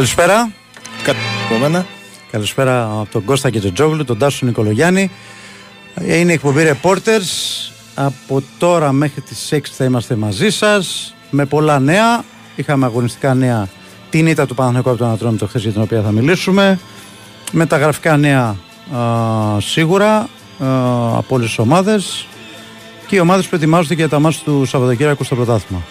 Καλησπέρα. Καλησπέρα. Καλησπέρα από τον Κώστα και τον Τζόγλου, τον Τάσο Νικολογιάννη. Είναι η εκπομπή Reporters. Από τώρα μέχρι τις 6 θα είμαστε μαζί σας με πολλά νέα. Είχαμε αγωνιστικά νέα την ήττα του Παναθηναϊκού από τον Ατρόμητο χθες για την οποία θα μιλήσουμε. Με τα γραφικά νέα α, σίγουρα α, από όλες τις ομάδες και οι ομάδες που ετοιμάζονται για τα μάτια του Σαββατοκύριακου στο πρωτάθλημα.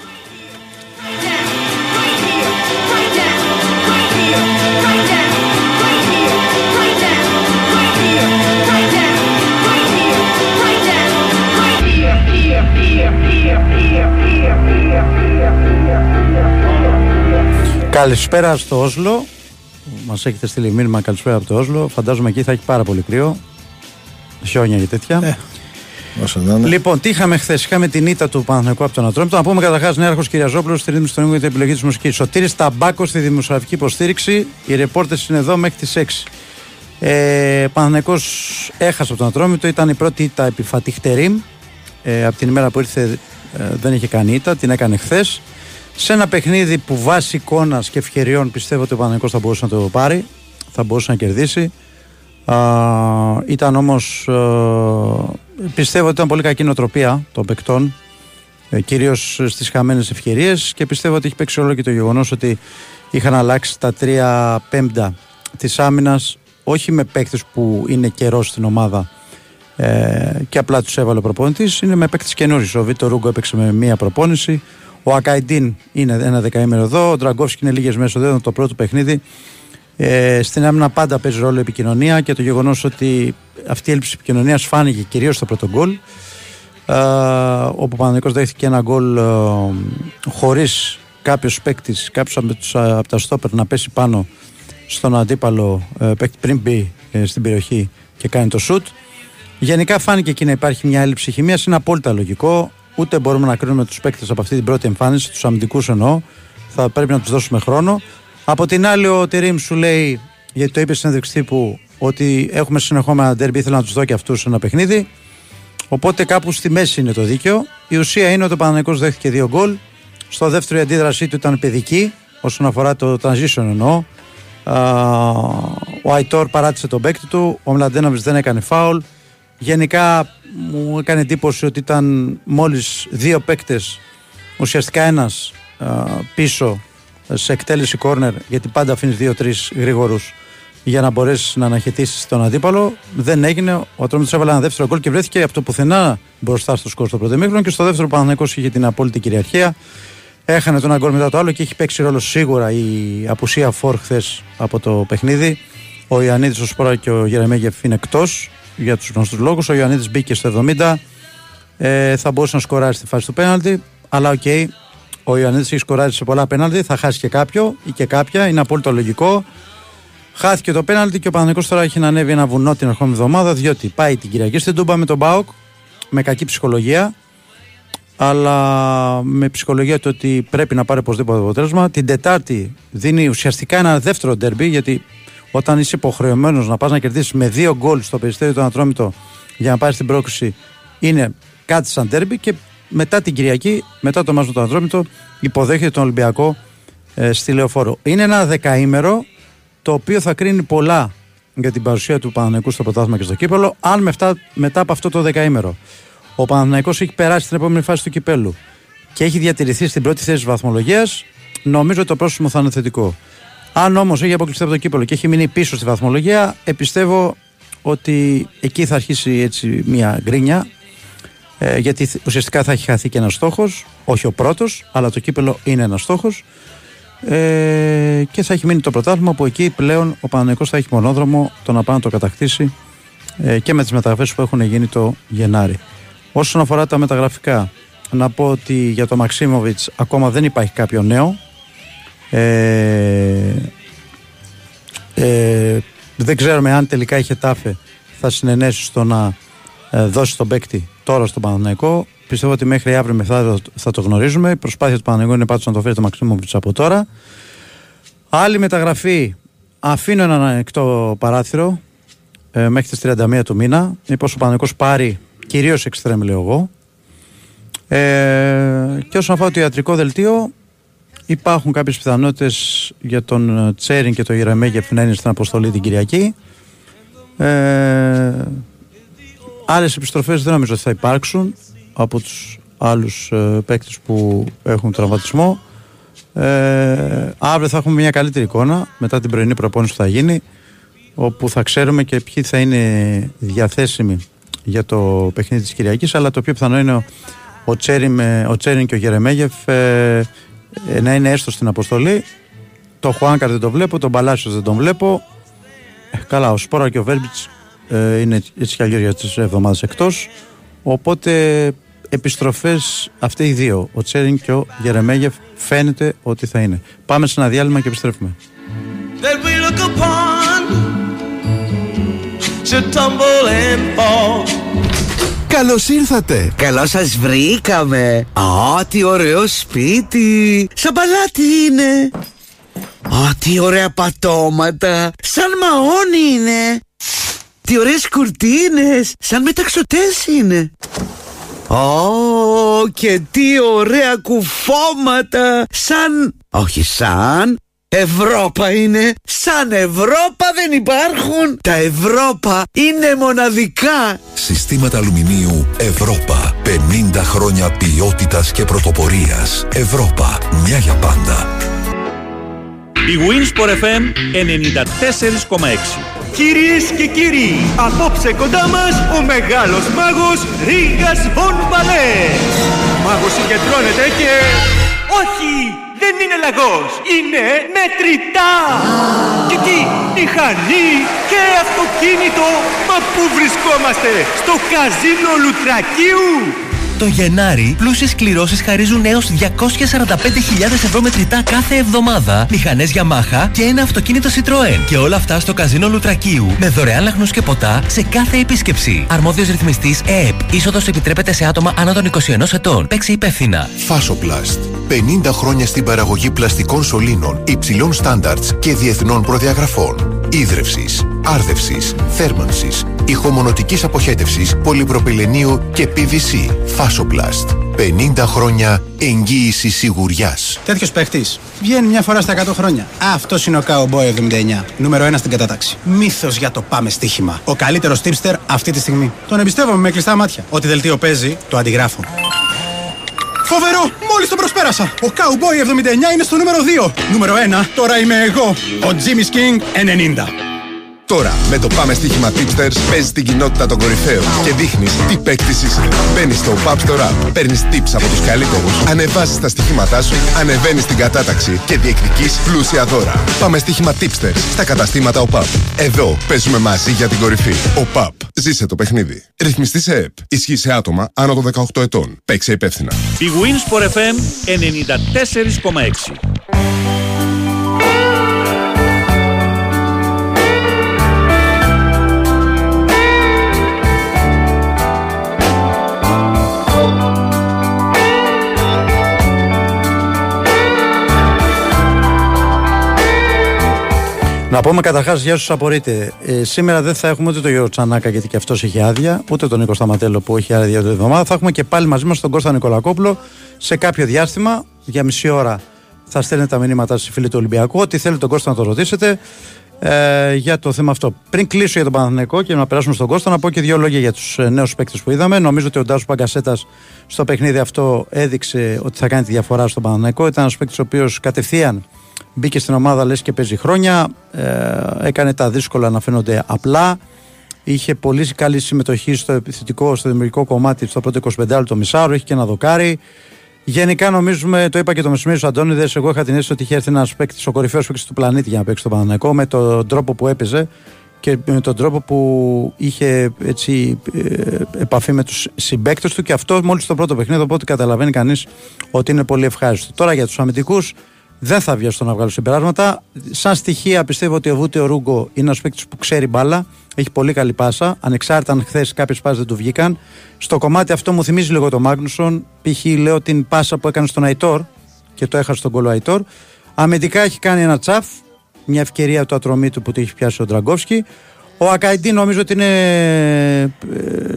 Καλησπέρα στο Όσλο. Μας έχετε στείλει μήνυμα καλησπέρα από το Όσλο. Φαντάζομαι εκεί θα έχει πάρα πολύ κρύο. Χιόνια και τέτοια. Ε, όσο να είναι. Λοιπόν, τι είχαμε χθες; Είχαμε την ήττα του Παναθηναϊκού από τον Ατρόμητο. Να πούμε καταρχάς Νέαρχος Κυριαζόπουλος στη ρύθμιση των για την επιλογή της μουσικής. Σωτήρη Ταμπάκος στη δημοσιογραφική υποστήριξη. Οι ρεπόρτες είναι εδώ μέχρι τις 6. Ε, Παναθηναϊκός έχασε από τον Ατρόμητο. Ήταν η πρώτη ήττα επιφατή χτερήμ. Ε, από την ημέρα που ήρθε ε, δεν είχε κάνει ήττα. Την έκανε χθες. Σε ένα παιχνίδι που βάσει εικόνας και ευκαιριών πιστεύω ότι ο Παναγενικό θα μπορούσε να το πάρει, θα μπορούσε να κερδίσει. Α, ήταν όμως. πιστεύω ότι ήταν πολύ κακή νοοτροπία των παικτών, ε, κυρίως στις χαμένες ευκαιρίες και πιστεύω ότι έχει παίξει όλο και το γεγονός ότι είχαν αλλάξει τα τρία πέμπτα της άμυνας, όχι με παίκτες που είναι καιρός στην ομάδα ε, και απλά τους έβαλε ο προπόνητη, είναι με παίκτες καινούριους. Ο Βίτο Ρούγκο έπαιξε με μία προπόνηση. Ο Ακαϊντίν είναι ένα δεκαήμερο εδώ. Ο Ντραγκόφσκι είναι λίγες μέρε εδώ. το πρώτο παιχνίδι. Ε, στην άμυνα πάντα παίζει ρόλο η επικοινωνία και το γεγονός ότι αυτή η έλλειψη επικοινωνίας φάνηκε κυρίως στο πρώτο γκολ. Ε, όπου ο Παναγενικό δέχτηκε ένα γκολ ε, χωρίς κάποιος παίκτης, κάποιος από, τα στόπερ να πέσει πάνω στον αντίπαλο ε, παίκτη πριν μπει ε, στην περιοχή και κάνει το σουτ. Γενικά φάνηκε εκεί να υπάρχει μια έλλειψη χημίας. Είναι απόλυτα λογικό ούτε μπορούμε να κρίνουμε τους παίκτες από αυτή την πρώτη εμφάνιση, τους αμυντικούς εννοώ. Θα πρέπει να τους δώσουμε χρόνο. Από την άλλη, ο Τερήμ σου λέει, γιατί το είπε στην ένδειξη τύπου, ότι έχουμε συνεχόμενα ντέρμπι, ήθελα να τους δω και αυτούς ένα παιχνίδι. Οπότε κάπου στη μέση είναι το δίκαιο. Η ουσία είναι ότι ο Παναγενικό δέχτηκε δύο γκολ. Στο δεύτερο η αντίδρασή του ήταν παιδική, όσον αφορά το transition εννοώ. Ο Αϊτόρ παράτησε τον παίκτη του, ο Μλαντένοβιτς δεν έκανε φάουλ. Γενικά μου έκανε εντύπωση ότι ήταν μόλις δύο παίκτες ουσιαστικά ένας πίσω σε εκτέλεση κόρνερ γιατί πάντα αφήνεις δύο-τρεις γρήγορους για να μπορέσεις να αναχαιτήσεις τον αντίπαλο. Δεν έγινε. Ο Ατρόμητος έβαλε ένα δεύτερο γκολ και βρέθηκε από το πουθενά μπροστά στο σκορ στο πρώτο μήκρο. Και στο δεύτερο Παναθυναϊκό είχε την απόλυτη κυριαρχία. Έχανε τον ένα γκολ μετά το άλλο και έχει παίξει ρόλο σίγουρα η απουσία φορ χθες από το παιχνίδι. Ο Ιωαννίδη, ο Σπόρα και ο Γερεμέγεφ είναι εκτός για τους γνωστούς λόγους. Ο Ιωαννίδης μπήκε στο 70. Ε, θα μπορούσε να σκοράρει στη φάση του πέναλτι. Αλλά OK, okay, ο Ιωαννίδης έχει σκοράρει σε πολλά πέναλτη. Θα χάσει και κάποιο ή και κάποια. Είναι απόλυτα λογικό. Χάθηκε το πέναλτι και ο Παναθηναϊκός τώρα έχει να ανέβει ένα βουνό την ερχόμενη εβδομάδα. Διότι πάει την Κυριακή στην Τούμπα με τον ΠΑΟΚ με κακή ψυχολογία. Αλλά με ψυχολογία του ότι πρέπει να πάρει οπωσδήποτε αποτέλεσμα. Την Τετάρτη δίνει ουσιαστικά ένα δεύτερο ντερμπι γιατί όταν είσαι υποχρεωμένος να πας να κερδίσεις με δύο γκολ στο περιστέριο του Ανατρόμητο για να πάρεις την πρόκληση, είναι κάτι σαν τέρμπι. Και μετά την Κυριακή, μετά το μάζο του Ανατρόμητο, υποδέχεται τον Ολυμπιακό ε, στη Λεωφόρο. Είναι ένα δεκαήμερο το οποίο θα κρίνει πολλά για την παρουσία του Παναναϊκού στο πρωτάθλημα και στο κύπελο, αν μετά, μετά από αυτό το δεκαήμερο ο Παναναϊκός έχει περάσει την επόμενη φάση του κυπέλου και έχει διατηρηθεί στην πρώτη θέση της βαθμολογίας, νομίζω ότι το πρόσωπο θα είναι θετικό. Αν όμως έχει αποκλειστεί από το κύπελο και έχει μείνει πίσω στη βαθμολογία, επιστεύω ότι εκεί θα αρχίσει έτσι μια γκρίνια. Ε, γιατί ουσιαστικά θα έχει χαθεί και ένας στόχος, όχι ο πρώτος, αλλά το κύπελο είναι ένας στόχος. Ε, και θα έχει μείνει το πρωτάθλημα που εκεί πλέον ο Παναγενικό θα έχει μονόδρομο το να πάει να το κατακτήσει ε, και με τις μεταγραφές που έχουν γίνει το Γενάρη. Όσον αφορά τα μεταγραφικά, να πω ότι για το Μαξίμοβιτς ακόμα δεν υπάρχει κάποιο νέο. Ε, ε, δεν ξέρουμε αν τελικά η Χετάφε θα συνενέσει στο να ε, δώσει τον παίκτη τώρα στον Παναναϊκό. Πιστεύω ότι μέχρι αύριο μεθαύριο θα το γνωρίζουμε. Η προσπάθεια του Παναναϊκού είναι πάντως να το φέρει το Μαξίμοβιτς από τώρα. Άλλη μεταγραφή. Αφήνω ένα ανοιχτό παράθυρο ε, μέχρι τις 31 του μήνα. Μήπως ο Παναναϊκός πάρει κυρίως εξτρέμ λέω εγώ. Ε, και όσον αφορά το ιατρικό δελτίο υπάρχουν κάποιες πιθανότητες για τον ε, Τσέριν και τον Γερεμέγεφ να είναι στην αποστολή την Κυριακή. Ε, άλλες επιστροφές δεν νομίζω ότι θα υπάρξουν από τους άλλους ε, παίκτες που έχουν τραυματισμό. Ε, αύριο θα έχουμε μια καλύτερη εικόνα μετά την πρωινή προπόνηση που θα γίνει όπου θα ξέρουμε και ποιοι θα είναι διαθέσιμοι για το παιχνίδι της Κυριακής αλλά το πιο πιθανό είναι ο, ο, Τσέριν, ο Τσέριν και ο Γερεμέγεφ ε, ε, να είναι έστω στην αποστολή. Το Χουάνκαρ δεν το βλέπω, τον Παλάσιος δεν τον βλέπω. Ε, καλά ο Σπόρα και ο Βέρμπιτς ε, είναι έτσι κι αλλιώς για τις εβδομάδες εκτός. Οπότε επιστροφές αυτοί οι δύο ο Τσέριν και ο Γερεμέγεφ φαίνεται ότι θα είναι. Πάμε σε ένα διάλειμμα και επιστρέφουμε Καλώς ήρθατε! Καλώς σας βρήκαμε! Α, τι ωραίο σπίτι! Σαν παλάτι είναι! Α, τι ωραία πατώματα! Σαν μαόνι είναι! Τι ωραίες κουρτίνες! Σαν μεταξωτές είναι! Ω, και τι ωραία κουφώματα! Σαν... όχι σαν... Ευρώπα είναι. Σαν Ευρώπα δεν υπάρχουν. Τα Ευρώπα είναι μοναδικά. Συστήματα αλουμινίου Ευρώπα. 50 χρόνια ποιότητας και πρωτοπορίας. Ευρώπα. Μια για πάντα. Η Winsport FM 94,6 Κυρίες και κύριοι, απόψε κοντά μας ο μεγάλος μάγος Ρίγας Βον Μπαλές. Ο μάγος συγκεντρώνεται και... Όχι! Δεν είναι λαγός! Είναι μετρητά! Και τι, μηχανή και αυτοκίνητο! Μα πού βρισκόμαστε! Στο καζίνο Λουτρακίου! Το Γενάρη, πλούσιες κληρώσεις χαρίζουν έως 245.000 ευρώ μετρητά κάθε εβδομάδα, μηχανές Yamaha και ένα αυτοκίνητο Citroën. Και όλα αυτά στο καζίνο Λουτρακίου με δωρεάν λαχνούς και ποτά σε κάθε επίσκεψη. Αρμόδιος ρυθμιστής ΕΕΠ. Είσοδος επιτρέπεται σε άτομα άνω των 21 ετών. Παίξει υπεύθυνα. Φάσοπλαστ. 50 χρόνια στην παραγωγή πλαστικών σωλήνων υψηλών στάνταρτς και διεθνών προδιαγραφών. Ίδρευσης, άρδευσης, θέρμανσης, ηχομονωτικής αποχέτευσης, πολυπροπυλενίου και PVC. Φάσοπλαστ. 50 χρόνια εγγύησης σιγουριάς. Τέτοιος παίχτης βγαίνει μια φορά στα 100 χρόνια. Αυτός είναι ο Cowboy 79. Νούμερο 1 στην κατάταξη. Μύθος για το πάμε στοίχημα. Ο καλύτερος tipster αυτή τη στιγμή. Τον εμπιστεύομαι με κλειστά μάτια. Ό,τι δελτίο παίζει, το αντιγράφω. Φοβερό! Μόλις τον προσπέρασα! Ο Cowboy 79 είναι στο νούμερο 2. Νούμερο 1, τώρα είμαι εγώ. Ο Jimmy's King 90. Τώρα, με το Πάμε Στοίχημα Tipsters, παίζεις την κοινότητα των κορυφαίων και δείχνεις τι παίκτης είσαι. Μπαίνεις στο Pub Store App, παίρνεις tips από τους καλύτερους, ανεβάζεις τα στοιχήματά σου, ανεβαίνεις την κατάταξη και διεκδικείς πλούσια δώρα. Πάμε Στοίχημα Tipsters στα καταστήματα ΟΠΑΠ. Εδώ παίζουμε μαζί για την κορυφή. ΟΠΑΠ. Ζήσε το παιχνίδι. Ρυθμιστή σε ΕΠ. Ισχύει σε άτομα άνω των 18 ετών. Παίξε υπεύθυνα. Η Winsport FM 94,6 Να πούμε καταρχάς, για όσου απορείτε, ε, σήμερα δεν θα έχουμε ούτε τον Γιώργο Τσανάκα γιατί και αυτός έχει άδεια, ούτε τον Νίκο Σταματέλο που έχει άδεια την εβδομάδα. Θα έχουμε και πάλι μαζί μας τον Κώστα Νικολακόπουλο σε κάποιο διάστημα, για μισή ώρα θα στέλνετε τα μηνύματά σας φίλοι του Ολυμπιακού. Ό,τι θέλει τον Κώστα να το ρωτήσετε ε, για το θέμα αυτό. Πριν κλείσω για τον Παναθηναϊκό και να περάσουμε στον Κώστα, να πω και δύο λόγια για τους νέους παίκτες που είδαμε. Νομίζω ότι ο Ντάσο Παγκασέτας στο παιχνίδι αυτό έδειξε ότι θα κάνει τη διαφορά στον Παναθηναϊκό. Ήταν ένας παίκτης ο οποίος κατευθείαν Μπήκε στην ομάδα λες και παίζει χρόνια. Ε, έκανε τα δύσκολα να φαίνονται απλά. Είχε πολύ καλή συμμετοχή στο επιθετικό, στο δημιουργικό κομμάτι στο πρώτο 25 λεπτό μισάρο. Έχει και ένα δοκάρι. Γενικά νομίζουμε, το είπα και το μεσημέρι στους Αντώνιδες, εγώ είχα την αίσθηση ότι είχε έρθει ένας παίκτης, ο κορυφαίος παίκτης του πλανήτη για να παίξει το Παναναναϊκό με τον τρόπο που έπαιζε και με τον τρόπο που είχε έτσι, ε, επαφή με τους συμπαίκτες του και αυτό μόλις το πρώτο παιχνίδι. Οπότε καταλαβαίνει κανείς ότι είναι πολύ ευχάριστο. Τώρα για τους αμυντικούς, δεν θα βιαστώ να βγάλω συμπεράσματα. Σαν στοιχεία πιστεύω ότι ο Βούτε ο Ρούγκο είναι ένας παίκτης που ξέρει μπάλα. Έχει πολύ καλή πάσα. Ανεξάρτητα αν χθες κάποιες πάσει δεν του βγήκαν. Στο κομμάτι αυτό μου θυμίζει λίγο το Μάγνουσον. Π.χ. λέω την πάσα που έκανε στον Αϊτόρ και το έχασε στον κολό Αϊτόρ. Αμυντικά έχει κάνει ένα τσαφ. Μια ευκαιρία του ατρωμί του που το έχει πιάσει ο Ντραγκόφσκι. Ο Ακαϊντή νομίζω ότι είναι ε,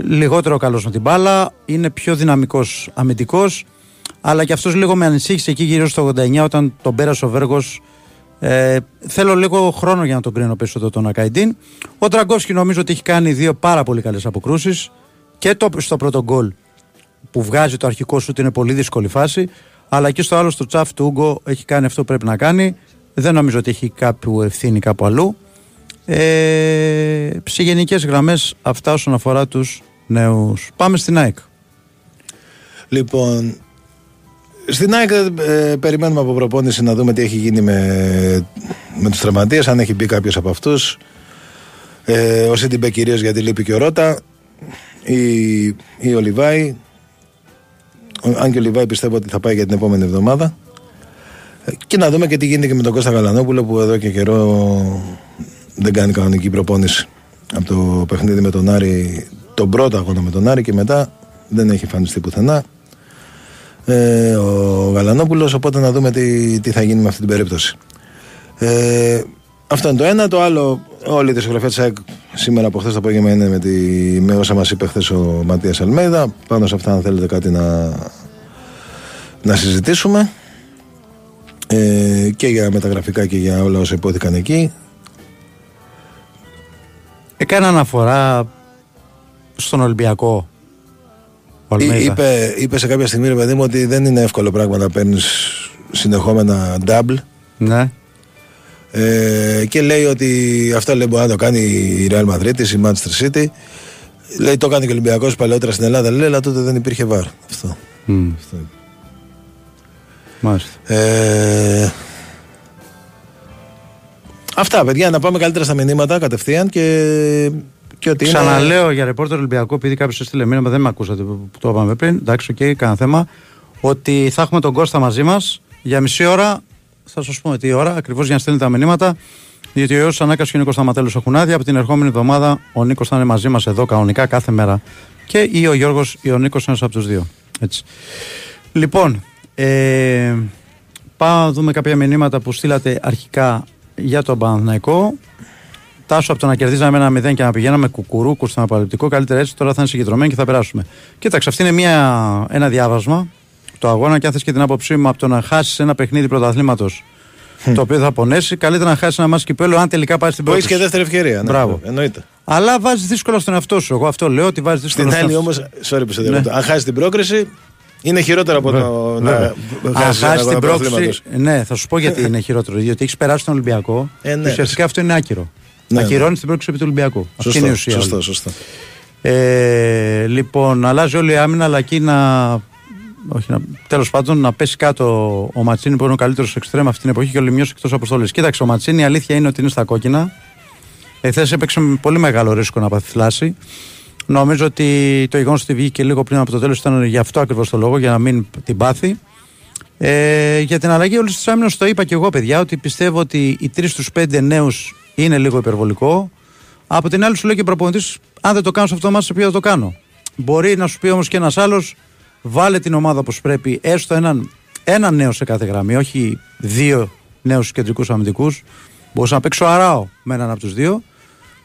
λιγότερο καλός με την μπάλα. Είναι πιο δυναμικός αμυντικός Αλλά και αυτός λίγο με ανησύχησε εκεί γύρω στο 89 όταν τον πέρασε ο Βέργος. Ε, θέλω λίγο χρόνο για να τον κρίνω περισσότερο τον Ακαϊντίν. Ο Τραγκόφσκι νομίζω ότι έχει κάνει δύο πάρα πολύ καλές αποκρούσεις και το, στο πρώτο γκολ που βγάζει το αρχικό σου είναι πολύ δύσκολη φάση. Αλλά και στο άλλο στο τσαφ του Ούγκο έχει κάνει αυτό που πρέπει να κάνει. Δεν νομίζω ότι έχει κάποιο ευθύνη κάπου αλλού. Ε, σε γενικές γραμμές αυτά όσον αφορά τους νέους. Πάμε στην ΑΕΚ. Λοιπόν, στην ΑΕΚ ε, περιμένουμε από προπόνηση να δούμε τι έχει γίνει με, με τους τραυματίες, αν έχει μπει κάποιος από αυτούς. Ε, ο Σίντιμπε κυρίως γιατί λείπει και ο Ρώτα ή, ή ο Λιβάη. Αν και ο Λιβάη πιστεύω ότι θα πάει για την επόμενη εβδομάδα. Ε, και να δούμε και τι γίνεται και με τον Κώστα Γαλανόπουλο που εδώ και καιρό δεν κάνει κανονική προπόνηση. Από το παιχνίδι με τον Άρη, τον πρώτο αγώνα με τον Άρη και μετά δεν έχει εμφανιστεί πουθενά ε, ο Γαλανόπουλος οπότε να δούμε τι, τι θα γίνει με αυτή την περίπτωση. Ε, αυτό είναι το ένα. Το άλλο όλη η δισκογραφία της ΑΕΚ σήμερα από χθες το απόγευμα είναι με, τη, με όσα μας είπε χθες ο Ματίας Αλμέδα πάνω σε αυτά αν θέλετε κάτι να, να συζητήσουμε. Ε, και για μεταγραφικά και για όλα όσα υπόθηκαν εκεί. Έκανα αναφορά στον Ολυμπιακό είπε, είπε σε κάποια στιγμή, ρε παιδί μου, ότι δεν είναι εύκολο πράγμα να παίρνεις συνεχόμενα double. Ναι. Ε, και λέει ότι αυτό λέει μπορεί να το κάνει η Real Madrid, η Manchester City. Λέει το κάνει και ο Ολυμπιακός παλαιότερα στην Ελλάδα. Λέει, αλλά τότε δεν υπήρχε VAR. Αυτό. Mm. αυτό. Μάλιστα. Ε, αυτά, παιδιά, να πάμε καλύτερα στα μηνύματα κατευθείαν και και ότι Ξαναλέω είναι... για ρεπόρτερ Ολυμπιακό, επειδή κάποιος έστειλε μήνυμα, δεν με ακούσατε που το είπαμε πριν. Εντάξει, OK, okay, κανένα θέμα. Ότι θα έχουμε τον Κώστα μαζί μας για μισή ώρα. Θα σας πούμε τι ώρα, ακριβώς για να στέλνετε τα μηνύματα. Διότι ο Ιώσο Ανάκας και ο Νίκος Σταματέλο έχουν άδεια. Από την ερχόμενη εβδομάδα ο Νίκος θα είναι μαζί μας εδώ κανονικά κάθε μέρα. Και ή ο Γιώργος ή ο Νίκος, ένας από τους δύο. Έτσι. Λοιπόν, ε, πάμε να δούμε κάποια μηνύματα που στείλατε αρχικά για τον Παναθηναϊκό. Τάσο από το να κερδίζαμε ένα μηδέν και να πηγαίναμε κουκουρούκου στον απαλυπτικό, καλύτερα έτσι τώρα θα είναι συγκεντρωμένοι και θα περάσουμε. Κοίταξε, αυτή είναι μια, ένα διάβασμα το αγώνα και αν θες και την άποψή μου από το να χάσεις ένα παιχνίδι πρωταθλήματος το οποίο θα πονέσει, καλύτερα να χάσεις ένα μάτι κυπέλο αν τελικά πάει στην πρώτη. Έχει και δεύτερη ευκαιρία. Ναι, Μπράβο. Εννοείται. Αλλά βάζεις δύσκολα στον εαυτό σου. Εγώ αυτό λέω ότι βάζεις δύσκολα στον εαυτό σου. Στην άλλη όμω, ναι. αν χάσεις την πρόκριση, είναι χειρότερο από το να χάσεις την πρόκριση. Ναι, θα σου πω γιατί είναι χειρότερο. Διότι έχεις περάσει τον Ολυμπιακό. Ε, ναι. Ουσιαστικά αυτό είναι άκυρο. Ναι, Ακυρώνει ναι. την πρόκληση επί του Ολυμπιακού. Σωστό, Αυτή είναι η ουσία. Σωστό, σωστό. Ε, λοιπόν, αλλάζει όλη η άμυνα, αλλά εκεί να. Όχι, να, τέλος πάντων να πέσει κάτω ο Ματσίνη που είναι ο καλύτερος εξτρέμ αυτή την εποχή και ο Λιμιός εκτός αποστολή. Κοίταξε, ο Ματσίνη η αλήθεια είναι ότι είναι στα κόκκινα. Εχθέ έπαιξε με πολύ μεγάλο ρίσκο να παθηθλάσει. Νομίζω ότι το γεγονός ότι βγήκε λίγο πριν από το τέλος ήταν για αυτό ακριβώς το λόγο, για να μην την πάθει. Ε, για την αλλαγή όλης της άμυνας το είπα και εγώ, παιδιά, ότι πιστεύω ότι οι τρεις στου πέντε νέους είναι λίγο υπερβολικό. Από την άλλη, σου λέει και προπονητής, αν δεν το κάνω σε αυτό το μάτι, σε ποιο θα το κάνω. Μπορεί να σου πει όμως και ένας άλλος, βάλε την ομάδα όπως πρέπει, έστω έναν, έναν νέο σε κάθε γραμμή, όχι δύο νέους κεντρικούς αμυντικούς. Μπορούσα να παίξω αράο με έναν από τους δύο.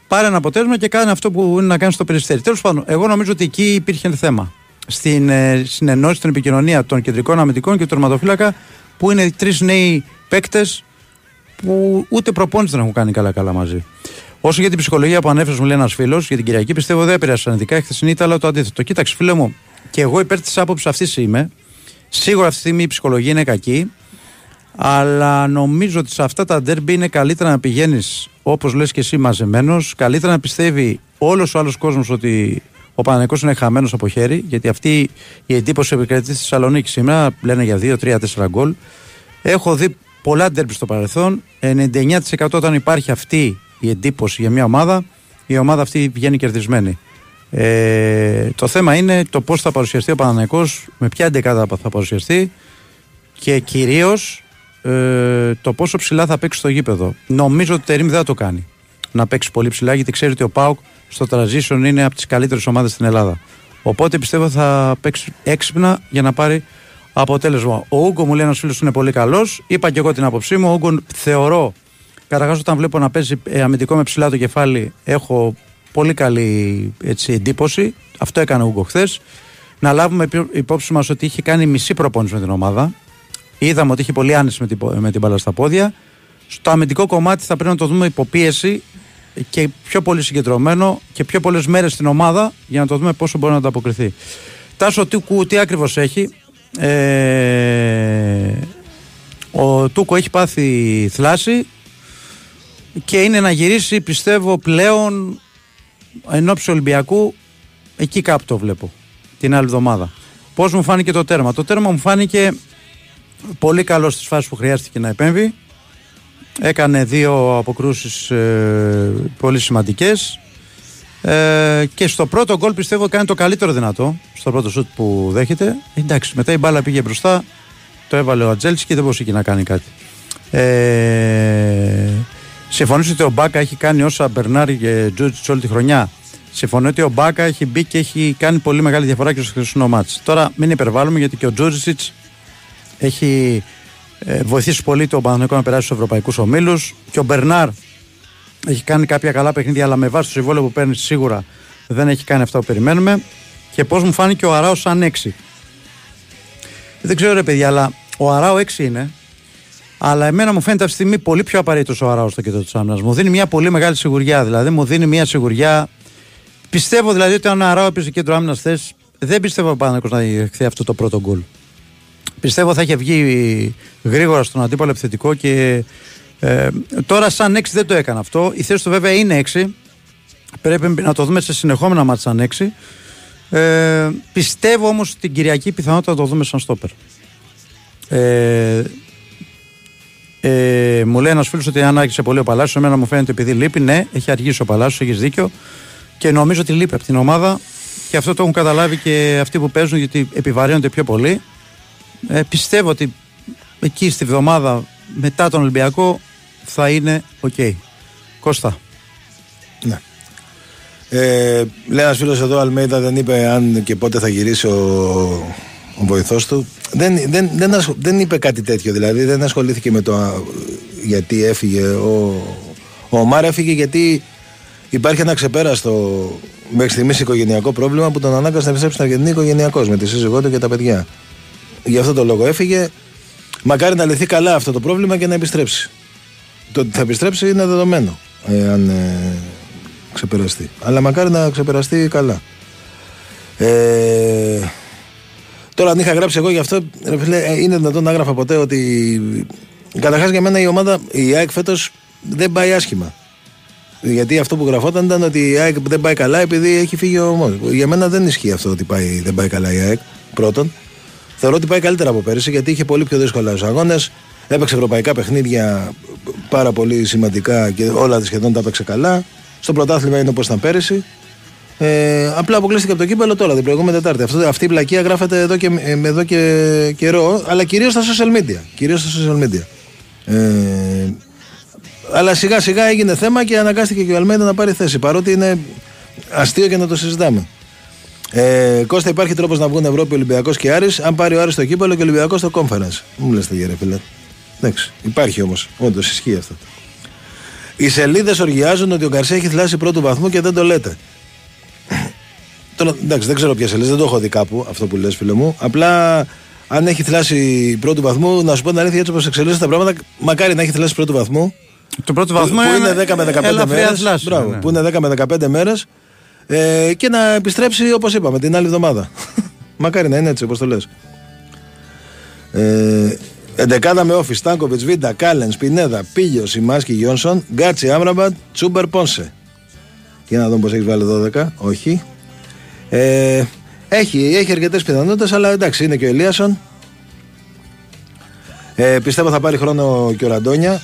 Πάρε ένα αποτέλεσμα και κάνει αυτό που είναι να κάνεις στο περιστέρι. Τέλος πάντων, εγώ νομίζω ότι εκεί υπήρχε θέμα. Στην ε, συνεννόηση, στην επικοινωνία των κεντρικών αμυντικών και του τερματοφύλακα, που είναι τρεις νέοι παίκτες που ούτε προπόνηση δεν έχουν κάνει καλά-καλά μαζί. Όσο για την ψυχολογία που ανέφερε, μου λέει ένας φίλος, για την Κυριακή πιστεύω δεν επηρέασε αρνητικά. Χθε ήταν αλλά το αντίθετο. Κοίταξε, φίλε μου, και εγώ υπέρ της άποψης αυτής είμαι. Σίγουρα αυτή τη στιγμή η ψυχολογία είναι κακή. Αλλά νομίζω ότι σε αυτά τα ντέρμπι είναι καλύτερα να πηγαίνεις όπως λες και εσύ μαζεμένος. Καλύτερα να πιστεύει όλος ο άλλος κόσμος ότι ο Παναγενικός είναι χαμένος από χέρι. Γιατί αυτή η εντύπωση επικρατεί στη Θεσσαλονίκη σήμερα. Λένε για 2-3-4 γκολ. Έχω δει πολλά ντέρμπι στο παρελθόν. 99% όταν υπάρχει αυτή η εντύπωση για μια ομάδα, η ομάδα αυτή βγαίνει κερδισμένη. Ε, το θέμα είναι το πώς θα παρουσιαστεί ο Παναναναϊκός, με ποια εντεκάδα θα παρουσιαστεί και κυρίως ε, το πόσο ψηλά θα παίξει στο γήπεδο. Νομίζω ότι το Τερήμ δεν θα το κάνει να παίξει πολύ ψηλά, γιατί ξέρει ότι ο Πάουκ στο transition είναι από τις καλύτερες ομάδες στην Ελλάδα. Οπότε πιστεύω θα παίξει έξυπνα για να πάρει αποτέλεσμα. Ο Ούγκο μου λέει ένας φίλος είναι πολύ καλός. Είπα και εγώ την άποψή μου. Ο Ούγκο θεωρώ, καταρχάς όταν βλέπω να παίζει ε, αμυντικό με ψηλά το κεφάλι, έχω πολύ καλή έτσι, εντύπωση. Αυτό έκανε ο Ούγκο χθες. Να λάβουμε υπό- υπόψη μας ότι είχε κάνει μισή προπόνηση με την ομάδα. Είδαμε ότι είχε πολύ άνεση με την, πο- με την μπάλα στα πόδια. Στο αμυντικό κομμάτι θα πρέπει να το δούμε υποπίεση και πιο πολύ συγκεντρωμένο και πιο πολλές μέρες στην ομάδα για να το δούμε πόσο μπορεί να ανταποκριθεί. Τάσο Τούκου, τι ακριβώς έχει. Ε, ο Τούκο έχει πάθει θλάση και είναι να γυρίσει πιστεύω πλέον εν ώψη Ολυμπιακού εκεί κάπου το βλέπω την άλλη εβδομάδα. Πώς μου φάνηκε το τέρμα; Το τέρμα μου φάνηκε πολύ καλό στις φάσεις που χρειάστηκε να επέμβει. Έκανε δύο αποκρούσεις ε, πολύ σημαντικές. Ε, και στο πρώτο γκολ πιστεύω κάνει το καλύτερο δυνατό. Στο πρώτο σουτ που δέχεται. Εντάξει, μετά η μπάλα πήγε μπροστά. Το έβαλε ο Ατζέλης και δεν μπορούσε εκεί να κάνει κάτι. Ε, συμφωνήσω ότι ο Μπάκα έχει κάνει όσα Μπερνάρ και Τζούτζιτς όλη τη χρονιά; Συμφωνώ ότι ο Μπάκα έχει μπει και έχει κάνει πολύ μεγάλη διαφορά και στο χρυσό μάτς. Τώρα μην υπερβάλλουμε γιατί και ο Τζούτζιτς έχει ε, βοηθήσει πολύ το Παναθηναϊκό να περάσει στους ευρωπαϊκούς ομίλους. Και ο Μπερνάρ έχει κάνει κάποια καλά παιχνίδια, αλλά με βάση το συμβόλαιο που παίρνει σίγουρα δεν έχει κάνει αυτά που περιμένουμε. Και πώς μου φάνηκε ο Αράος σαν 6. Δεν ξέρω ρε παιδιά, αλλά ο Αράο 6 είναι. Αλλά εμένα μου φαίνεται αυτή τη στιγμή πολύ πιο απαραίτητος ο Αράος στο κέντρο τη άμυνα. Μου δίνει μια πολύ μεγάλη σιγουριά. Δηλαδή, μου δίνει μια σιγουριά. Πιστεύω δηλαδή ότι αν ο Αράο έπαιζε κέντρο άμυνας θες, δεν πιστεύω πάνω να δεχθεί αυτό το πρώτο γκολ. Πιστεύω θα είχε βγει γρήγορα στον αντίπαλο επιθετικό και ε, τώρα σαν 6 δεν το έκανε αυτό. Η θέση του βέβαια είναι 6. Πρέπει να το δούμε σε συνεχόμενα μάτια σαν 6. Ε, πιστεύω όμως την Κυριακή πιθανότητα να το δούμε σαν στόπερ. Ε, ε, μου λέει ένας φίλος ότι αν άρχισε πολύ ο Παλάσιος, εμένα μου φαίνεται επειδή λείπει. Ναι, έχει αργήσει ο Παλάσιος, έχεις δίκιο. Και νομίζω ότι λείπει από την ομάδα και αυτό το έχουν καταλάβει και αυτοί που παίζουν γιατί επιβαρύνονται πιο πολύ. Ε, πιστεύω ότι εκεί στη βδομάδα μετά τον Ολυμπιακό θα είναι οκ. Κώστα. Ναι. Ε, λέει ένας φίλος εδώ, Αλμέιδα δεν είπε αν και πότε θα γυρίσει ο, ο βοηθός του. Δεν, δεν, δεν, ασχ- δεν είπε κάτι τέτοιο. Δηλαδή δεν ασχολήθηκε με το α, γιατί έφυγε. Ο, ο Ομάρ έφυγε γιατί υπάρχει ένα ξεπέραστο μέχρι στιγμής οικογενειακό πρόβλημα που τον ανάγκασε να επιστρέψει στην Αργεντινή οικογενειακός με τη σύζυγό του και τα παιδιά. Γι' αυτό το λόγο έφυγε. Μακάρι να λυθεί καλά αυτό το πρόβλημα και να επιστρέψει. Το ότι θα επιστρέψει είναι δεδομένο. Ε, αν ε, ξεπεραστεί. Αλλά μακάρι να ξεπεραστεί καλά. Ε, τώρα, αν είχα γράψει εγώ γι' αυτό, ρε φίλε, ε, είναι δυνατόν να έγραφα ποτέ ότι. Καταρχάς για μένα η ομάδα, η ΑΕΚ φέτος δεν πάει άσχημα. Γιατί αυτό που γραφόταν ήταν ότι η ΑΕΚ δεν πάει καλά επειδή έχει φύγει ο Μόζ. Για μένα δεν ισχύει αυτό ότι πάει, δεν πάει καλά η ΑΕΚ. Πρώτον. Θεωρώ ότι πάει καλύτερα από πέρυσι γιατί είχε πολύ πιο δύσκολα τους αγώνες. Έπαιξε ευρωπαϊκά παιχνίδια πάρα πολύ σημαντικά και όλα σχεδόν τα έπαιξε καλά. Στο πρωτάθλημα είναι όπως ήταν πέρυσι. Ε, απλά αποκλείστηκε από το κύπελο τώρα, την προηγούμενη Τετάρτη. Αυτό, αυτή η πλακία γράφεται εδώ και, ε, εδώ και καιρό, αλλά κυρίως στα social media. Κυρίως στα social media. Ε, αλλά σιγά σιγά έγινε θέμα και αναγκάστηκε και ο Αλμέντα να πάρει θέση. Παρότι είναι αστείο και να το συζητάμε. Ε, Κώστα, υπάρχει τρόπος να βγουν Ευρώπη Ολυμπιακός και Άρης αν πάρει ο Άρης το κύπελο και ο Ολυμπιακός το conference. Μου λες τα γέρε, φίλε. Εντάξει, υπάρχει όμως. Όντως ισχύει αυτό. Οι σελίδες οργιάζουν ότι ο Γκαρσία έχει θλάσει πρώτου βαθμού και δεν το λέτε. Τώρα, εντάξει, δεν ξέρω ποια σελίδα, δεν το έχω δει κάπου αυτό που λες φίλε μου. Απλά αν έχει θλάση πρώτου βαθμού, να σου πω την αλήθεια έτσι όπως εξελίσσονται τα πράγματα, μακάρι να έχει θλάση πρώτου βαθμού. Το πρώτο που, βαθμό που είναι είναι 10 με 15 ελαφριά μέρες. θλάση, Μπράβο, ναι. που είναι 10 με 15 μέρες ε, και να επιστρέψει όπως είπαμε την άλλη εβδομάδα. μακάρι να είναι έτσι όπως το λες. Ε, Εντεκάδα με ΟΦΗ, Στάνκοβιτς, Βίντα, Κάλενς, Πινέδα, Πήλιος, Σιμάνσκι, Γιόνσον, Γκάτσι, Άμραμπατ, Τσούμπερ, Πόνσε. Για να δούμε πώς έχεις βάλει 12. Όχι. Ε, έχει έχει αρκετές πιθανότητες, αλλά εντάξει, είναι και ο Ελίασον. Ε, πιστεύω θα πάρει χρόνο και ο Ραντόνια.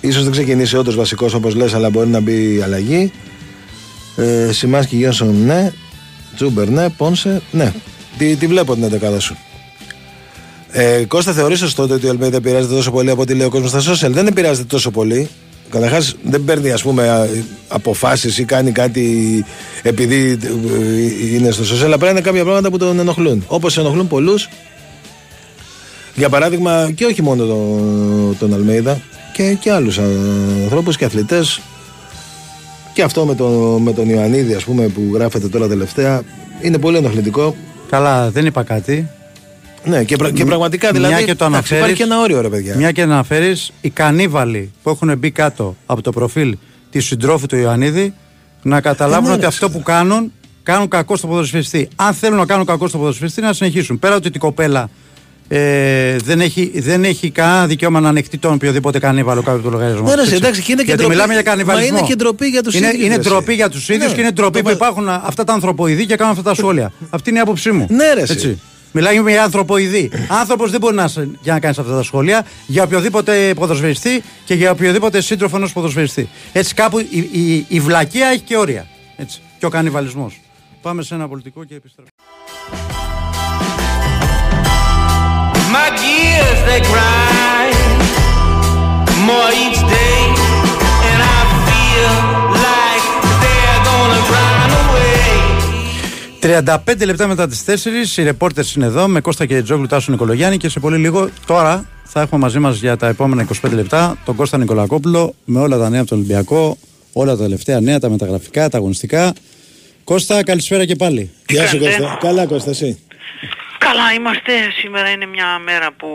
Ίσως δεν ξεκινήσει όντως βασικός όπως λες, αλλά μπορεί να μπει αλλαγή. Ε, Σιμάσκι, Γιόνσον, ναι. Τσούμπερ, ναι. Πόνσε, ναι. Τη, τη βλέπω την 11 σου. Ε, Κώστα, θεωρείς σωστό ότι ο Αλμέιδα επηρεάζεται τόσο πολύ από ό,τι λέει ο κόσμος στα social; Δεν επηρεάζεται τόσο πολύ. Καταρχάς, δεν παίρνει ας πούμε αποφάσεις ή κάνει κάτι επειδή ε, είναι στο social. Απλά είναι κάποια πράγματα που τον ενοχλούν. Όπως ενοχλούν πολλούς. Για παράδειγμα, και όχι μόνο τον, τον Αλμέιδα, και, και άλλους ανθρώπους και αθλητές. Και αυτό με, το, με τον Ιωαννίδη, ας πούμε, που γράφεται τώρα τελευταία, είναι πολύ ενοχλητικό. Καλά, δεν είπα κάτι. Ναι, και, πρα- και πραγματικά δηλαδή. Μια και το εντάξει, αναφέρεις, υπάρχει ένα όριο, ρε παιδιά. Μια και να αναφέρεις, οι κανίβαλοι που έχουν μπει κάτω από το προφίλ τη συντρόφου του Ιωαννίδη να καταλάβουν Ε, ναι, ότι ρε, αυτό που κάνουν κάνουν κακό στο ποδοσφαιριστή. Αν θέλουν να κάνουν κακό στο ποδοσφαιριστή, να συνεχίσουν. Πέρα ότι η κοπέλα ε, δεν, έχει, δεν έχει κανένα δικαίωμα να ανεχτεί τον οποιοδήποτε κανίβαλο κάτω από το λογαριασμό. Ναι, ρε, Έτσι. εντάξει, και είναι και Γιατί ντροπή. μιλάμε για κανιβαλισμό. Μα είναι και ντροπή για τους είναι, ίδιους, Είναι ρε, ντροπή εσύ. για τους ίδιους Ναι, και είναι ντροπή το που βα- υπάρχουν αυτά τα ανθρωποειδή και κάνουν αυτά τα σχόλια. Αυτή είναι η άποψή μου. Ναι, ρε, εσύ. Έτσι. Μιλάμε για ανθρωποειδή. Άνθρωπος δεν μπορεί να, σε- για να κάνεις αυτά τα σχόλια για οποιοδήποτε ποδοσφαιριστή και για οποιοδήποτε σύντροφο ενός ποδοσφαιριστή. Έτσι κάπου η, η, η βλακεία έχει και όρια. Έτσι. Και ο κανιβαλισμός. Πάμε σε ένα πολιτικό και επιστρέφουμε. My gears they grind more each day, and I feel 35 λεπτά μετά τις 4 οι ρεπόρτερς είναι εδώ με Κώστα και Τζόγλου Τάσου Νικολογιάννη και σε πολύ λίγο τώρα θα έχουμε μαζί μας για τα επόμενα 25 λεπτά τον Κώστα Νικολακόπουλο με όλα τα νέα από τον Ολυμπιακό, όλα τα τελευταία νέα, τα μεταγραφικά, τα αγωνιστικά. Κώστα, καλησπέρα και πάλι. Γεια σου κάνετε; Κώστα. Καλά Κώστα, εσύ; Καλά είμαστε. Σήμερα είναι μια μέρα που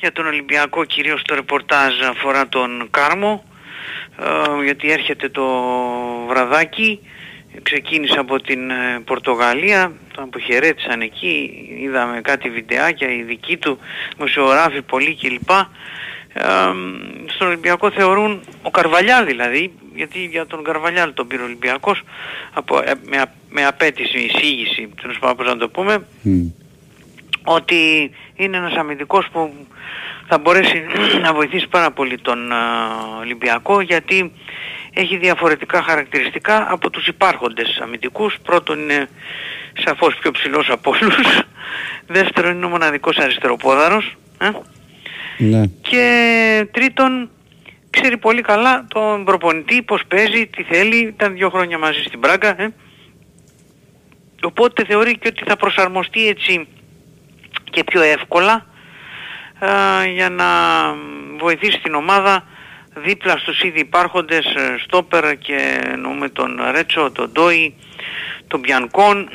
για τον Ολυμπιακό κυρίως το ρεπορτάζ αφορά τον Κάρμο ε, γιατί έρχεται το βραδάκι ξεκίνησε από την ε, Πορτογαλία τον αποχαιρέτησαν εκεί είδαμε κάτι βιντεάκια οι δικοί του δημοσιογράφοι πολλοί κλπ. Ε, στον Ολυμπιακό θεωρούν ο Καρβαλιάλ δηλαδή γιατί για τον Καρβαλιάλ τον πήρε ο Ολυμπιακός από, ε, με, α- με απέτηση εισήγηση τέλος πάντων πώς να το πούμε ότι είναι ένας αμυντικός που θα μπορέσει να βοηθήσει πάρα πολύ τον α, Ολυμπιακό γιατί έχει διαφορετικά χαρακτηριστικά από τους υπάρχοντες αμυντικούς. Πρώτον είναι σαφώς πιο ψηλός από όλους. Δεύτερον είναι ο μοναδικός αριστεροπόδαρος. Ε; Ναι. Και τρίτον ξέρει πολύ καλά τον προπονητή, πώς παίζει, τι θέλει. Ήταν δύο χρόνια μαζί στην Πράγκα. Ε; Οπότε θεωρεί και ότι θα προσαρμοστεί έτσι και πιο εύκολα α, για να βοηθήσει την ομάδα δίπλα στους ήδη υπάρχοντες ε, στόπερ και εννοούμε τον Ρέτσο, τον Ντόι, τον Μπιανκόν.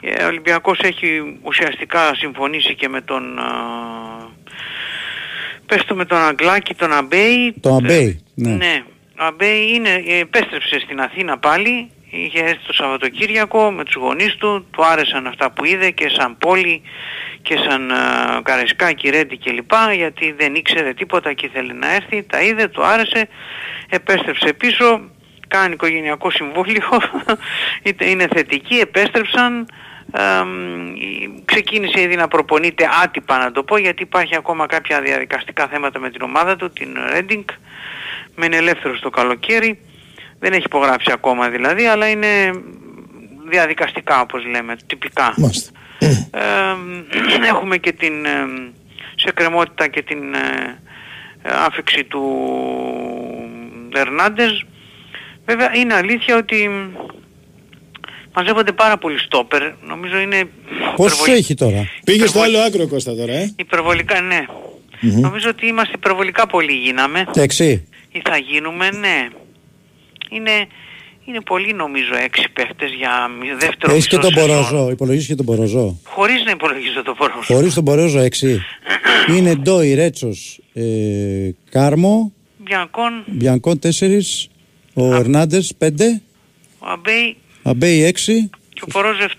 Ε, Ο Ολυμπιακός έχει ουσιαστικά συμφωνήσει και με τον α, πες το με τον Αγκλάκη, τον Αμπέι. Το Αμπέι. Ναι. Ναι, ο Αμπέι είναι, ε, επέστρεψε στην Αθήνα πάλι, είχε έρθει το Σαββατοκύριακο με τους γονείς του, του άρεσαν αυτά που είδε και σαν πόλη και σαν uh, Καραϊσκάκη, Ρέντι κλπ. γιατί δεν ήξερε τίποτα και ήθελε να έρθει, τα είδε, του άρεσε, επέστρεψε πίσω, κάνει οικογενειακό συμβούλιο, είτε είναι θετική, επέστρεψαν, εμ, η- ξεκίνησε ήδη να προπονείται άτυπα να το πω γιατί υπάρχει ακόμα κάποια διαδικαστικά θέματα με την ομάδα του, την Reading. Μένει ελεύθερος το καλοκαίρι δεν έχει υπογράψει ακόμα δηλαδή αλλά είναι διαδικαστικά όπως λέμε, τυπικά Μάλιστα. Εμ, έχουμε και την εμ, σε κρεμότητα και την ε, ε, άφηξη του Ερνάντες βέβαια είναι αλήθεια ότι μαζεύονται πάρα πολλοί στόπερ νομίζω είναι Πόσους υπερβολ- έχει τώρα; Πήγες στο άλλο άκρο Κώστα τώρα, ε; υπερβολικά ναι νομίζω ότι είμαστε υπερβολικά πολλοί γίναμε Εξή. ή θα γίνουμε ναι είναι, είναι πολύ νομίζω έξι παίχτες για μη- δεύτερο Έχεις και μισό τον σεζόν. Μποροζό. Υπολογίζεις και τον Μποροζό. χωρίς να υπολογίζω το Μποροζό Χωρίς τον Μποροζό 6. Είναι Ντόι, Ρέτσος, ε, Κάρμο, Μπιανκόν, Μπιανκόν 4, ο Ερνάντες 5, ο Αμπέι Αμπέι 6 και ο Πορόζο 7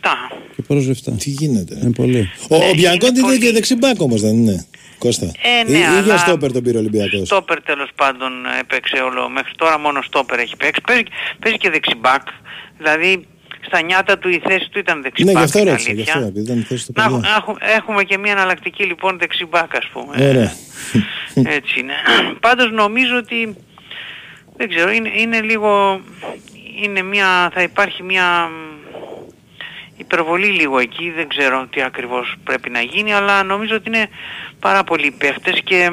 και Πορόζο 7. Τι γίνεται. Είναι πολύ. Ο, Ναι, ο Μπιανκόντι είναι είναι πολύ. και δεξιμπάκ όμως δεν είναι. Κώστα. Ε, ναι, Ή- ή για αλλά- στόπερ τον πήρε ο Ολυμπιακός. Στόπερ τέλος πάντων έπαιξε όλο, μέχρι τώρα μόνο στόπερ έχει παίξει. Παίζει, παίζει και δεξιμπάκ, δηλαδή στα νιάτα του η θέση του ήταν Ναι, δεξιμπάκ. γι' αυτό είναι ρώτησα. Γι' αλήθεια. αυτό, επειδή ήταν η θέση του Να, παιδιά. έχου- έχου- έχουμε και μια εναλλακτική λοιπόν δεξιμπάκ ας πούμε. Ωραία. Έτσι είναι. Πάντως νομίζω ότι δεν ξέρω, είναι, είναι λίγο, είναι μια, θα υπάρχει μια μ, υπερβολή λίγο εκεί, δεν ξέρω τι ακριβώς πρέπει να γίνει, αλλά νομίζω ότι είναι πάρα πολλοί παίχτες και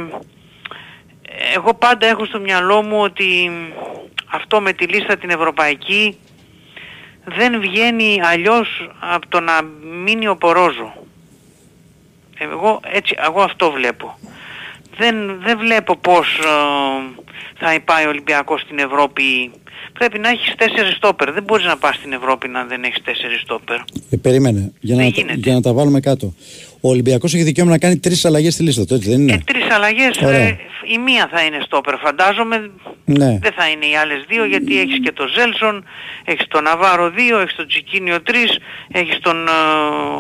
εγώ πάντα έχω στο μυαλό μου ότι αυτό με τη λίστα την ευρωπαϊκή δεν βγαίνει αλλιώς από το να μείνει ο Πορόζο. Εγώ, έτσι, εγώ αυτό βλέπω. δεν, δεν βλέπω πώς ε, θα πάει ο Ολυμπιακός στην Ευρώπη. Πρέπει να έχεις τέσσερις στόπερ. Δεν μπορείς να πας στην Ευρώπη να δεν έχεις τέσσερις στόπερ. Ε, περίμενε, για να, Δεν τα- γίνεται. για να τα βάλουμε κάτω. Ο Ολυμπιακός έχει δικαίωμα να κάνει τρεις αλλαγές στη λίστα του, έτσι δεν είναι; Ε, τρεις αλλαγές, Ωραία. ε, η μία θα είναι στόπερ φαντάζομαι. Ναι. Δεν θα είναι οι άλλες δύο γιατί έχεις και τον Ζέλσον, έχεις τον Ναβάρο 2, έχεις τον Τσικίνιο 3, έχεις τον ε,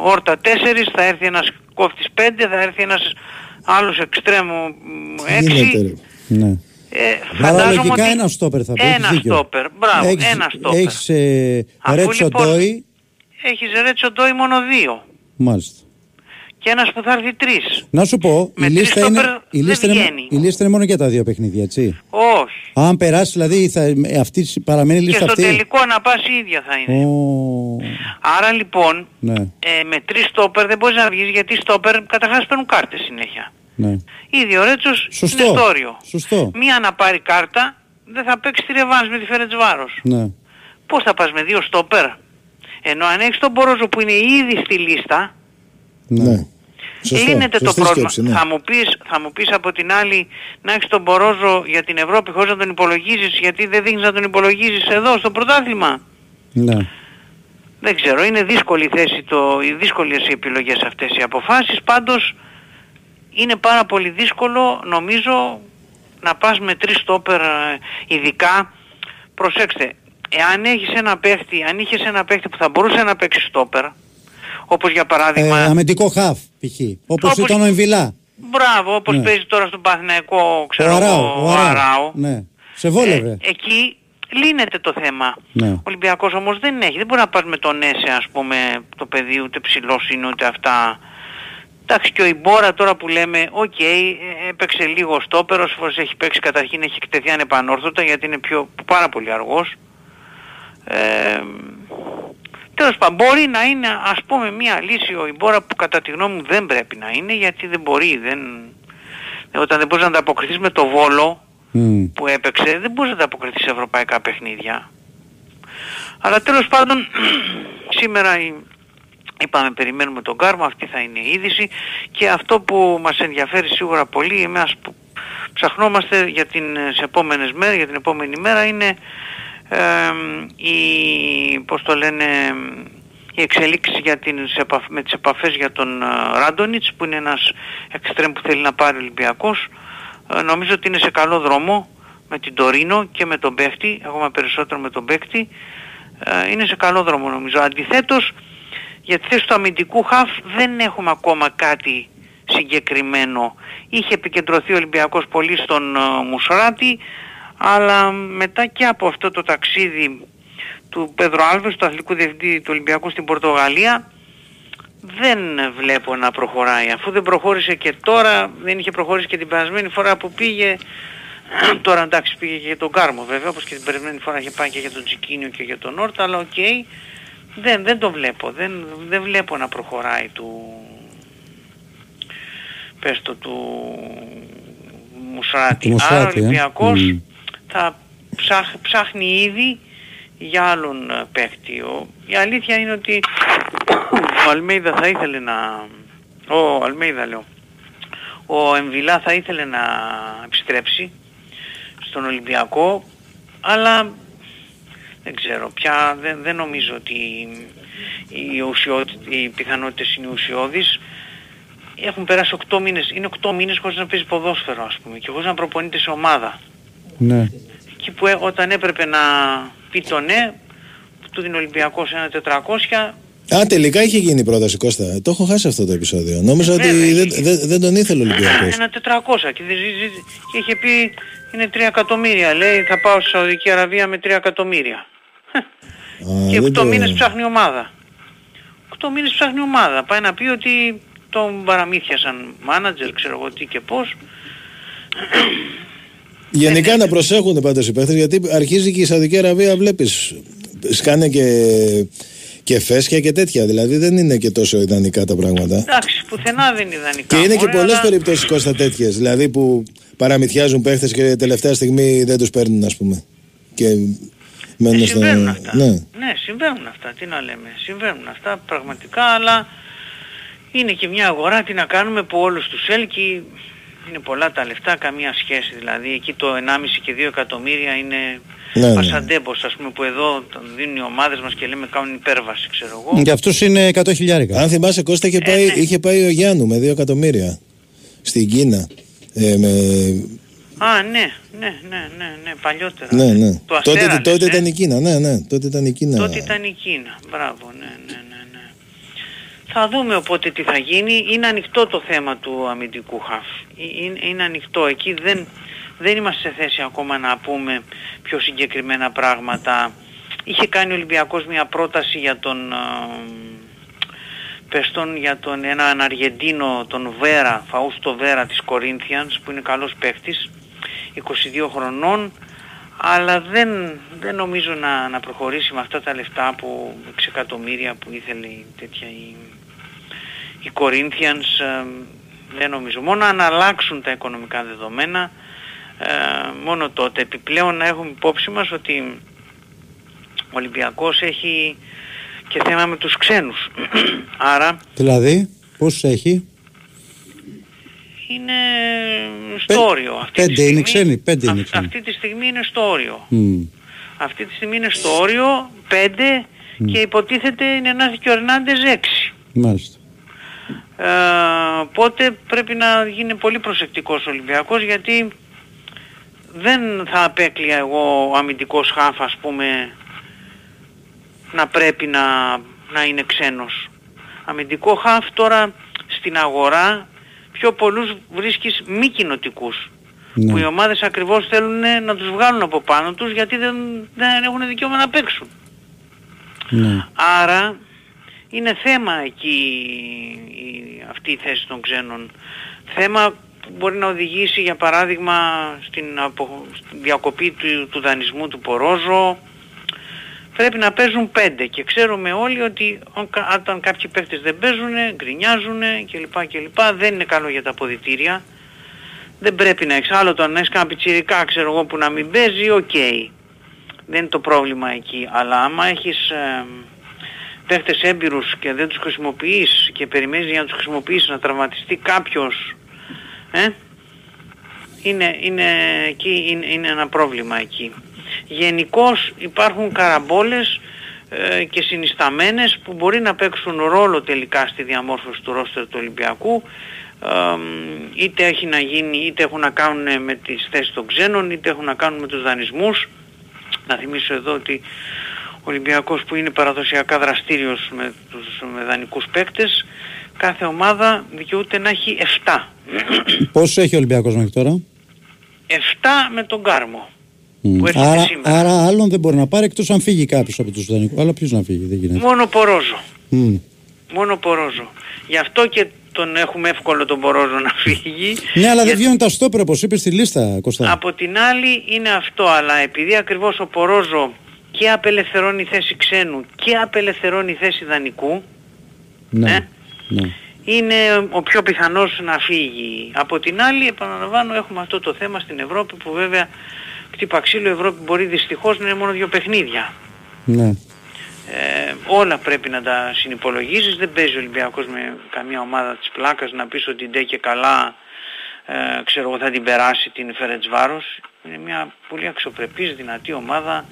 Όρτα 4, θα έρθει ένας κόφτης 5, θα έρθει ένας άλλος εξτρέμου 6. Γίνεται, ρε. ναι. Ε, Άρα φαντάζομαι λογικά ότι ένα στόπερ θα πει. έχεις Ένα δίκιο. στόπερ, μπράβο, έχεις, ένα στόπερ. Έχεις ε, Αφού Ρέτσο λοιπόν- Ντόι, Έχεις Ρέτσο Ντόι μόνο δύο. μάλιστα. Και ένας που θα έρθει τρεις. Να σου πω, Με η τρεις λίστα, στόπερ είναι, η, δεν λίστα είναι, βγαίνει. η λίστα είναι μόνο για τα δύο παιχνίδια, έτσι. Όχι. Αν περάσει, δηλαδή, θα, ε, αυτή, παραμένει η Και λίστα στο αυτή. τελικό να πας η ίδια θα είναι. Ω, Άρα λοιπόν ναι, ε, με τρεις στόπερ δεν μπορείς να βγεις γιατί στόπερ καταρχάς παίρνουν κάρτες συνέχεια. Ναι. Ήδη ο Ρέτσος Σωστό. είναι στόριο. Σωστό. Μία να πάρει κάρτα δεν θα παίξει τη ρεβάνς με τη Φερετσβάρος. Ναι. Πώς θα πας με δύο στόπερ; Ενώ αν έχεις τον Μπορόζο που είναι ήδη στη λίστα Ναι. Σωστό. Λύνεται το Σωστή πρόβλημα. σκέψη, ναι. θα, μου πεις, θα μου πεις από την άλλη να έχεις τον Μπορόζο για την Ευρώπη χωρίς να τον υπολογίζεις γιατί δεν δείχνεις να τον υπολογίζεις εδώ στο πρωτάθλημα; ναι. Δεν ξέρω, είναι δύσκολη η θέση, το, οι δύσκολες οι επιλογές αυτές οι αποφάσεις. Πάντως είναι πάρα πολύ δύσκολο νομίζω να πας με τρεις στόπερ ε, ειδικά. Προσέξτε, εάν έχεις ένα παίχτη, αν είχες ένα παίχτη που θα μπορούσε να παίξει στόπερ, όπως για παράδειγμα... Ε, αμυντικό χαφ, π.χ. Όπως, Όπως- ήταν ο Εμβιλά. Μπράβο, όπως Ναι. παίζει τώρα στον Παθηναϊκό, Ο ξέρω Αράου. εγώ, Ο ο Αράου. Αράου. Ναι. Σε βόλευε. Ε, εκεί λύνεται το θέμα. Ναι. Ο Ολυμπιακός όμως δεν έχει. Δεν μπορεί να πας με τον Έσε ας πούμε το παιδί ούτε ψηλός είναι ούτε αυτά. Εντάξει και ο Ιμπόρα τώρα που λέμε, οκ, ε, έπαιξε λίγο στόπερ, όσες φορές έχει παίξει καταρχήν έχει εκτεθεί ανεπανόρθωτα γιατί είναι πιο, πάρα πολύ αργός. Ε, τέλος πάντων, μπορεί να είναι ας πούμε μια λύση ο Ιμπόρα που κατά τη γνώμη μου δεν πρέπει να είναι γιατί δεν μπορεί, δεν... Όταν δεν μπορείς να ανταποκριθείς με το Βόλο Μμ. που έπαιξε, δεν μπορείς να ανταποκριθείς σε ευρωπαϊκά παιχνίδια. Αλλά τέλος πάντων, σήμερα η- είπαμε περιμένουμε τον Κάρμο, αυτή θα είναι η είδηση και αυτό που μας ενδιαφέρει σίγουρα πολύ, εμάς που ψαχνόμαστε για την, σε επόμενες μέρες, για την επόμενη μέρα είναι εμ, η, πώς το λένε, η εξελίξη για την, σε επαφ- με τις επαφές για τον ε, Ράντονιτς που είναι ένας εξτρέμ που θέλει να πάρει ο Ολυμπιακός. Ε, νομίζω ότι είναι σε καλό δρόμο με την Τωρίνο και με τον παίχτη, ακόμα περισσότερο με τον παίχτη. Ε, είναι σε καλό δρόμο νομίζω. Αντιθέτως, για τη θέση του αμυντικού χαφ δεν έχουμε ακόμα κάτι συγκεκριμένο. Είχε επικεντρωθεί ο Ολυμπιακός πολύ στον ε, Μουσράτη, αλλά μετά και από αυτό το ταξίδι του Πέδρο Άλβες, του αθλητικού διευθυντή του Ολυμπιακού στην Πορτογαλία, δεν βλέπω να προχωράει. Αφού δεν προχώρησε και τώρα, δεν είχε προχωρήσει και την περασμένη φορά που πήγε, τώρα εντάξει πήγε και για τον Κάρμο βέβαια, όπως και την περασμένη φορά είχε πάει και για τον Τσικίνιο και για τον Όρτα, αλλά οκ, δεν, δεν το βλέπω. Δεν, δεν βλέπω να προχωράει του, πες το, του Μουσράτη. Του Μουσράτη, Άρα ο ε. Ολυμπιακός Μμ. θα ψάχ, ψάχνει ήδη για άλλον ε, παίχτη. Ο, η αλήθεια είναι ότι ο Αλμέιδα θα ήθελε να... Ο Αλμέιδα λέω. Ο Εμβιλά θα ήθελε να επιστρέψει στον Ολυμπιακό, αλλά δεν ξέρω πια, δεν, δεν νομίζω ότι οι, ουσιώτη, οι πιθανότητες είναι ουσιώδεις. Έχουν περάσει 8 μήνες, είναι 8 μήνες χωρίς να παίζει ποδόσφαιρο ας πούμε και χωρίς να προπονείται σε ομάδα. Ναι. Εκεί που ε, όταν έπρεπε να πει το ναι, που του δίνει ο Ολυμπιακός ένα 400, Α, τελικά είχε γίνει η πρόταση Κώστα. Το έχω χάσει αυτό το επεισόδιο. Νόμιζα ότι Βέβαια, δεν, είχε. δεν, δεν τον ήθελε ο Ολυμπιακός. ένα 400 και, δεν ζη- και είχε πει είναι 3 εκατομμύρια. Λέει θα πάω στη Σαουδική Αραβία με 3 εκατομμύρια. Α, και 8 δεν το- μήνες ψάχνει ομάδα. 8 μήνες ψάχνει ομάδα. Πάει να πει ότι τον παραμύθιασαν μάνατζερ, ξέρω εγώ τι και πώς. Γενικά να προσέχουν πάντως οι παίχτες γιατί αρχίζει και η Σαουδική Αραβία βλέπεις σκάνε και, και φέσια και τέτοια δηλαδή δεν είναι και τόσο ιδανικά τα πράγματα. Εντάξει, πουθενά δεν είναι ιδανικά. Και είναι και μωρέ, πολλές αλλά- περιπτώσεις Κώστα τέτοιες δηλαδή που παραμυθιάζουν παίχτες και τελευταία στιγμή δεν τους παίρνουν ας πούμε. Και μένουν Ε, στα... συμβαίνουν αυτά. Ναι. ναι, συμβαίνουν αυτά. Τι να λέμε. Συμβαίνουν αυτά πραγματικά, αλλά είναι και μια αγορά, τι να κάνουμε, που όλους τους έλκει. είναι πολλά τα λεφτά, καμία σχέση. Δηλαδή εκεί το 1,5 και 2 εκατομμύρια είναι Ναι, ναι. πασαντέμπος ας πούμε που εδώ τον δίνουν οι ομάδες μας και λέμε κάνουν υπέρβαση ξέρω εγώ. Για αυτούς είναι 100 χιλιάρικα. Αν θυμάσαι Κώστα είχε πάει, είχε πάει ο Γιάννου με 2 εκατομμύρια στην Κίνα. Ε, με... Α, ναι, ναι, ναι, ναι, ναι, παλιότερα. Ναι, ναι. Το τότε Αστέρα, τότε λες, ήταν ναι. η Κίνα. Ναι, ναι. Τότε ήταν η Κίνα. Τότε ήταν η Κίνα. Μπράβο, ναι, ναι, ναι, ναι. Θα δούμε οπότε τι θα γίνει. Είναι ανοιχτό το θέμα του αμυντικού χαφ. Ε, Είναι, είναι ανοιχτό. Εκεί δεν, δεν είμαστε σε θέση ακόμα να πούμε πιο συγκεκριμένα πράγματα. Είχε κάνει ο Ολυμπιακός μια πρόταση για τον... ε, πες τον για τον έναν Αργεντίνο, τον Βέρα, Φαούστο Βέρα της Corinthians που είναι καλός παίχτης, 22 χρονών, αλλά δεν, δεν νομίζω να, να προχωρήσει με αυτά τα λεφτά που 6 εκατομμύρια που ήθελε η τέτοια η, η Corinthians, ε, δεν νομίζω. Μόνο αν αλλάξουν τα οικονομικά δεδομένα, ε, μόνο τότε. Επιπλέον να έχουμε υπόψη μας ότι ο Ολυμπιακός έχει και θέμα με τους ξένους. Άρα Δηλαδή, πόσους έχει; Είναι στο όριο. Αυτή τη Πέντε είναι στιγμή- ξένοι. Πέντε είναι αυ- ξένοι. αυτή τη στιγμή είναι στο όριο. Μμ. Αυτή τη στιγμή είναι στο όριο 5 και υποτίθεται είναι ένας και ο Ερνάντες 6. Μάλιστα. Ε, οπότε πρέπει να γίνει πολύ προσεκτικός ο Ολυμπιακός γιατί δεν θα απέκλεια εγώ ο αμυντικός χάφ ας πούμε να πρέπει να, να είναι ξένος. Αμυντικό χάφ τώρα στην αγορά πιο πολλούς βρίσκεις μη κοινοτικούς. Ναι. Που οι ομάδες ακριβώς θέλουν να τους βγάλουν από πάνω τους γιατί δεν, δεν έχουν δικαίωμα να παίξουν. Ναι. Άρα είναι θέμα εκεί η, αυτή η θέση των ξένων. Θέμα που μπορεί να οδηγήσει για παράδειγμα στην, απο, στην διακοπή του, του δανεισμού του Πορόζο. Πρέπει να παίζουν πέντε και ξέρουμε όλοι ότι αν κα- όταν κάποιοι παίκτες δεν παίζουν, γκρινιάζουν κλπ. κλπ. Δεν είναι καλό για τα αποδητήρια. Δεν πρέπει να έχεις άλλο το να έχεις κανένα πιτσιρικά ξέρω εγώ που να μην παίζει, οκ. Δεν είναι το πρόβλημα εκεί. Αλλά άμα έχεις ε, παίχτες έμπειρους και δεν τους χρησιμοποιείς και περιμένεις για να τους χρησιμοποιήσεις να τραυματιστεί κάποιος, ε, είναι, είναι, εκεί, είναι, είναι ένα πρόβλημα εκεί. Γενικώς υπάρχουν καραμπόλες ε, και συνισταμένες που μπορεί να παίξουν ρόλο τελικά στη διαμόρφωση του ρόστερ του Ολυμπιακού ε, είτε έχει να γίνει είτε έχουν να κάνουν με τις θέσεις των ξένων είτε έχουν να κάνουν με τους δανεισμούς να θυμίσω εδώ ότι ο Ολυμπιακός που είναι παραδοσιακά δραστήριος με τους με δανεικούς παίκτες κάθε ομάδα δικαιούται να έχει 7 Πόσους έχει ο Ολυμπιακός μέχρι τώρα; 7 με τον Κάρμο Μμ. Που έρχεται Άρα, σήμερα. άρα άλλον δεν μπορεί να πάρει εκτός αν φύγει κάποιος από τους δανεικούς. Αλλά ποιος να φύγει, δεν γίνεται. Μόνο Πορόζο. Μμ. Μόνο Πορόζο. Γι' αυτό και τον έχουμε εύκολο τον Πορόζο να φύγει. Ναι, αλλά δεν γιατί βγαίνουν τα στόπερ όπως είπες στη λίστα, Κωστά. Από την άλλη είναι αυτό, αλλά επειδή ακριβώς ο Πορόζο και απελευθερώνει θέση ξένου και απελευθερώνει θέση δανεικού, Ναι. ε, ναι. είναι ο πιο πιθανός να φύγει. Από την άλλη, επαναλαμβάνω, έχουμε αυτό το θέμα στην Ευρώπη που βέβαια κτύπα ξύλο η Ευρώπη μπορεί δυστυχώς να είναι μόνο δύο παιχνίδια. ναι. Ε, όλα πρέπει να τα συνυπολογίζεις. Δεν παίζει ο Ολυμπιακός με καμία ομάδα της πλάκας να πεις ότι ντε και καλά ε, ξέρω εγώ θα την περάσει την Φερετσβάρος. Είναι μια πολύ αξιοπρεπής, δυνατή ομάδα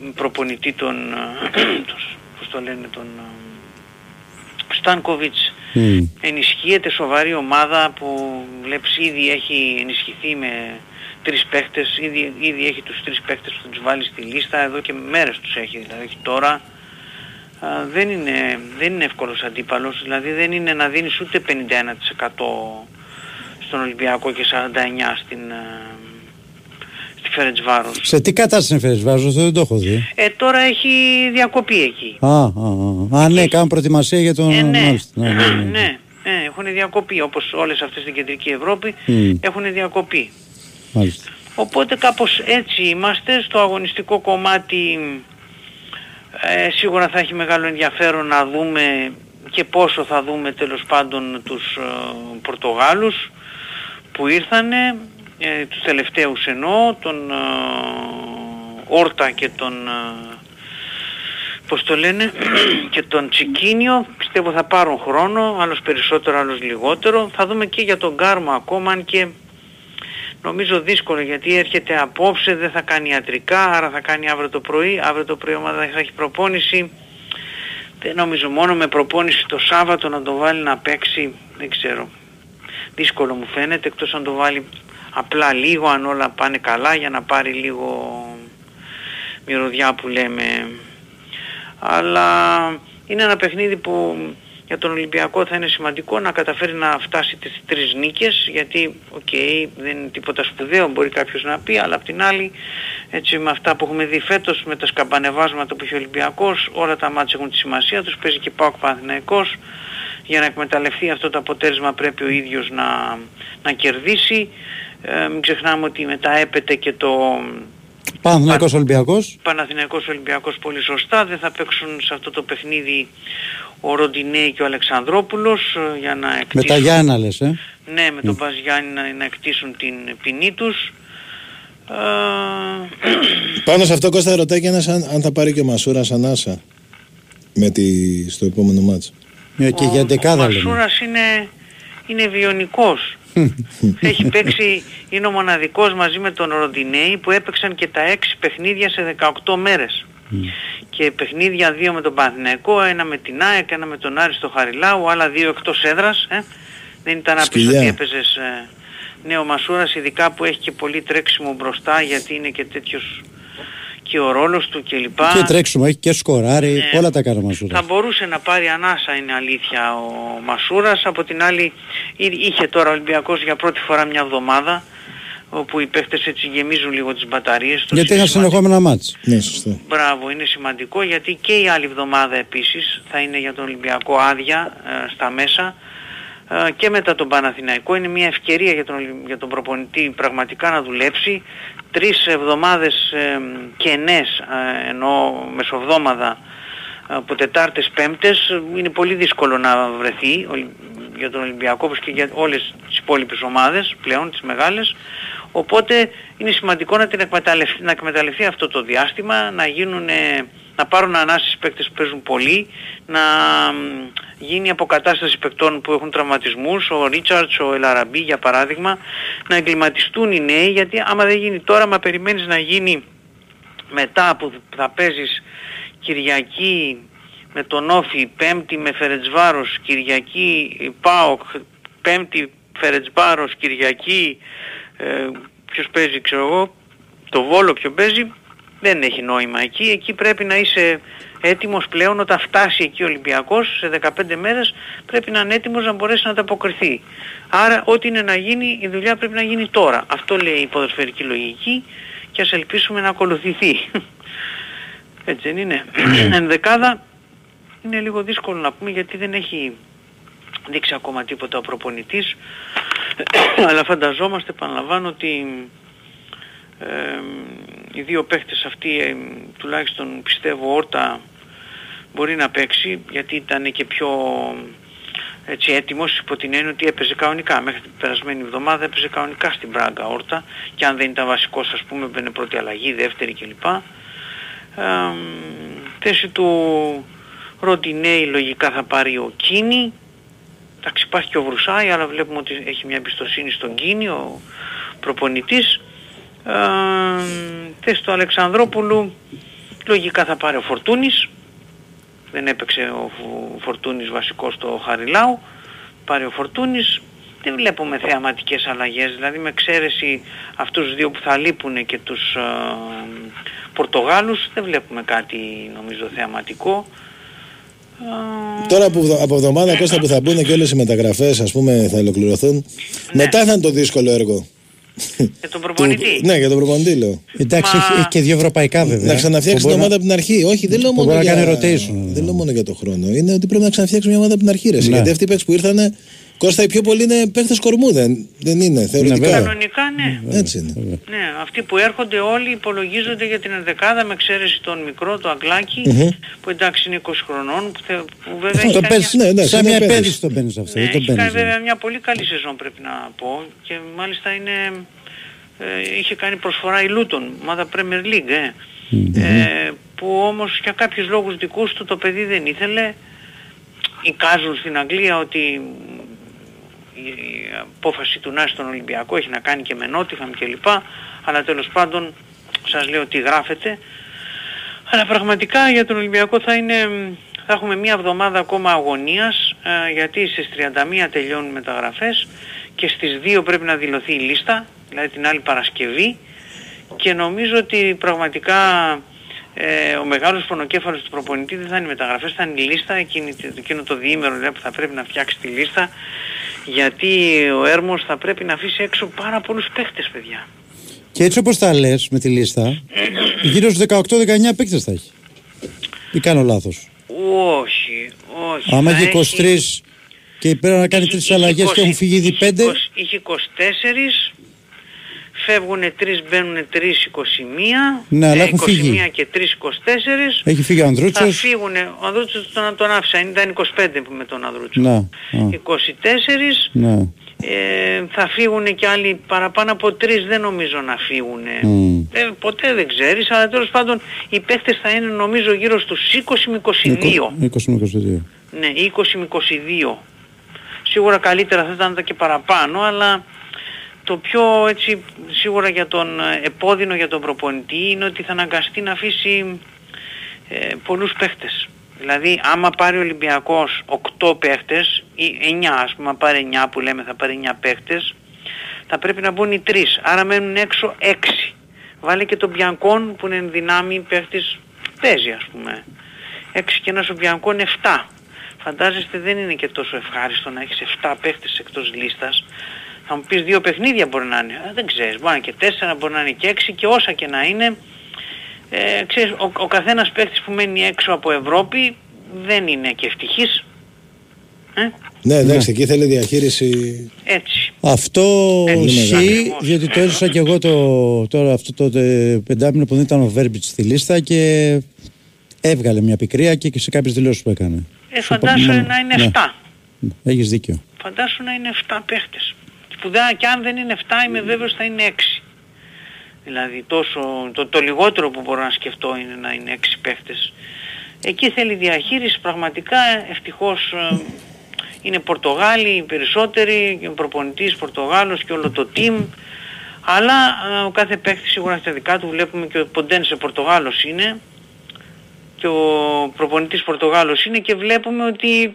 με προπονητή τον, ε, τους- πώς το λένε, τον ε, Στάνκοβιτς. Μμ. Ενισχύεται σοβαρή ομάδα που βλέπεις ήδη έχει ενισχυθεί με τρεις παίχτες, ήδη, ήδη έχει τους τρεις παίχτες που θα τους βάλει στη λίστα, εδώ και μέρες τους έχει, δηλαδή έχει τώρα. Α, δεν, είναι, δεν είναι εύκολος αντίπαλος, δηλαδή δεν είναι να δίνεις ούτε 51% στον Ολυμπιακό και 49% στην, ε, στη Φερετσβάρος. Σε τι κατάσταση είναι Φερεσβάζο, αυτό δεν το έχω δει. Ε, τώρα έχει διακοπή εκεί. Α, α, α. α ναι, κάνουν προετοιμασία για τον... Ε, ναι. Μάλιστα, ναι, ναι, ναι. ναι, ναι, έχουν διακοπή όπως όλες αυτές στην κεντρική Ευρώπη Μμ. έχουν διακοπή. Μάλιστα. Οπότε κάπως έτσι είμαστε στο αγωνιστικό κομμάτι ε, σίγουρα θα έχει μεγάλο ενδιαφέρον να δούμε και πόσο θα δούμε τέλος πάντων τους ε, Πορτογάλους που ήρθανε, ε, τους τελευταίους εννοώ, τον ε, Όρτα και τον ε, πώς το λένε, και τον Τσικίνιο πιστεύω θα πάρουν χρόνο, άλλος περισσότερο, άλλος λιγότερο. Θα δούμε και για τον Κάρμα ακόμα, αν και νομίζω δύσκολο γιατί έρχεται απόψε, δεν θα κάνει ιατρικά, άρα θα κάνει αύριο το πρωί, αύριο το πρωί η ομάδα θα έχει προπόνηση. Δεν νομίζω μόνο με προπόνηση το Σάββατο να το βάλει να παίξει, δεν ξέρω. Δύσκολο μου φαίνεται, εκτός αν το βάλει απλά λίγο, αν όλα πάνε καλά για να πάρει λίγο μυρωδιά που λέμε. Αλλά είναι ένα παιχνίδι που για τον Ολυμπιακό θα είναι σημαντικό να καταφέρει να φτάσει τις τρεις νίκες γιατί οκ δεν είναι τίποτα σπουδαίο μπορεί κάποιος να πει αλλά απ' την άλλη έτσι με αυτά που έχουμε δει φέτος με τα σκαμπανεβάσματα που έχει ο Ολυμπιακός όλα τα ματς έχουν τη σημασία τους παίζει και ΠΑΟΚ Παναθηναϊκός για να εκμεταλλευτεί αυτό το αποτέλεσμα πρέπει ο ίδιος να, να κερδίσει ε, μην ξεχνάμε ότι μετά έπεται και το Παναθηναϊκός Ολυμπιακός. Παναθηναϊκός Ολυμπιακός πολύ σωστά. Δεν θα παίξουν σε αυτό το παιχνίδι ο Ροντινέη και ο Αλεξανδρόπουλος ε, για να εκτίσουν... Με τα Γιάννα λες, ε; Ναι, με τον Παζιάννη να, να εκτίσουν την ποινή τους. Ε, Πάνω σε αυτό Κώστα ρωτάει και ένας αν, αν θα πάρει και ο Μασούρας ανάσα με τη, στο επόμενο μάτς. Ε, και για ο δεκάδα λέμε. Μασούρας είναι, είναι βιονικός. Έχει παίξει, είναι ο μοναδικός μαζί με τον Ροντινέη που έπαιξαν και τα 6 παιχνίδια σε 18 μέρες. Και παιχνίδια δύο με τον Παναθηναϊκό, ένα με την ΑΕΚ, ένα με τον Άρη στο Χαριλάου, άλλα δύο εκτός έδρας. Ε. Δεν ήταν να πεις Σκυλιά. ότι έπαιζες ε, ναι, ο Μασούρας ειδικά που έχει και πολύ τρέξιμο μπροστά γιατί είναι και τέτοιος και ο ρόλος του κλπ. Και τρέξιμο, έχει και σκοράρει, Ναι. όλα τα κάνει Μασούρας. Θα μπορούσε να πάρει ανάσα είναι αλήθεια ο Μασούρας. Από την άλλη εί- είχε τώρα ο Ολυμπιακός για πρώτη φορά μια εβδομάδα όπου οι παίχτες έτσι γεμίζουν λίγο τις μπαταρίες τους. Γιατί Είναι είχαν συνεχόμενα μάτς. Ναι, σωστό. Μπράβο, είναι σημαντικό γιατί και η άλλη εβδομάδα επίσης θα είναι για τον Ολυμπιακό άδεια ε, στα μέσα ε, και μετά τον Παναθηναϊκό είναι μια ευκαιρία για τον, Ολυ- για τον προπονητή πραγματικά να δουλέψει τρεις εβδομάδες ε, κενές ε, ενώ μεσοβδόμαδα ε, από Τετάρτες Πέμπτες ε, είναι πολύ δύσκολο να βρεθεί ο- για τον Ολυμπιακό όπως και για όλες τις υπόλοιπες ομάδες πλέον τις μεγάλες οπότε είναι σημαντικό να, την εκμεταλλευτεί, να εκμεταλλευτεί αυτό το διάστημα να γίνουν ε, να πάρουν ανάσεις παίκτες που παίζουν πολύ να μ, γίνει αποκατάσταση παικτών που έχουν τραυματισμούς. Ο Ρίτσαρτς, ο Ελαραμπή για παράδειγμα να εγκληματιστούν οι νέοι γιατί άμα δεν γίνει τώρα μα περιμένεις να γίνει μετά που θα παίζεις Κυριακή με τον Όφη, Πέμπτη με Φερετσβάρος, Κυριακή ΠΑΟΚ, Πέμπτη Φερετσβάρος, Κυριακή ε, ποιος παίζει ξέρω εγώ, το Βόλο ποιο παίζει, δεν έχει νόημα εκεί. Εκεί πρέπει να είσαι έτοιμος πλέον όταν φτάσει εκεί ο Ολυμπιακός σε 15 μέρες πρέπει να είναι έτοιμος να μπορέσει να ανταποκριθεί. Άρα ό,τι είναι να γίνει η δουλειά πρέπει να γίνει τώρα. Αυτό λέει η ποδοσφαιρική λογική και ας ελπίσουμε να ακολουθηθεί. Έτσι δεν είναι. Ενδεκάδα είναι λίγο δύσκολο να πούμε γιατί δεν έχει δείξει ακόμα τίποτα ο προπονητής αλλά φανταζόμαστε επαναλαμβάνω ότι ε, οι δύο παίχτες αυτοί ε, τουλάχιστον πιστεύω όρτα μπορεί να παίξει γιατί ήταν και πιο έτσι έτοιμος υπό την έννοια ότι έπαιζε κανονικά μέχρι την περασμένη εβδομάδα έπαιζε κανονικά στην Πράγκα όρτα και αν δεν ήταν βασικός ας πούμε μπαινε πρώτη αλλαγή, δεύτερη κλπ. Ε, θέση του Ροντινέη λογικά θα πάρει ο Κίνη Εντάξει υπάρχει και ο Βρουσάη αλλά βλέπουμε ότι έχει μια εμπιστοσύνη στον Κίνη ο προπονητής. Ε, θέση του Αλεξανδρόπουλου λογικά θα πάρει ο Φορτούνης. Δεν έπαιξε ο Φου- Φορτούνης βασικός στο Χαριλάου. Πάρει ο Φορτούνης. Δεν βλέπουμε θεαματικές αλλαγές. Δηλαδή με εξαίρεση αυτούς τους δύο που θα λείπουν και τους ε, Πορτογάλους δεν βλέπουμε κάτι νομίζω θεαματικό Τώρα που, από εβδομάδα Κώστα που θα μπουν και όλες οι μεταγραφές ας πούμε θα ολοκληρωθούν μετά θα είναι το δύσκολο έργο. Για τον προπονητή. ναι, για τον προπονητή λέω. Εντάξει, έχει, έχει και δύο ευρωπαϊκά βέβαια. Να ξαναφτιάξει Που την μπορεί ομάδα από την αρχή. Όχι, δεν λέω που μόνο μπορεί να για... κάνει rotation. Δεν λέω μόνο για το χρόνο. Είναι ότι πρέπει να ξαναφτιάξει μια ομάδα από την αρχή. Ρε. Ναι. Γιατί αυτοί οι παίκτες που ήρθαν, Κώστα οι πιο πολλοί είναι παίκτες κορμού. Δεν, δεν είναι, θεωρητικά. Κανονικά ναι. Έτσι είναι. Ναι, αυτοί που έρχονται όλοι υπολογίζονται για την ενδεκάδα με εξαίρεση τον μικρό, το αγκλάκι, Μμμ. που εντάξει είναι 20 χρονών, που, θε, που βέβαια Το έχει κάνει, παίζεις, ναι, εντάξει, σαν είναι μια επένδυση. επένδυση το παίρνεις αυτό. ναι, δεν το έχει κάνει παίρνεις. βέβαια μια πολύ καλή σεζόν πρέπει να πω και μάλιστα είναι, ε, είχε κάνει προσφορά η Λούτον, ομάδα Premier League, ε. ε, που όμως για κάποιους λόγους δικούς του το παιδί δεν ήθελε. Εικάζουν στην Αγγλία ότι η απόφαση του να στον Ολυμπιακό έχει να κάνει και με Νότιχαμ κλπ. Αλλά τέλος πάντων σας λέω τι γράφεται. Αλλά πραγματικά για τον Ολυμπιακό θα είναι θα έχουμε μία εβδομάδα ακόμα αγωνίας ε, γιατί στις 31 τελειώνουν οι μεταγραφές και στις 2 πρέπει να δηλωθεί η λίστα, δηλαδή την άλλη Παρασκευή και νομίζω ότι πραγματικά ε, ο μεγάλος πονοκέφαλος του προπονητή δεν θα είναι οι μεταγραφές, θα είναι η λίστα, εκείνη, εκείνο το διήμερο δηλαδή, που θα πρέπει να φτιάξει τη λίστα γιατί ο Έρμος θα πρέπει να αφήσει έξω πάρα πολλούς παίχτες παιδιά. Και έτσι όπως τα λες με τη λίστα, γύρω στους 18-19 παίκτες θα έχει. Ή κάνω λάθος. Όχι, όχι. Άμα θα έχει 23 και πρέπει να κάνει τρεις αλλαγές και έχουν φύγει ήδη 5. Είχε 24, φεύγουν 3, μπαίνουν 3, 21. Ναι, αλλά ε, έχουν 21 φύγει. και 3, 24. Έχει φύγει ο Θα Ανδρούτσος. φύγουν, ο Ανδρούτσος τον, τον άφησα, ήταν 25 με τον Ανδρούτσο. Ναι, α, 24, ναι. ε, θα φύγουν και άλλοι παραπάνω από 3 δεν νομίζω να φύγουν. Μμ. Ε, ποτέ δεν ξέρεις, αλλά τέλος πάντων οι παίχτες θα είναι νομίζω γύρω στους 20 με 22. 20 με 22. Ναι, 20 με 22. Σίγουρα καλύτερα θα ήταν και παραπάνω, αλλά το πιο έτσι σίγουρα για τον ε, επώδυνο για τον προπονητή είναι ότι θα αναγκαστεί να αφήσει ε, πολλούς παίχτες. Δηλαδή άμα πάρει ο Ολυμπιακός 8 παίχτες ή 9 ας πούμε, αν πάρει 9 που λέμε θα πάρει 9 παίχτες, θα πρέπει να μπουν οι 3, άρα μένουν έξω 6. Βάλε και τον Μπιανκόν που είναι εν δυνάμει παίχτης, παίζει ας πούμε. 6 και ένας ο Μπιανκόν 7. Φαντάζεστε δεν είναι και τόσο ευχάριστο να έχεις 7 παίχτες εκτός λίστας. Θα μου πεις δύο παιχνίδια μπορεί να είναι. Ε, δεν ξέρεις, μπορεί να είναι και τέσσερα, μπορεί να είναι και έξι και όσα και να είναι. Ε, ξέρεις, ο, ο καθένας παίχτης που μένει έξω από Ευρώπη δεν είναι και ευτυχής. Ε, Ναι, εντάξει, εκεί θέλει διαχείριση. έτσι. Αυτό Ε, ισχύει, ακριβώς. διότι το έζησα και εγώ το, τώρα αυτό το τε- πεντάμινο που δεν ήταν ο Βέρμπιτς στη λίστα και έβγαλε μια πικρία και σε κάποιες δηλώσεις που έκανε. Ε, Στο φαντάσου πα- να είναι ναι. 7. Έχεις δίκιο. Φαντάσου να είναι 7 παίχτες. Που δεν, και αν δεν είναι 7 είμαι βέβαιος θα είναι 6. Δηλαδή τόσο, το, το λιγότερο που μπορώ να σκεφτώ είναι να είναι 6 παίχτες. Εκεί θέλει διαχείριση πραγματικά ευτυχώς ε, είναι Πορτογάλοι οι περισσότεροι, και ο προπονητής Πορτογάλος και όλο το team. Αλλά ε, ο κάθε παίχτης σίγουρα έχει τα δικά του, βλέπουμε και ο Ποντένσε Πορτογάλος είναι και ο προπονητής Πορτογάλος είναι και βλέπουμε ότι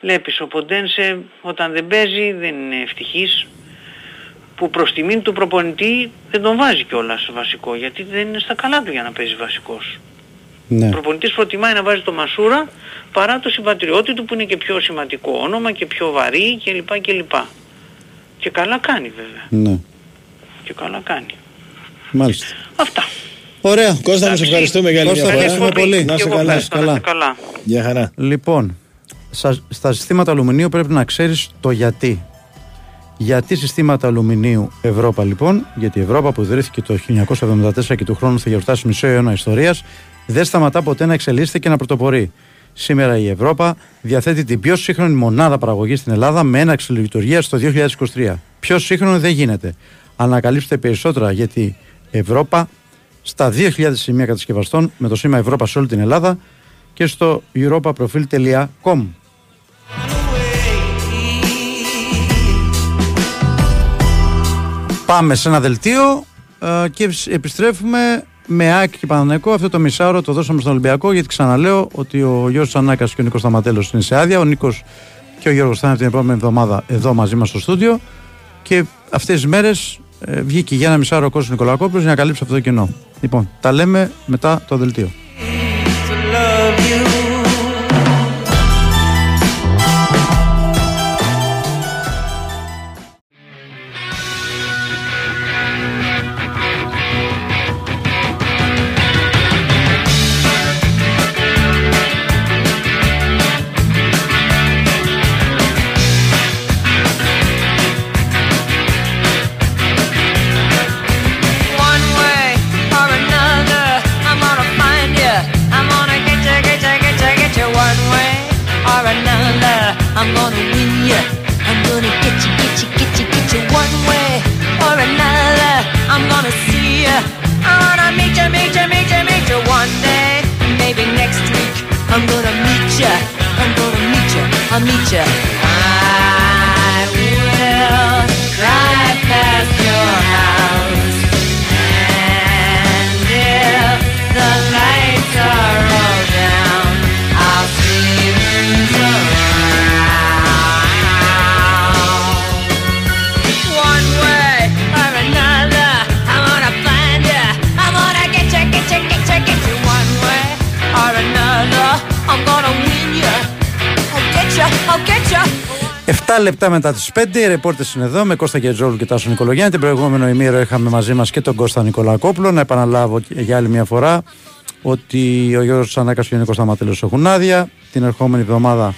βλέπεις ο Ποντένσε όταν δεν παίζει δεν είναι ευτυχής που προς τιμήν του προπονητή δεν τον βάζει κιόλας βασικό γιατί δεν είναι στα καλά του για να παίζει βασικός. Ναι. Ο προπονητής προτιμάει να βάζει το Μασούρα παρά το συμπατριώτη του που είναι και πιο σημαντικό όνομα και πιο βαρύ κλπ. κλπ. Και καλά κάνει βέβαια. Ναι. Και καλά κάνει. Μάλιστα. Αυτά. Ωραία. Κώστα, μας ευχαριστούμε για άλλη Κώστα, μια φορά. ευχαριστούμε πολύ. Να Και είσαι εγώ καλά. ευχαριστώ, να είστε καλά. Γεια χαρά. Λοιπόν, στα, στα συστήματα αλουμινίου πρέπει να ξέρεις το γιατί. Γιατί συστήματα αλουμινίου Ευρώπα λοιπόν, γιατί η Ευρώπα που ιδρύθηκε το 1974 και του χρόνου θα γιορτάσει μισό αιώνα ιστορίας, δεν σταματά ποτέ να εξελίσσεται και να πρωτοπορεί. Σήμερα η Ευρώπα διαθέτει την πιο σύγχρονη μονάδα παραγωγής στην Ελλάδα με έναξη λειτουργίας το 2023. Πιο σύγχρονο δεν γίνεται. Ανακαλύψτε περισσότερα γιατί η Ευρώπα στα 2.000 σημεία κατασκευαστών με το σήμα Ευρώπα σε όλη την Ελλάδα και στο europaprofil.com. Πάμε σε ένα δελτίο ε, και επιστρέφουμε με ΑΕΚ και Παναναϊκό. Αυτό το μισάωρο το δώσαμε στον Ολυμπιακό γιατί ξαναλέω ότι ο Γιώργος Ανάκας και ο Νίκος Σταματέλος είναι σε άδεια. Ο Νίκος και ο Γιώργος θα είναι την επόμενη εβδομάδα εδώ μαζί μας στο στούντιο και αυτές τις μέρες ε, βγήκε για ένα μισάωρο ο Κώστας Νικολακόπουλος για να καλύψει αυτό το κενό. Λοιπόν, τα λέμε μετά το δελτίο. 7 λεπτά μετά τις 5, οι ρεπόρτες είναι εδώ με Κώστα Γετζόλου και Τάσο Νικολογιάννη. Την προηγούμενο ημίρο είχαμε μαζί μας και τον Κώστα Νικολακόπουλο. Να επαναλάβω και για άλλη μια φορά ότι ο Γιώργος Τσανάκας και ο Νίκος Σταματέλο έχουν άδεια. Την ερχόμενη εβδομάδα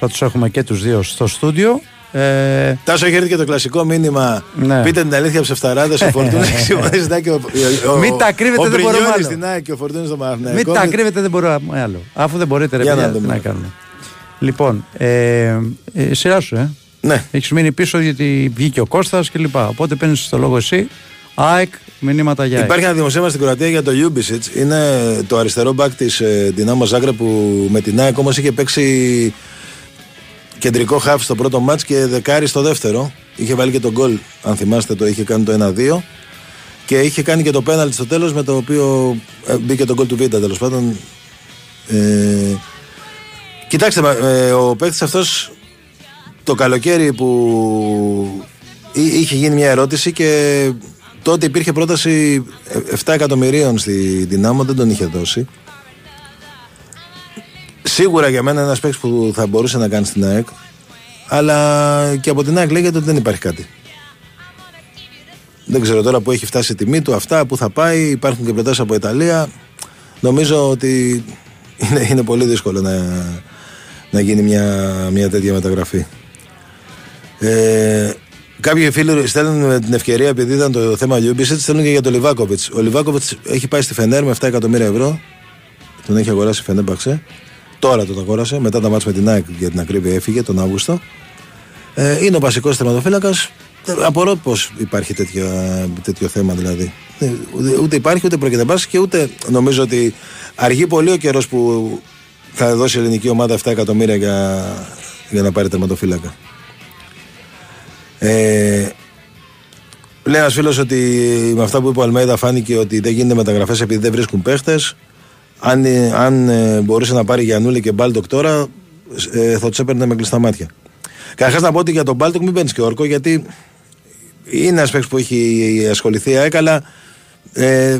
θα τους έχουμε και τους δύο στο στούντιο. Ε, Τάσο έχει έρθει και το κλασικό μήνυμα. Ναι. Πείτε την αλήθεια ψευταράδες. Ο Φορτούνης και ο, ο, ο, Μην τα κρύβετε, ο δεν μπορούμε Μπρινιόλης άλλο. στην ΑΕΚ και ο Φορτούνης στο Παναθηναϊκό. μην τα κρύβετε, δεν μπορούμε άλλο. Αφού δεν μπορείτε, ρε Για να παιδιά, τι δούμε. να κάνουμε. Λοιπόν, ε, ε, σειρά σου, ε. Ναι. Έχεις μείνει πίσω γιατί βγήκε ο Κώστας και λοιπά. Οπότε παίρνεις το λόγο εσύ. ΑΕΚ, μηνύματα για ΑΕΚ. Υπάρχει ένα δημοσίευμα στην Κροατία για το Ιούμπισιτς. Είναι το αριστερό μπακ της ε, Δυνάμω Ζάγκρε που με την ΑΕΚ όμως είχε παίξει κεντρικό χάφ στο πρώτο μάτς και δεκάρι στο δεύτερο. Είχε βάλει και τον γκολ, αν θυμάστε, το είχε κάνει το 1-2. Και είχε κάνει και το πέναλτι στο τέλος με το οποίο ε, μπήκε το γκολ του Βίντα τέλος πάντων. Ε, κοιτάξτε, μα, ε, ο παίκτης αυτός το καλοκαίρι που εί- είχε γίνει μια ερώτηση και τότε υπήρχε πρόταση ε, 7 εκατομμυρίων στη Δυνάμω, δεν τον είχε δώσει. Σίγουρα για μένα ένας παίκτης που θα μπορούσε να κάνει στην ΑΕΚ, αλλά και από την ΑΕΚ λέγεται ότι δεν υπάρχει κάτι. Δεν ξέρω τώρα που έχει φτάσει η τιμή του, αυτά που θα πάει, υπάρχουν και προτάσεις από Ιταλία. Νομίζω ότι είναι, είναι πολύ δύσκολο να, να γίνει μια, μια τέτοια μεταγραφή. Ε, κάποιοι φίλοι στέλνουν με την ευκαιρία, επειδή ήταν το θέμα Λιούμπισετ, στέλνουν και για τον Λιβάκοβιτς. Ο Λιβάκοβιτς έχει πάει στη Φενέρ με 7 εκατομμύρια ευρώ. Τον έχει αγοράσει η Φενέρ Μπαξέ. Τώρα τον αγόρασε, μετά τα μάτια με την ΑΕΚ για την ακρίβεια έφυγε τον Αύγουστο. Ε, είναι ο βασικός τερματοφύλακα. Απορώ πώς υπάρχει τέτοιο, τέτοιο θέμα δηλαδή. Ε, Ούτε, ούτε υπάρχει ούτε πρόκειται να υπάρξει και ούτε νομίζω ότι αργεί πολύ ο καιρός που θα δώσει η ελληνική ομάδα 7 εκατομμύρια για, για να πάρει τερματοφύλακα. Ε, λέει ένας φίλος ότι με αυτά που είπε ο Αλμέιδα φάνηκε ότι δεν γίνεται μεταγραφές επειδή δεν βρίσκουν παίχτες. Αν, ε, αν ε, μπορούσε να πάρει Γιανούλη και Μπάλτοκ τώρα, ε, θα τους έπαιρνε με κλειστά μάτια. Καταρχάς να πω ότι για τον Μπάλτοκ μην παίρνεις και όρκο γιατί είναι ένας παίκτης που έχει ασχοληθεί η ΑΕΚ, αλλά ε,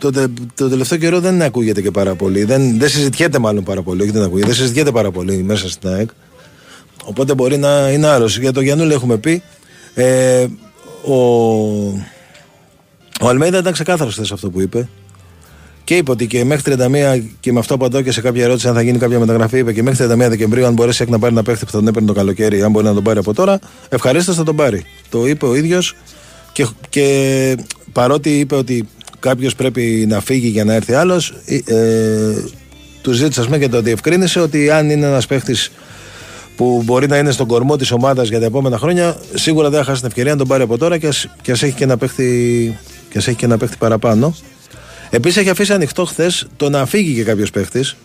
το, τε- το τελευταίο καιρό δεν ακούγεται και πάρα πολύ. Δεν, δεν συζητιέται μάλλον πάρα πολύ. Όχι δεν ακούγεται, δεν συζητιέται πάρα πολύ μέσα στην ΑΕΚ. Οπότε μπορεί να είναι άλλο. Για τον Γιαννούλη έχουμε πει. Ε, ο, ο Αλμέιδα ήταν ξεκάθαρος χθες αυτό που είπε. Και είπε ότι και μέχρι 31 και με αυτό απαντώ και σε κάποια ερώτηση αν θα γίνει κάποια μεταγραφή, είπε και μέχρι 31 Δεκεμβρίου, αν μπορέσει να πάρει ένα παίχτη που θα τον έπαιρνε το καλοκαίρι, αν μπορεί να τον πάρει από τώρα, ευχαρίστως θα τον πάρει. Το είπε ο ίδιος και, και παρότι είπε ότι κάποιος πρέπει να φύγει για να έρθει άλλος, ε, του ζήτησε ας πούμε, και το διευκρίνησε ότι αν είναι ένας παίχτης που μπορεί να είναι στον κορμό της ομάδας για τα επόμενα χρόνια, σίγουρα δεν θα χάσει την ευκαιρία να τον πάρει από τώρα και ας έχει και ένα παίχτη, και ας έχει και ένα παίχτη παραπάνω. Επίσης έχει αφήσει ανοιχτό χθες το να φύγει και κάποιος παίχτης.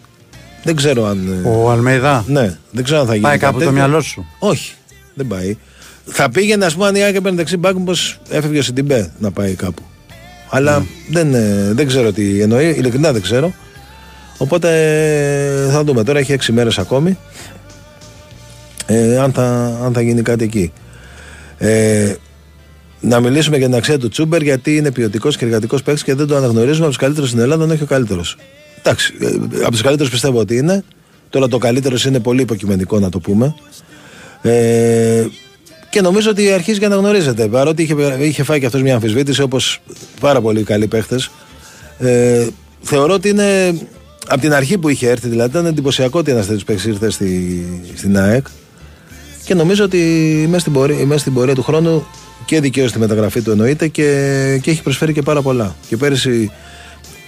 Δεν ξέρω αν. ε, Ο Αλμέιδα. Ναι, δεν ξέρω αν θα γίνει. Πάει κάτι κάπου το τέτοιο. μυαλό σου. Όχι, δεν πάει. Θα πήγαινε, ας πούμε, αν η Άκη έπαιρνε δεξί μπακ, μήπως έφευγε ο Σιντιμπέ να πάει κάπου. Αλλά δεν, ε, δεν ξέρω τι εννοεί, ειλικρινά δεν ξέρω. Οπότε ε, θα δούμε. Τώρα έχει έξι μέρες ακόμη. Ε, αν, θα, αν θα γίνει κάτι εκεί. Ε, να μιλήσουμε για την αξία του Τσούμπερ γιατί είναι ποιοτικός και εργατικός παίκτης και δεν το αναγνωρίζουμε από τους καλύτερους στην Ελλάδα, αν όχι ο καλύτερος. Εντάξει, ε, από τους καλύτερους πιστεύω ότι είναι. Τώρα το καλύτερος είναι πολύ υποκειμενικό να το πούμε. Ε, και νομίζω ότι αρχίζει και αναγνωρίζεται. Παρότι είχε, είχε φάει και αυτός μια αμφισβήτηση όπως πάρα πολλοί καλοί παίχτες. Ε, θεωρώ ότι είναι από την αρχή που είχε έρθει, δηλαδή ήταν εντυπωσιακό ότι ένας τέτοιος παίχτης ήρθε στη, στην ΑΕΚ. Και νομίζω ότι μέσα στην, πορεία, μέσα στην πορεία του χρόνου και δικαίωσε τη μεταγραφή του εννοείται και, και έχει προσφέρει και πάρα πολλά. Και πέρυσι,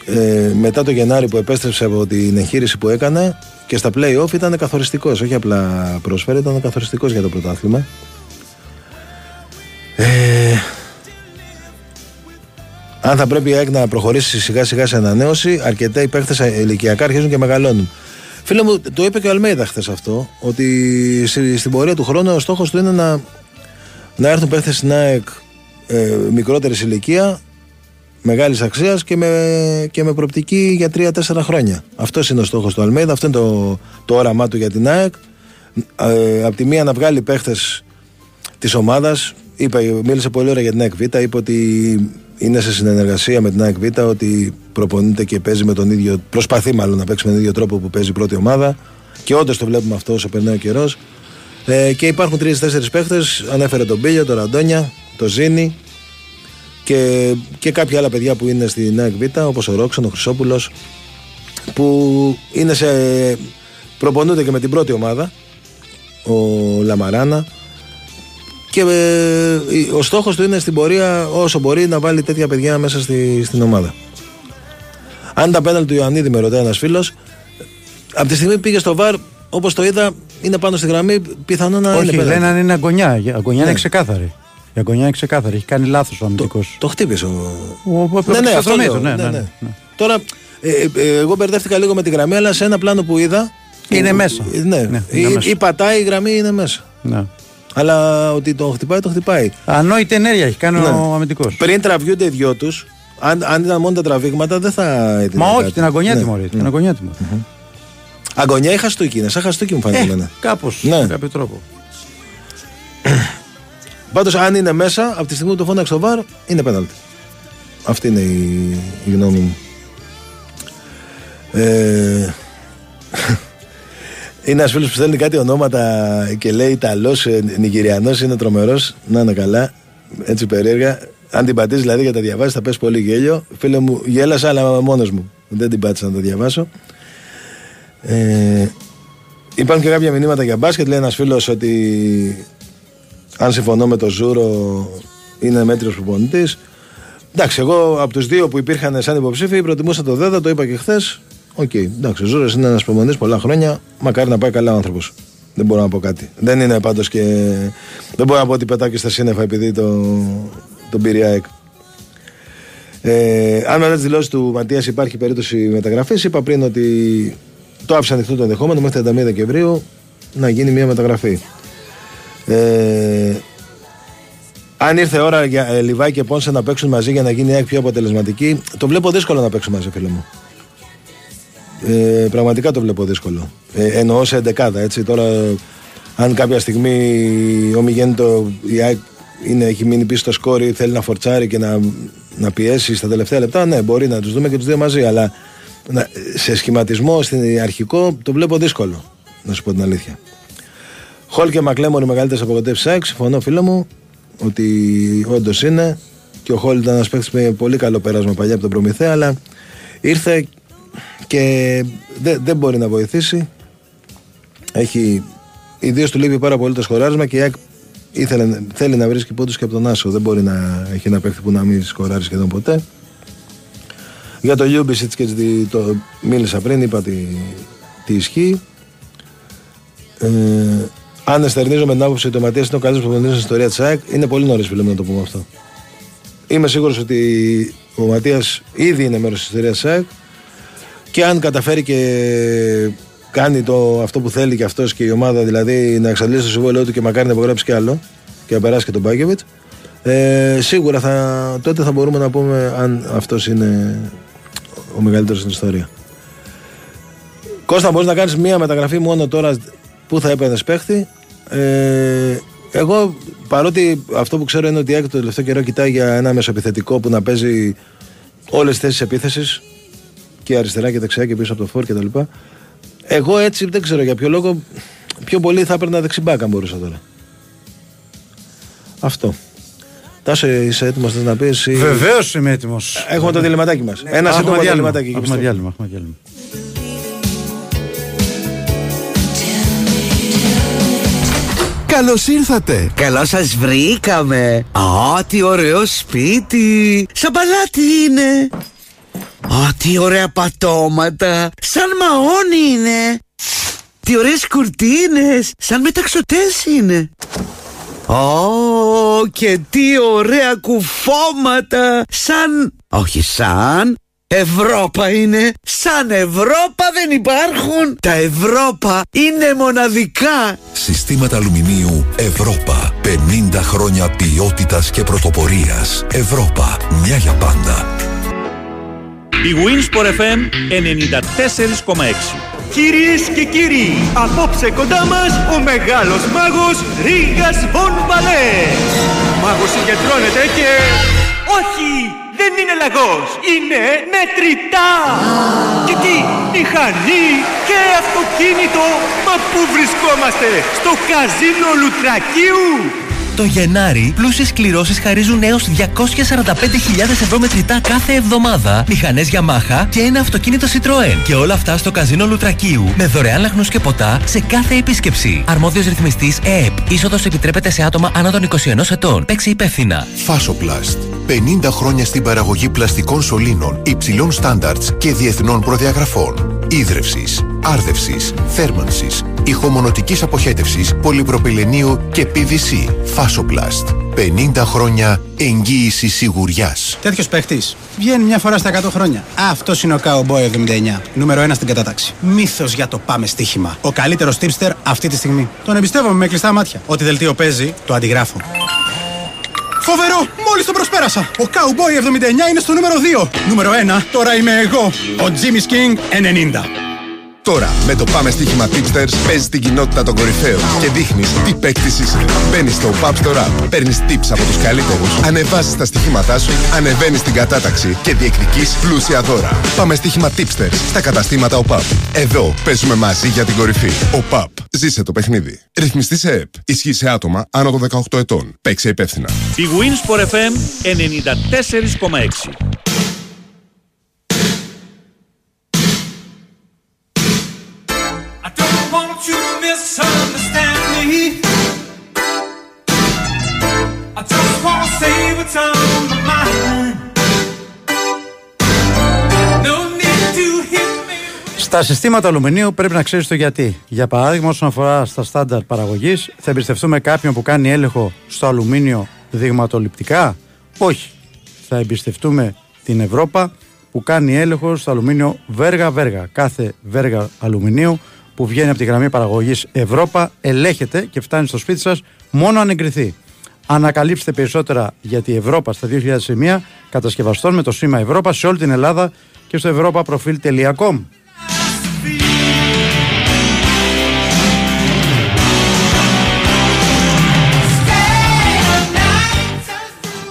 ε, μετά το Γενάρη που επέστρεψε από την εγχείρηση που έκανε και στα play-off ήταν καθοριστικός. Όχι απλά πρόσφερε, ήταν καθοριστικός για το πρωτάθλημα. Ε, αν θα πρέπει η ΑΕΚ να προχωρήσει σιγά σιγά σε ανανέωση, αρκετά παίχτε ηλικιακά αρχίζουν και μεγαλώνουν. Φίλε μου, το είπε και ο Αλμέιδα χθες αυτό, ότι στη- στην πορεία του χρόνου ο στόχος του είναι να, να έρθουν παίχτε στην ΑΕΚ ε, μικρότερης ηλικία, μεγάλης αξίας και με, και με προπτική για 3-4 χρόνια. Αυτός είναι ο στόχος του Αλμέιδα, αυτό είναι το, το όραμά του για την ΑΕΚ. Ε, απ' τη μία να βγάλει παίχτε της ομάδας. Μίλησε πολύ ωραία για την ΑΕΚ Β. Είπε ότι είναι σε συνεργασία με την ΑΕΚ Β. Ότι προπονείται και παίζει με τον ίδιο. Προσπαθεί μάλλον να παίξει με τον ίδιο τρόπο που παίζει η πρώτη ομάδα. Και όντως το βλέπουμε αυτό όσο περνάει ο καιρός. Ε, και υπάρχουν τρει-τέσσερι παίχτες. Ανέφερε τον Μπίλιο, τον Ραντόνια, τον Ζήνη και, και κάποια άλλα παιδιά που είναι στην ΑΕΚ Β, όπως ο Ρόξον, ο Χρυσόπουλος, που είναι σε, προπονούνται και με την πρώτη ομάδα, ο Λαμαράνα. Και ε, ο στόχος του είναι στην πορεία, όσο μπορεί, να βάλει τέτοια παιδιά μέσα στη, στην ομάδα. Αν τα πέναλ του Ιωαννίδη, με ρωτάει ένας φίλος, από τη στιγμή που πήγε στο βαρ, όπως το είδα, είναι πάνω στη γραμμή, πιθανό να Όχι, είναι πέναλτι. λένε αν είναι αγωνιά. Η αγωνιά Ναι. είναι ξεκάθαρη. Η αγωνιά είναι ξεκάθαρη. Έχει κάνει λάθος ο αμυντικός. Το χτύπησε ο. Ο, ο, Ναι, ναι, αυτό το λέω. ναι, Ναι, ναι, ναι. ναι. Τώρα, ε, ε, εγώ μπερδεύτηκα λίγο με τη γραμμή, αλλά σε ένα πλάνο που είδα. Είναι που- μέσα. ε, Ναι, Ναι, ή, είναι μέσα. ή πατάει η γραμμή είναι μέσα. Ναι. Αλλά ότι το χτυπάει, το χτυπάει. Ανόητη ενέργεια έχει κάνει Ναι. ο αμυντικός. Πριν τραβιούνται οι δυο τους, αν, αν ήταν μόνο τα τραβήγματα, δεν θα ήταν. Μα όχι, κάτι. την αγωνιά Ναι. τιμωρεί. Την αγωνιά τιμωρεί. Αγωνιά ή χαστούκι είναι, σαν χαστούκι μου φάνηκε Ε, εμένα. Κάπως. Ναι. Με κάποιο τρόπο. Πάντως, αν είναι μέσα, από τη στιγμή που το φώναξε στο βαρ, είναι πέναλτι. Αυτή είναι η, η γνώμη μου. Ε, είναι ένας φίλος που στέλνει κάτι ονόματα και λέει Ιταλός, Νιγηριανός, είναι τρομερός. Να είναι καλά. Έτσι περίεργα. Αν την πατήσεις δηλαδή και τα διαβάσεις, θα πέσει πολύ γέλιο. Φίλε μου, γέλασα, αλλά μόνος μου. Δεν την πάτησα να το διαβάσω. Ε, υπάρχουν και κάποια μηνύματα για μπάσκετ. Λέει ένας φίλος ότι αν συμφωνώ με τον Ζούρο, είναι μέτριος προπονητής. Εντάξει, εγώ από τους δύο που υπήρχαν σαν υποψήφιοι προτιμούσα το Δέδα, το είπα και χθες. Οκ, εντάξει, ο Ζούρος είναι ένας προπονητής πολλά χρόνια. Μακάρι να πάει καλά ο άνθρωπος. Δεν μπορώ να πω κάτι. Δεν είναι πάντως και. Δεν μπορώ να πω ότι πετάει και στα σύννεφα επειδή το, τον πήρε η ΑΕΚ. Ε, αν μετά τι δηλώσεις του Ματίας υπάρχει περίπτωση μεταγραφής, είπα πριν ότι το άφησα ανοιχτό το ενδεχόμενο μέχρι 31 Δεκεμβρίου να γίνει μια μεταγραφή. Ε, αν ήρθε η ώρα για ε, Λιβάη και Πόνσε να παίξουν μαζί για να γίνει η ΑΕΚ πιο αποτελεσματική, το βλέπω δύσκολο να παίξουν μαζί, φίλε μου. Ε, πραγματικά το βλέπω δύσκολο. Ε, εννοώ σε εντεκάδα, έτσι. Τώρα, αν κάποια στιγμή ο Μιγέντο η ΑΕΚ είναι, έχει μείνει πίσω στο σκόρ ή θέλει να φορτσάρει και να, να πιέσει στα τελευταία λεπτά, ναι, μπορεί να τους δούμε και τους δύο μαζί. Αλλά να- σε σχηματισμό, στην αρχικό, το βλέπω δύσκολο. Να σου πω την αλήθεια. Χολ και Μακλέμον οι μεγαλύτερες απογοητεύσεις ΑΕΚ. Συμφωνώ, φίλο μου, ότι όντως είναι. Και ο Χολ ήταν ένας παίκτης με πολύ καλό πέρασμα παλιά από τον Προμηθέα, αλλά ήρθε και δεν, δεν μπορεί να βοηθήσει. Έχει. Ιδίω του λείπει πάρα πολύ το σκοράρισμα και η ΑΕΚ ήθελε, θέλει να βρίσκει πόντους και από τον Άσο. Δεν μπορεί να έχει ένα παίκτη που να μην σκοράρει σχεδόν ποτέ. Για το Λιούμπισιτς και τη- το μίλησα πριν, είπα τι, τι ισχύει. Ε, αν ενστερνίζω με την άποψη ότι ο Ματίας είναι ο καλύτερος προπονητής στην ιστορία της ΑΕΚ, είναι πολύ νωρίς φίλε μου να το πούμε αυτό. Είμαι σίγουρος ότι ο Ματίας ήδη είναι μέρος της ιστορίας της ΑΕΚ και αν καταφέρει και κάνει το, αυτό που θέλει και αυτός και η ομάδα, δηλαδή να εξαντλήσει το συμβόλαιό του και μακάρι να υπογράψει κι άλλο και να περάσει και τον Μπάκεβιτ, ε, σίγουρα θα, τότε θα μπορούμε να πούμε αν αυτός είναι ο μεγαλύτερος στην ιστορία. Κώστα, μπορείς να κάνεις μία μεταγραφή μόνο τώρα που θα έπαιρνες παίχτη. Ε, εγώ παρότι αυτό που ξέρω είναι ότι η ΑΕΚ το τελευταίο καιρό κοιτάει για ένα μεσοεπιθετικό που να παίζει όλες τις θέσεις επίθεσης και αριστερά και δεξιά και πίσω από το φόρ κτλ. Εγώ έτσι δεν ξέρω για ποιο λόγο πιο πολύ θα έπαιρνα δεξιμπάκα αν μπορούσα τώρα. Αυτό. Τάσο, είσαι έτοιμος να πεις. Ή... Βεβαίως είμαι έτοιμος. Έχουμε το διληματάκι μας. Ένα σύντομο διληματάκι. και Έχουμε στο- διάλειμμα. έχουμε διάλειμμα. Καλώς ήρθατε! Καλώ σας βρήκαμε. Α, τι ωραίο σπίτι. Σαν παλάτι είναι. Α, τι ωραία πατώματα. Σαν μαόνι είναι. Τι ωραίες κουρτίνες. Σαν μεταξωτές είναι. Ω, και τι ωραία κουφώματα. Σαν... Όχι σαν... Ευρώπα είναι. Σαν Ευρώπα δεν υπάρχουν. Τα Ευρώπα είναι μοναδικά. Συστήματα αλουμινίου Ευρώπα. 50 χρόνια ποιότητας και πρωτοπορίας. Ευρώπα. Μια για πάντα. Η Winsport FM 94,6. Κυρίες και κύριοι, απόψε κοντά μας ο μεγάλος μάγος Ρίγας Βον Μπαλέ. Ο μάγος συγκεντρώνεται και... Όχι! δεν είναι λαγός, είναι μετρητά. Και τι, μηχανή και αυτοκίνητο, μα πού βρισκόμαστε, στο καζίνο Λουτρακίου. Το Γενάρη, πλούσιες κληρώσεις χαρίζουν έως 245.000 ευρώ μετρητά κάθε εβδομάδα, μηχανές Yamaha και ένα αυτοκίνητο Citroën. Και όλα αυτά στο καζίνο Λουτρακίου, με δωρεάν λαχνούς και ποτά σε κάθε επίσκεψη. Αρμόδιος ρυθμιστής ΕΕΠ. Είσοδος επιτρέπεται σε άτομα άνω των 21 ετών. Παίξει υπεύθυνα. Φάσοπλαστ. 50 χρόνια στην παραγωγή πλαστικών σωλήνων υψηλών στάνταρτς και διεθνών προδιαγραφών. Ίδρευσης, άρδευσης, θέρμανσης, ηχομονωτικής αποχέτευσης, πολυπροπυλενίου και PVC. Φάσοπλαστ. 50 χρόνια εγγύησης σιγουριάς. Τέτοιος παίχτης βγαίνει μια φορά στα 100 χρόνια. Αυτός είναι ο Cowboy 79. Νούμερο 1 στην κατάταξη. Μύθος για το πάμε στοίχημα. Ο καλύτερος tipster αυτή τη στιγμή. Τον εμπιστεύομαι με κλειστά μάτια. Ό,τι δελτίο παίζει, το αντιγράφω. Φοβερό! Μόλις τον προσπέρασα! Ο Cowboy 79 είναι στο νούμερο 2. Νούμερο 1, τώρα είμαι εγώ. Ο Jimmy's King 90. Τώρα, με το Πάμε Στοίχημα Tipsters, παίζει την κοινότητα των κορυφαίων και δείχνεις τι παίκτης είσαι. Μπαίνεις στο Pub Store App, παίρνεις tips από τους καλύτερους, ανεβάζεις τα στοιχήματά σου, ανεβαίνεις στην κατάταξη και διεκδικείς πλούσια δώρα. Πάμε Στοίχημα Tipsters στα καταστήματα ΟΠΑΠ. Εδώ παίζουμε μαζί για την κορυφή. ΟΠΑΠ. Ζήσε το παιχνίδι. Ρυθμιστή σε ΕΠ. Ισχύει σε άτομα άνω των 18 ετών. Παίξε υπεύθυνα. Η Winsport FM 94,6. Misunderstand me. I just want to say what's on my mind. No need to hit me. Στα συστήματα αλουμινίου πρέπει να ξέρεις το γιατί. Για παράδειγμα, όσον αφορά στα στάνταρ παραγωγής, θα εμπιστευτούμε κάποιον που κάνει έλεγχο στο αλουμίνιο δειγματοληπτικά; Όχι. Θα εμπιστευτούμε την Ευρώπα που κάνει έλεγχο στο αλουμίνιο βέργα-βέργα. Κάθε βέργα αλουμινίου που βγαίνει από τη γραμμή παραγωγής Ευρώπα ελέγχεται και φτάνει στο σπίτι σας μόνο αν εγκριθεί. Ανακαλύψτε περισσότερα για τη Ευρώπα στα 2001 κατασκευαστών με το σήμα Ευρώπα σε όλη την Ελλάδα και στο europaprofil.com.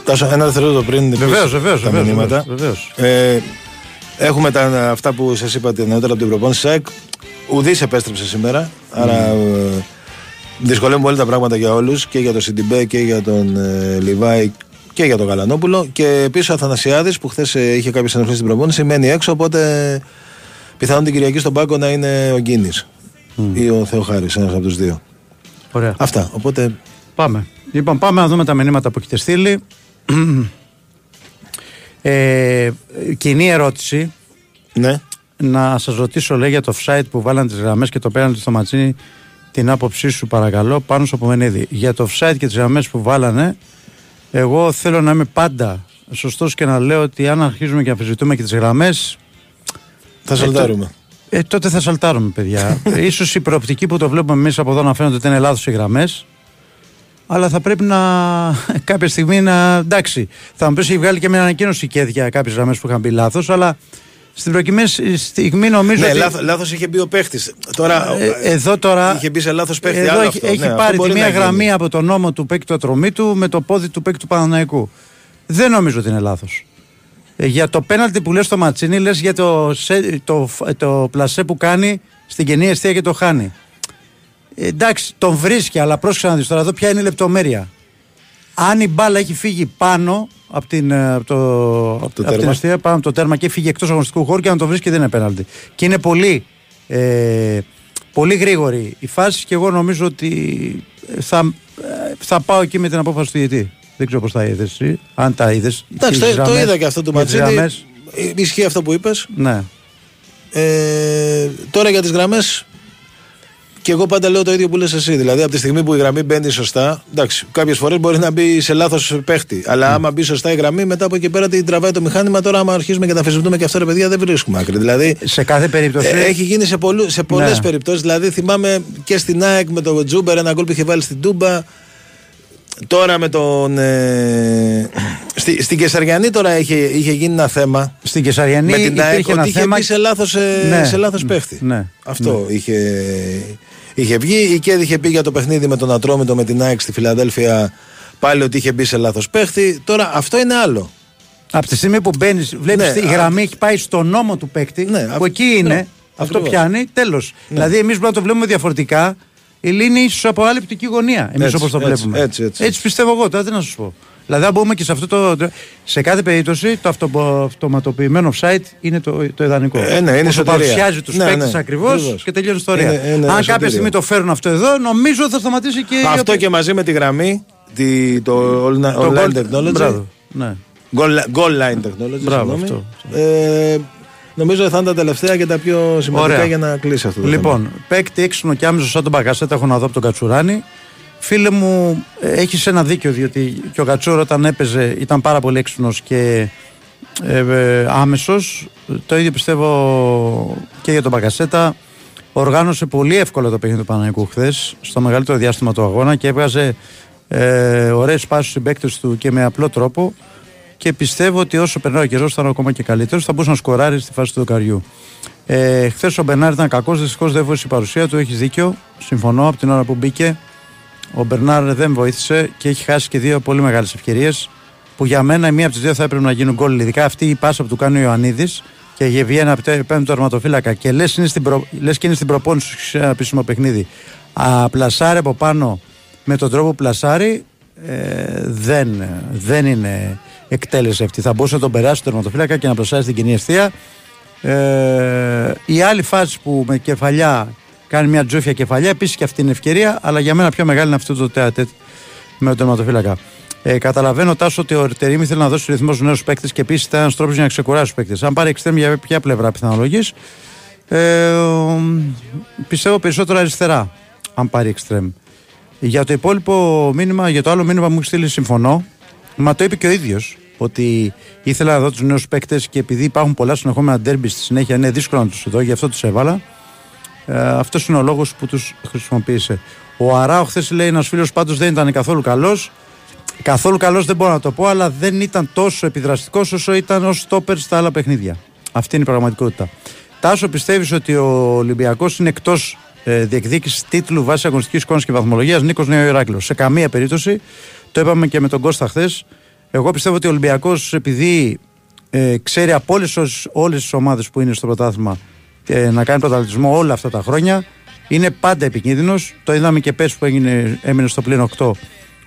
Τάσο, ένα δευτερόλεπτο πριν. πεις Βεβαίως, βεβαίως, Τα βεβαίως, μηνύματα. βεβαίως. Ε, έχουμε τα, αυτά που σας είπατε νωρίτερα από την προπόνηση ΣΑΕΚ. Ουδής επέστρεψε σήμερα. Άρα ε, δυσκολεύουν πολύ τα πράγματα για όλους και για τον Σιντιμπέ και για τον ε, Λιβάη και για τον Καλανόπουλο. Και επίσης ο Αθανασιάδης που χθες είχε κάποιες ενοχλήσεις στην προπόνηση μένει έξω. Οπότε πιθανόν την Κυριακή στον πάγκο να είναι ο Γκίνης ή ο Θεοχάρης, ένας από τους δύο. Ωραία. Αυτά. Οπότε Πάμε. Λοιπόν, πάμε να δούμε τα μηνύματα που έχετε στείλει. ε, κοινή ερώτηση. Ναι. Να σας ρωτήσω, λέει, για το offside που βάλαν τις γραμμές και το πέραν στο Ματσίνη, την άποψή σου, παρακαλώ, πάνω στο Πομενίδη. Για το offside και τις γραμμές που βάλανε, εγώ θέλω να είμαι πάντα σωστός και να λέω ότι αν αρχίζουμε και αμφισβητούμε και τις γραμμές. Θα σαλτάρουμε. Ε, τότε θα σαλτάρουμε, παιδιά. Ίσως η προοπτική που το βλέπουμε εμείς από εδώ να φαίνεται ότι είναι λάθος οι γραμμές. Αλλά θα πρέπει να κάποια στιγμή να. Εντάξει, θα μου πεις έχει βγάλει και μια ανακοίνωση και για κάποιες γραμμές που είχαν πει λάθος, αλλά στην προκειμένη στιγμή νομίζω. Ναι, ότι... λάθος, λάθος είχε μπει ο παίχτης. Τώρα, Ε, εδώ τώρα. Είχε μπει σε λάθος παίχτη. Εδώ άλλο έχει, αυτό. έχει Ναι, αυτό πάρει τη μπορεί μία να γίνει. γραμμή από τον νόμο του παίκτη του ατρωμί του με το πόδι του παίκτη του Παναναϊκού. Δεν νομίζω ότι είναι λάθος. για το πέναλτι που λες στο Ματσίνη, λες για το, σε- το, το πλασέ που κάνει στην κενή αιστεία και το χάνει. Ε, εντάξει, τον βρίσκει, αλλά πρόσεξε να δεις τώρα εδώ ποια είναι η λεπτομέρεια. Αν η μπάλα έχει φύγει πάνω από, την, ε, από το, από την τέρμα. αιστεία, πάνω από το τέρμα και φύγει εκτός αγωνιστικού χώρου και αν το βρίσκει δεν είναι πέναλτι. Και είναι πολύ, ε, πολύ γρήγορη η φάση και εγώ νομίζω ότι θα, ε, θα πάω εκεί με την απόφαση του διαιτή. Δεν ξέρω πώς τα είδες εσύ, αν τα είδες. Εντάξει, τις το, το γραμμές, είδα και αυτό του για τις Ματσίνη. γραμμές. Ε, Ισχύει αυτό που είπες. Ναι. Ε, τώρα για τις γραμμές. Και εγώ πάντα λέω το ίδιο που λες εσύ. Δηλαδή, από τη στιγμή που η γραμμή μπαίνει σωστά, εντάξει, κάποιες φορές μπορεί να μπει σε λάθος παίχτη. Αλλά άμα μπει σωστά η γραμμή, μετά από εκεί πέρα την τραβάει το μηχάνημα. Τώρα, άμα αρχίζουμε και τα αμφισβητούμε και αυτό, ρε παιδιά, δεν βρίσκουμε άκρη. Δηλαδή, Σε κάθε περίπτωση. ε, έχει γίνει σε, πολλού, σε πολλές Ναι. περιπτώσεις. Δηλαδή, θυμάμαι και στην ΑΕΚ με τον Τζούμπερ ένα γκολ που είχε βάλει στην Τούμπα. Τώρα με τον. Ε, στη, στην Κεσαριανή τώρα είχε, είχε γίνει ένα θέμα. Στην Κεσαριανή με την ΑΕΚ υπήρχε ένα ότι είχε θέμα. μπει σε λάθος ε, Ναι. σε λάθος παίχτη. Ναι. Αυτό είχε, είχε βγει. Η Κέδη είχε πει για το παιχνίδι με τον Ατρόμητο με την ΑΕΚ στη Φιλαδέλφια πάλι ότι είχε μπει σε λάθος παίχτη. Τώρα αυτό είναι άλλο. Από τη στιγμή που μπαίνεις, βλέπεις Ναι, η α- γραμμή έχει πάει στο νόμο του παίκτη, Ναι, που α- εκεί είναι, ναι, αυτό ακριβώς. πιάνει, τέλος. Δηλαδή, εμείς μπορούμε να το βλέπουμε διαφορετικά. Η Λίνη είναι ίσως από άλλη οπτική γωνία. Εμείς Έτσι, όπως το έτσι, βλέπουμε. έτσι, έτσι. πιστεύω εγώ, τώρα τι να σας πω. Δηλαδή, αν μπούμε και σε αυτό το. Σε κάθε περίπτωση, το αυτο, αυτοματοποιημένο offside είναι το, το ιδανικό. Ε, ναι, είναι Όσο σωτηρία. παρουσιάζει τους Ναι, παίκτες ναι, ακριβώς ακριβώς. και τελειώνει η ιστορία. Είναι- είναι αν κάποια σωτηρία. στιγμή το φέρουν αυτό εδώ, νομίζω θα σταματήσει και. η- Αυτό και μαζί με τη γραμμή, τη, το online, το online goal- technology. Μπράβο, ναι. Goal, goal line technology. Μπράβο, συγγνώμη. αυτό. Ε, νομίζω θα είναι τα τελευταία και τα πιο σημαντικά Ωραία. για να κλείσει αυτό το Λοιπόν, θέμα. παίκτη έξυπνο και άμεσο σαν τον Μπαγκασέτα έχω να δω από τον Κατσουράνη. Φίλε μου, έχεις ένα δίκιο διότι και ο Κατσούρο όταν έπαιζε ήταν πάρα πολύ έξυπνος και ε, ε, άμεσος. Το ίδιο πιστεύω και για τον Μπαγκασέτα. Οργάνωσε πολύ εύκολα το παιχνίδι του Παναγικού χθες, στο μεγαλύτερο διάστημα του αγώνα και έβγαζε ε, ωραίες πάσει στους συμπαίκτες του και με απλό τρόπο. Και πιστεύω ότι όσο περνάει ο καιρός θα είναι ακόμα και καλύτερος. Θα μπορούσε να σκοράρει στη φάση του δοκαριού. Ε, Χθες ο Μπερνάρ ήταν κακός, δυστυχώς δεν βοήθησε η παρουσία του. Έχεις δίκιο. Συμφωνώ από την ώρα που μπήκε. Ο Μπερνάρ δεν βοήθησε και έχει χάσει και δύο πολύ μεγάλες ευκαιρίες. Που για μένα η μία από τις δύο θα έπρεπε να γίνουν γκολ. Ειδικά αυτή η πάσα που του κάνει ο Ιωαννίδης και βγαίνει από το πέμπτο αρματοφύλακα και λες προ... λες και είναι στην προπόνηση σε ένα επίσημο παιχνίδι. Α, πλασάρει από πάνω με τον τρόπο που πλασάρει ε, δεν, δεν είναι εκτέλεση αυτή. Θα μπορούσε να τον περάσει το τερματοφύλακα και να πλασάρει στην κοινή ευθεία. Ε, η άλλη φάση που με κεφαλιά κάνει μια τζούφια κεφαλιά, επίσης και αυτή είναι ευκαιρία, αλλά για μένα πιο μεγάλη είναι αυτό το τέατετ με τον τερματοφύλακα. Ε, καταλαβαίνω τάσο ότι ο Τερήμ ήθελε να δώσει ρυθμό στου νέους παίκτες και επίσης ήταν ένας τρόπος για να ξεκουράσει τους παίκτες. Αν πάρει εξτρέμ για ποια πλευρά πιθανολογείς, ε, πιστεύω περισσότερο αριστερά. Αν πάρει εξτρέμ. Για το υπόλοιπο μήνυμα, για το άλλο μήνυμα που μου έχει στείλει, συμφωνώ. Μα το είπε και ο ίδιος ότι ήθελα να δω τους νέους παίκτες και επειδή υπάρχουν πολλά συνεχόμενα ντέρμπι στη συνέχεια, είναι δύσκολο να τους δω, γι' αυτό τους έβαλα. Ε, Αυτός είναι ο λόγος που τους χρησιμοποίησε. Ο Αράο χθες λέει ένας φίλος πάντως δεν ήταν καθόλου καλός. Καθόλου καλός δεν μπορώ να το πω, αλλά δεν ήταν τόσο επιδραστικός όσο ήταν ω στόπερ στα άλλα παιχνίδια. Αυτή είναι η πραγματικότητα. Τάσο, πιστεύεις ότι ο Ολυμπιακός είναι εκτός ε, διεκδίκησης τίτλου βάσει αγωνιστικής εικόνας και βαθμολογίας Νίκος Νέο Ηράκλειο. Σε καμία περίπτωση. Το είπαμε και με τον Κώστα χθες. Εγώ πιστεύω ότι ο Ολυμπιακός, επειδή ε, ξέρει από όλες τις ομάδες που είναι στο πρωτάθλημα ε, να κάνει πρωταθλητισμό όλα αυτά τα χρόνια, είναι πάντα επικίνδυνος. Το είδαμε και πέρσι που έγινε, έμεινε στο πλήν 8,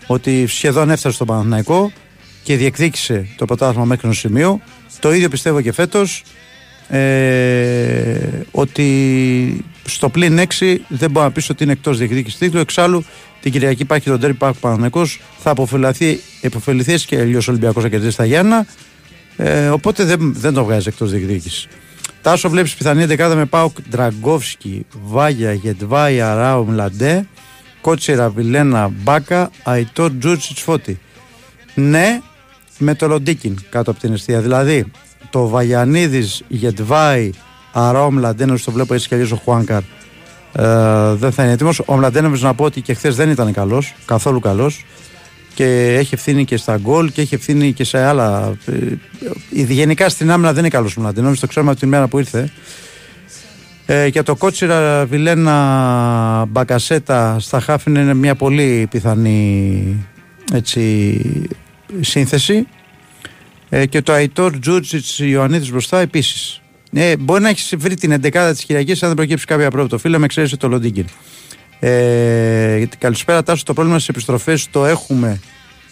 ότι σχεδόν έφτασε στο Παναθηναϊκό και διεκδίκησε το πρωτάθλημα μέχρι ένα σημείο. Το ίδιο πιστεύω και φέτος. Ε, ότι στο πλήν 6 δεν μπορεί να πει ότι είναι εκτός διεκδίκησης τίτλου. Εξάλλου την Κυριακή υπάρχει το Ντέρμπι Πάρκ Παναθυνακό. Θα αποφεληθεί, επωφεληθεί και αλλιώ ο Ολυμπιακός να κερδίσει τα Γιάννα. Ε, οπότε δεν, δεν το βγάζει εκτός διεκδίκησης. Τάσο βλέπεις πιθανή δεκάδα με Πάουκ Ντραγκόφσκι, Βάγια, Γετβάη, Αράου, Μλαντέ, Κότσιρα, Βιλένα, Μπάκα, Αϊτόρ, Τζούτσιτς, Φώτη. Ναι, με το Λοντίκιν κάτω από την αιστεία. Δηλαδή το Βαγιανίδης, Γετβάη, Αράου, Μλαντένος, το βλέπω έτσι κι αλλιώς ο Χουάνκαρ. Ε, δεν θα είναι έτοιμος. Ο Μλαντένοβιτ να πω ότι και χθες δεν ήταν καλός, καθόλου καλός. Και έχει ευθύνη και στα γκολ και έχει ευθύνη και σε άλλα. Ε, γενικά στην άμυνα δεν είναι καλός ο Μλαντένοβιτ, το ξέρουμε από την μέρα που ήρθε. Ε, και το Κότσιρα Βιλένα Μπακασέτα στα Χάφιν είναι μια πολύ πιθανή έτσι, σύνθεση. Ε, και το Αϊτόρ Τζούτζιτς Ιωαννίδης μπροστά επίσης. Ε, μπορεί να έχεις βρει την 11η της Κυριακής αν δεν προκύψει κάποια πρόβλημα. Το φίλο με ξέρει το Λοντίγκιν. Ε, καλησπέρα, Τάσο. Το πρόβλημα στις επιστροφές το έχουμε.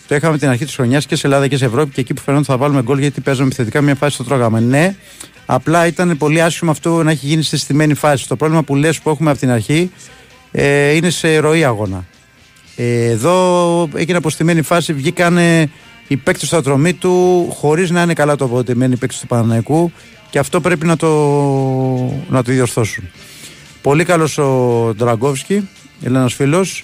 Το είχαμε την αρχή της χρονιάς και σε Ελλάδα και σε Ευρώπη και εκεί που φαινόταν θα βάλουμε γκολ γιατί παίζαμε επιθετικά μια φάση το τρώγαμε. Ναι, απλά ήταν πολύ άσχημο αυτό να έχει γίνει στη στημένη φάση. Το πρόβλημα που λες που έχουμε από την αρχή ε, είναι σε ροή αγώνα. Ε, εδώ έγινε αποστημένη φάση, βγήκαν οι παίκτες στο ατρομή του χωρίς να είναι καλά το αποτελεσμένοι οι παίκτες του Παναναϊκού και αυτό πρέπει να το, να το διορθώσουν. Πολύ καλός ο Ντραγκόφσκι, είναι ένα φίλος.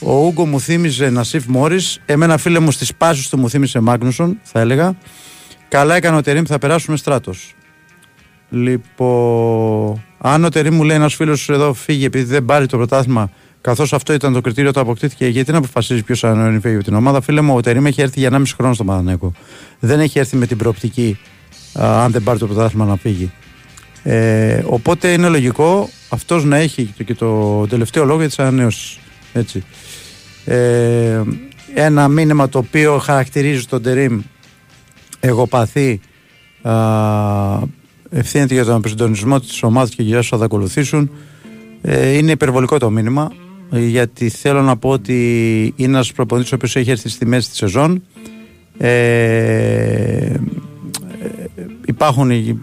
Ο Ούγκο μου θύμιζε Νασίφ Μόρις. Εμένα, φίλε μου, στις πάσει του μου θύμισε Μάγνουσον, θα έλεγα. Καλά έκανε ο Τερήμ, θα περάσουμε στράτος. Λοιπόν, αν ο Τερήμ μου λέει ένας φίλος εδώ φύγει επειδή δεν πάρει το πρωτάθλημα, καθώς αυτό ήταν το κριτήριο που αποκτήθηκε, γιατί να αποφασίζει ποιος θα φύγει από την ομάδα. Φίλε μου, ο Τερήμ έχει έρθει για 1,5 χρόνο στο Παναναναϊκό. Δεν έχει έρθει με την προοπτική, α, αν δεν πάρει το πρωτάθλημα, να φύγει. Ε, οπότε είναι λογικό αυτός να έχει και το τελευταίο λόγο για τις ανανεώσεις. Έτσι. Ε, ένα μήνυμα το οποίο χαρακτηρίζει τον Τερίμ εγωπαθή α, ευθύνεται για τον συντονισμό της ομάδας και για όσους θα ακολουθήσουν ε, είναι υπερβολικό το μήνυμα ε, γιατί θέλω να πω ότι είναι ένας προπονητής ο οποίος έχει έρθει στη μέση της σεζόν. Ε, ε, υπάρχουν οι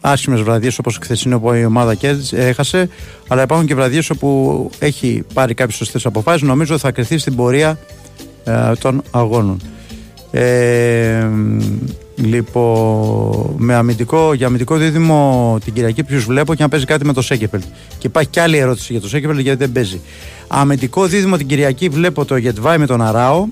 άσχημες βραδιές όπως χθεσινή όπου η ομάδα κέρδισε, έχασε αλλά υπάρχουν και βραδιές όπου έχει πάρει κάποιες σωστές αποφάσεις. Νομίζω θα κρυθεί στην πορεία ε, των αγώνων. Ε, λοιπόν, με αμυντικό, για αμυντικό δίδυμο την Κυριακή ποιος βλέπω και να παίζει κάτι με το Σέκεφελτ. Και υπάρχει και άλλη ερώτηση για το Σέκεφελτ γιατί δεν παίζει. Αμυντικό δίδυμο την Κυριακή βλέπω το Γετβάη με τον Αράο.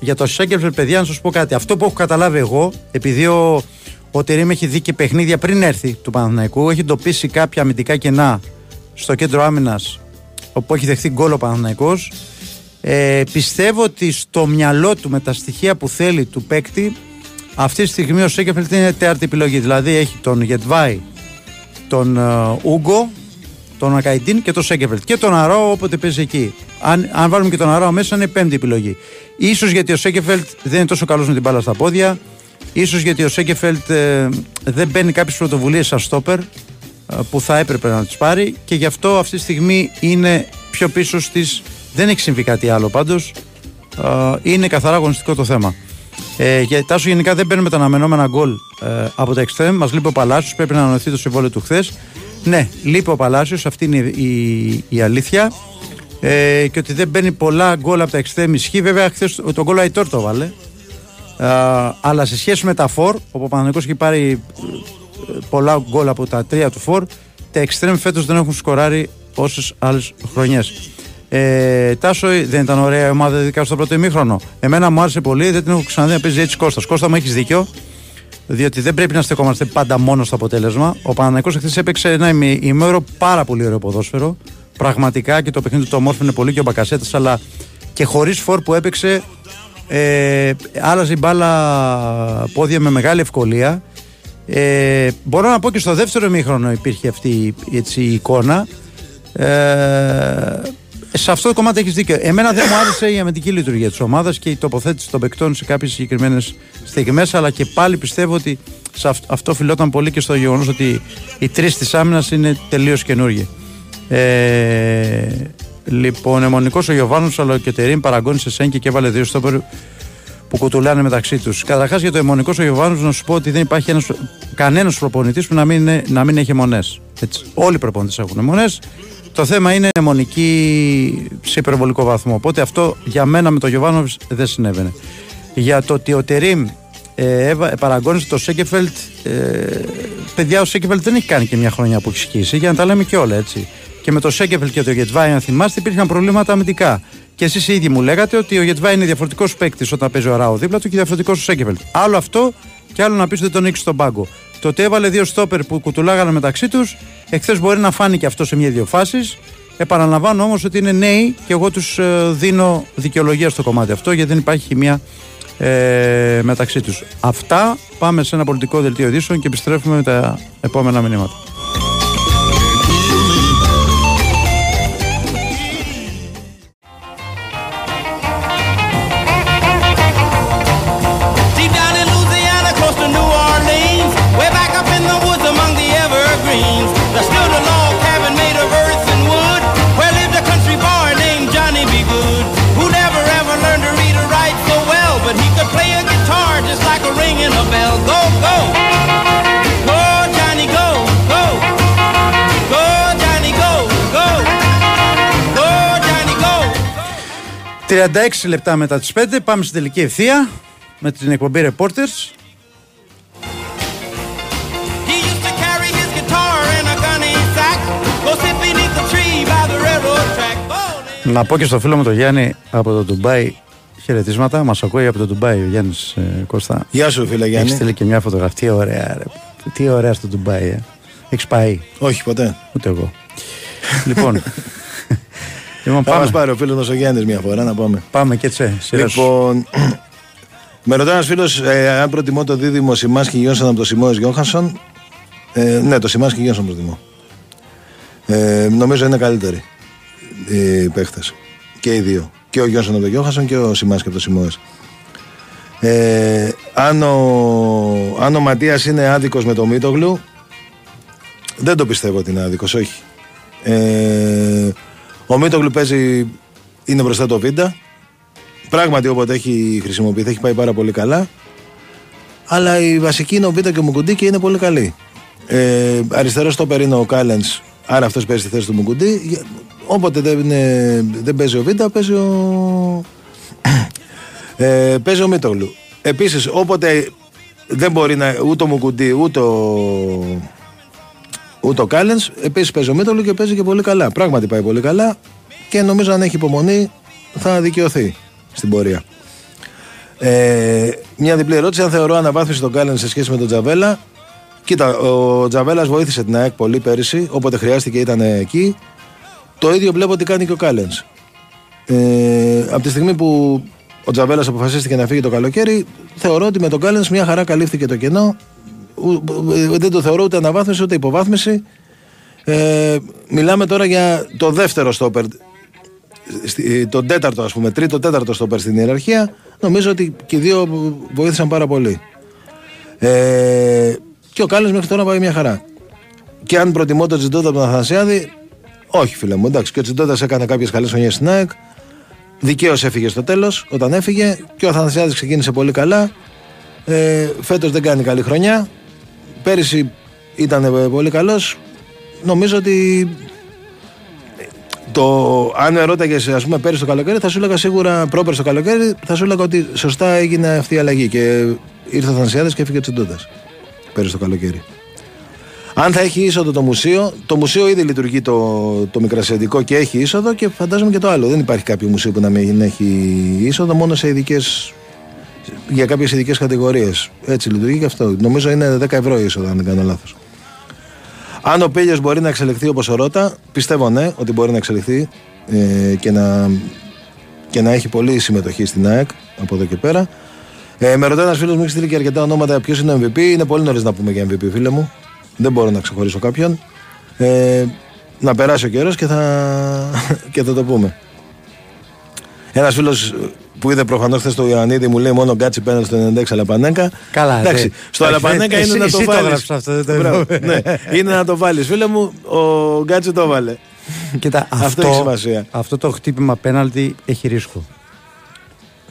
Για το Σέκεφελτ, παιδιά, να σας πω κάτι. Αυτό που έχω καταλάβει εγώ, επειδή ο, ο Τερήμ έχει δει και παιχνίδια πριν έρθει του Παναθηναϊκού, έχει εντοπίσει κάποια αμυντικά κενά στο κέντρο άμυνας όπου έχει δεχθεί γκολ ο Παναθηναϊκός ε, πιστεύω ότι στο μυαλό του με τα στοιχεία που θέλει του παίκτη αυτή τη στιγμή ο Σέκεφελτ είναι τέταρτη επιλογή. Δηλαδή έχει τον Γετβάη, τον ε, Ούγκο, τον Ακαϊντίν και τον Σέκεφελτ. Και τον Αράο όποτε παίζει εκεί. Αν, αν βάλουμε και τον Αράο μέσα είναι πέμπτη επιλογή. Ίσως γιατί ο Σέκεφελτ δεν είναι τόσο καλός με την μπάλα στα πόδια. Ίσως γιατί ο Σέκεφελτ ε, δεν παίρνει κάποιες πρωτοβουλίες σαν στόπερ ε, που θα έπρεπε να τις πάρει και γι' αυτό αυτή τη στιγμή είναι πιο πίσω στις δεν έχει συμβεί κάτι άλλο πάντως. Είναι καθαρά αγωνιστικό το θέμα. Ε, για τάσο γενικά δεν παίρνουμε τα αναμενόμενα γκολ ε, από τα εξτρέμ. Μας λείπει ο Παλάσιος. Πρέπει να ανανοηθεί το συμβόλαιο του χθες. Ναι, λείπει ο Παλάσιος. Αυτή είναι η, η, αλήθεια. Ε, και ότι δεν παίρνει πολλά γκολ από τα εξτρέμ ισχύει. Βέβαια, χθες το γκολ Αϊτόρ το βάλε. Ε, αλλά σε σχέση με τα φορ, όπου ο Παναγενικό έχει πάρει ε, πολλά γκολ από τα τρία του φορ, τα εξτρέμ φέτος δεν έχουν σκοράρει όσες άλλες χρονιές. Ε, Τάσο, δεν ήταν ωραία η ομάδα ειδικά στο πρώτο ημίχρονο. Εμένα μου άρεσε πολύ, δεν την έχω ξαναδεί να παίζει έτσι Κώστας. Κώστα μου έχεις δίκιο, διότι δεν πρέπει να στεκόμαστε πάντα μόνο στο αποτέλεσμα. Ο Παναναναϊκός χθε έπαιξε ένα ημέωρο πάρα πολύ ωραίο ποδόσφαιρο. Πραγματικά και το παιχνίδι του το ομόρφωνε πολύ και ο Μπακασέτα, αλλά και χωρίς φόρ που έπαιξε, ε, άλλαζε η μπάλα πόδια με μεγάλη ευκολία. Ε, μπορώ να πω και στο δεύτερο ημίχρονο υπήρχε αυτή έτσι, η εικόνα. Ε, σε αυτό το κομμάτι έχεις δίκιο. Εμένα δεν μου άρεσε η αμυντική λειτουργία της ομάδας και η τοποθέτηση των παικτών σε κάποιες συγκεκριμένες στιγμές. Αλλά και πάλι πιστεύω ότι σε αυτό φιλόταν πολύ και στο γεγονός ότι οι τρεις της άμυνας είναι τελείως καινούργιοι. Ε, λοιπόν, αιμονικός ο Γιωβάνος αλλά και ο Τερήμ παραγκώνησε Σέγκη και έβαλε δύο στόπερ που κουτουλάνε μεταξύ τους. Καταρχάς για το αιμονικός ο Γιωβάνος, να σου πω ότι δεν υπάρχει κανένας προπονητής που να μην, να μην έχει αιμονέ. Όλοι οι προπονητές έχουν αιμονέ. Το θέμα είναι αιμονική σε υπερβολικό βαθμό. Οπότε αυτό για μένα με τον Γιωβάνοβιτς δεν συνέβαινε. Για το ότι ο Τερήμ ε, παραγκώνησε το Σέκεφελτ, ε, παιδιά, ο Σέκεφελτ δεν έχει κάνει και μια χρονιά που έχει σκίσει, για να τα λέμε και όλα έτσι. Και με το Σέκεφελτ και το Γετβάη, αν θυμάστε, υπήρχαν προβλήματα αμυντικά. Και εσείς οι ίδιοι μου λέγατε ότι ο Γετβάη είναι διαφορετικός παίκτης όταν παίζει ο Ράο δίπλα του και διαφορετικός ο Σέκεφελτ. Άλλο αυτό και άλλο να πει ότι δεν τον έχει στον πάγκο. Το ότι έβαλε δύο στόπερ που κουτουλάγανε μεταξύ τους, εχθές μπορεί να φάνηκε αυτό σε μια-δύο φάσεις. Επαναλαμβάνω όμως ότι είναι νέοι και εγώ τους ε, δίνω δικαιολογία στο κομμάτι αυτό γιατί δεν υπάρχει χημία ε, μεταξύ τους. Αυτά. Πάμε σε ένα πολιτικό δελτίο ειδήσεων και επιστρέφουμε με τα επόμενα μηνύματα. 36 λεπτά μετά τις 5 πάμε στην τελική ευθεία με την εκπομπή Reporters. He used to carry his guitar in a gunny sack. Go sit beneath the tree by the railroad track. Να πω και στο φίλο μου τον Γιάννη από το Ντουμπάι χαιρετίσματα. Μας ακούει από το Ντουμπάι ο Γιάννης ε, Κώστα. Γεια σου, φίλε Γιάννη. Έχεις στείλει και μια φωτογραφία. Τι ωραία, ρε. Τι ωραία στο Ντουμπάι, ε. Έχεις πάει. Όχι, ποτέ. Ούτε εγώ. λοιπόν. Λοιπόν πάμε. Θα μας πάρει ο φίλος ο Γιάννης μια φορά να πάμε. Πάμε και έτσι. Λοιπόν, με ρωτάει ένας φίλος ε, αν προτιμώ το δίδυμο Σιμάσκι Γιόνσον από το Σιμόε Γιόνχανσον. Ε, ναι, το Σιμάσκι Γιόνσον προτιμώ. Ε, νομίζω είναι καλύτεροι οι παίχτες. Και οι δύο. Και ο Γιόνσον από τον Γιώχασον και ο Σιμάσκι από το Σιμόε. Ε, αν, ο, αν ο Ματίας είναι άδικος με το Μίτογλου, δεν το πιστεύω ότι είναι άδικος, όχι. Ε, ο Μίτογλου παίζει, είναι μπροστά το Βίντα. Πράγματι όποτε έχει χρησιμοποιηθεί έχει πάει πάρα πολύ καλά. Αλλά η βασική είναι ο Βίντα και ο Μουκουντή και είναι πολύ καλή. Ε, αριστερός στο είναι ο Κάλενς, άρα αυτός παίζει στη θέση του Μουκουντή. Όποτε δεν, είναι, δεν παίζει ο Βίντα, παίζει ο, ε, παίζει ο Μίτογλου. Επίσης, όποτε δεν μπορεί να ούτε ο Μουκουντή ούτε ο, ούτε ο Κάλεν, επίσης παίζει ο Μίτογλου και παίζει και πολύ καλά. Πράγματι πάει πολύ καλά και νομίζω αν έχει υπομονή θα δικαιωθεί στην πορεία. Ε, μια διπλή ερώτηση: Αν θεωρώ αναβάθμιση τον Κάλεν σε σχέση με τον Τζαβέλα. Κοίτα, ο Τζαβέλας βοήθησε την ΑΕΚ πολύ πέρυσι, όποτε χρειάστηκε ήταν εκεί. Το ίδιο βλέπω ότι κάνει και ο Κάλεν. Ε, από τη στιγμή που ο Τζαβέλας αποφασίστηκε να φύγει το καλοκαίρι, θεωρώ ότι με τον Κάλεν μια χαρά καλύφθηκε το κενό. Δεν το θεωρώ ούτε αναβάθμιση ούτε υποβάθμιση. Ε, μιλάμε τώρα για το δεύτερο στόπερ. Τον τέταρτο, ας πούμε, τρίτο, τέταρτο στόπερ στην ιεραρχία. Νομίζω ότι και οι δύο βοήθησαν πάρα πολύ. Ε, και ο Κάλλης μέχρι τώρα πάει μια χαρά. Και αν προτιμώ τον Τζιντότα από τον Αθανασιάδη, όχι φίλε μου. Εντάξει, και ο Τζιντότας έκανε κάποιες καλές χρονιέ στην ΑΕΚ. Δικαίως έφυγε στο τέλος όταν έφυγε. Και ο Αθανασιάδης ξεκίνησε πολύ καλά. Ε, Φέτος δεν κάνει καλή χρονιά. Πέρυσι ήταν πολύ καλός. Νομίζω ότι το, αν με ρώταγε, ας πούμε, πέρυσι το καλοκαίρι, θα σου έλεγα σίγουρα πρόπερ το καλοκαίρι, θα σου έλεγα ότι σωστά έγινε αυτή η αλλαγή. Και ήρθε ο Θανασιάδης και έφυγε ο Τσιντότα πέρυσι το καλοκαίρι. Αν θα έχει είσοδο το μουσείο, το μουσείο ήδη λειτουργεί το, το μικρασιατικό και έχει είσοδο και φαντάζομαι και το άλλο. Δεν υπάρχει κάποιο μουσείο που να μην έχει είσοδο, μόνο σε ειδικές, για κάποιες ειδικές κατηγορίες. Έτσι λειτουργεί και αυτό. Νομίζω είναι 10 ευρώ είσοδο, αν δεν κάνω λάθος. Αν ο Πέλιο μπορεί να εξελιχθεί όπως ο Ρώτα, πιστεύω ναι, ότι μπορεί να εξελιχθεί ε, και, να, και να έχει πολύ συμμετοχή στην ΑΕΚ από εδώ και πέρα. Ε, με ρωτάει ένας φίλος μου, έχει στείλει και αρκετά ονόματα ποιος είναι ο MVP. Είναι πολύ νωρίς να πούμε για MVP, φίλε μου. Δεν μπορώ να ξεχωρίσω κάποιον. Ε, να περάσει ο καιρός και, θα... και θα το πούμε. Ένας φίλος που είδε προφανώς χθες το Ιωαννίδη μου λέει μόνο γκάτσι πέναλ στο 96 Αλαπανέκα. Καλά, Εντάξει, στο Αλαπανέκα είναι να το βάλεις. αυτό, δεν το ναι, είναι να το βάλεις. Φίλε μου, ο γκάτσι το βάλε. Κοίτα, αυτό, αυτό, έχει σημασία. αυτό το χτύπημα πέναλτι έχει ρίσκο.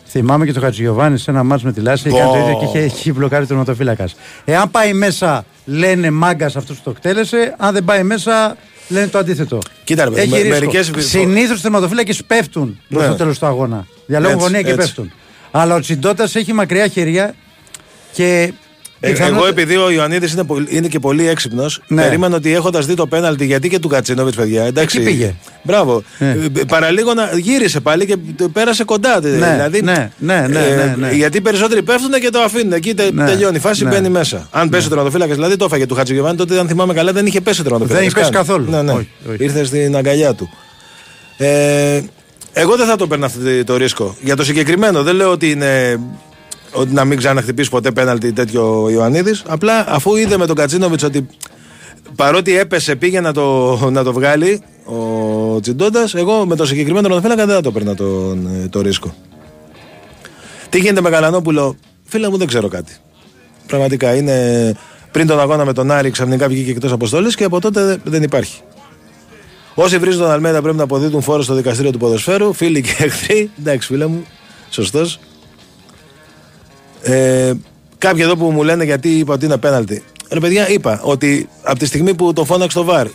Θυμάμαι και το Χατζηγιοβάνη σε ένα μάτσο με τη Λάση έκανε το ίδιο και είχε, είχε μπλοκάρει τον ματοφύλακας. Εάν πάει μέσα, λένε μάγκας αυτός που το εκτέλεσε. Αν δεν πάει μέσα, λένε το αντίθετο. Κοίτα, ρε, Έχει με, ρίσκο. μερικές... Συνήθως οι τερματοφύλακε πέφτουν προς Ναι. το τέλος του αγώνα. Διαλόγουν Έτσι, γωνία και έτσι. πέφτουν. Αλλά ο Τσιντότα έχει μακριά χέρια και. Ε, πιθανότατα- Εγώ επειδή ο Ιωαννίδης είναι, πολ- είναι και πολύ έξυπνος, Ναι. περίμενα ότι έχοντας δει το πέναλτι, γιατί και του Κατσίνοβιτς, παιδιά. Εντάξει, Εκεί πήγε; Μπράβο. Ναι. Ε, Παραλίγο να γύρισε πάλι και το πέρασε κοντά. Ναι, δηλαδή, ναι, ναι, ναι, ε, ναι, ναι. Γιατί οι περισσότεροι πέφτουν και το αφήνουν. Εκεί τε- Ναι, τελειώνει η φάση, ναι. μπαίνει μέσα. Αν πέσει ο τερματοφύλακας, δηλαδή το έφαγε του Χατζηγεβάνη, τότε αν θυμάμαι καλά δεν είχε πέσει ο τερματοφύλακας. Δεν είχε πέσει καθόλου. Ναι, ναι. Όχι, όχι. Ήρθε στην αγκαλιά του. Ε, εγώ δεν θα το παίρνα αυτό το ρίσκο. Για το συγκεκριμένο, δεν λέω ότι είναι ότι να μην ξαναχτυπήσει ποτέ πέναλτι τέτοιο ο Ιωαννίδης. Απλά αφού είδε με τον Κατσίνοβιτς ότι παρότι έπεσε πήγε να το, να το βγάλει ο Τσιντόντα, εγώ με το συγκεκριμένο τερματοφύλακα δεν θα το παίρνα τον, ε, το ρίσκο. Τι γίνεται με Καλανόπουλο, φίλε μου δεν ξέρω κάτι. Πραγματικά είναι πριν τον αγώνα με τον Άρη ξαφνικά βγήκε εκτός αποστολή και από τότε δεν- δεν υπάρχει. Όσοι βρίζουν τον Αλμέδα πρέπει να αποδίδουν φόρο στο δικαστήριο του ποδοσφαίρου, φίλοι και εχθροί. Εντάξει, φίλε μου, σωστός. Ε, κάποιοι εδώ που μου λένε γιατί είπα ότι είναι πέναλτι. Ρε παιδιά, είπα ότι από τη στιγμή που το φώναξε το βαρ.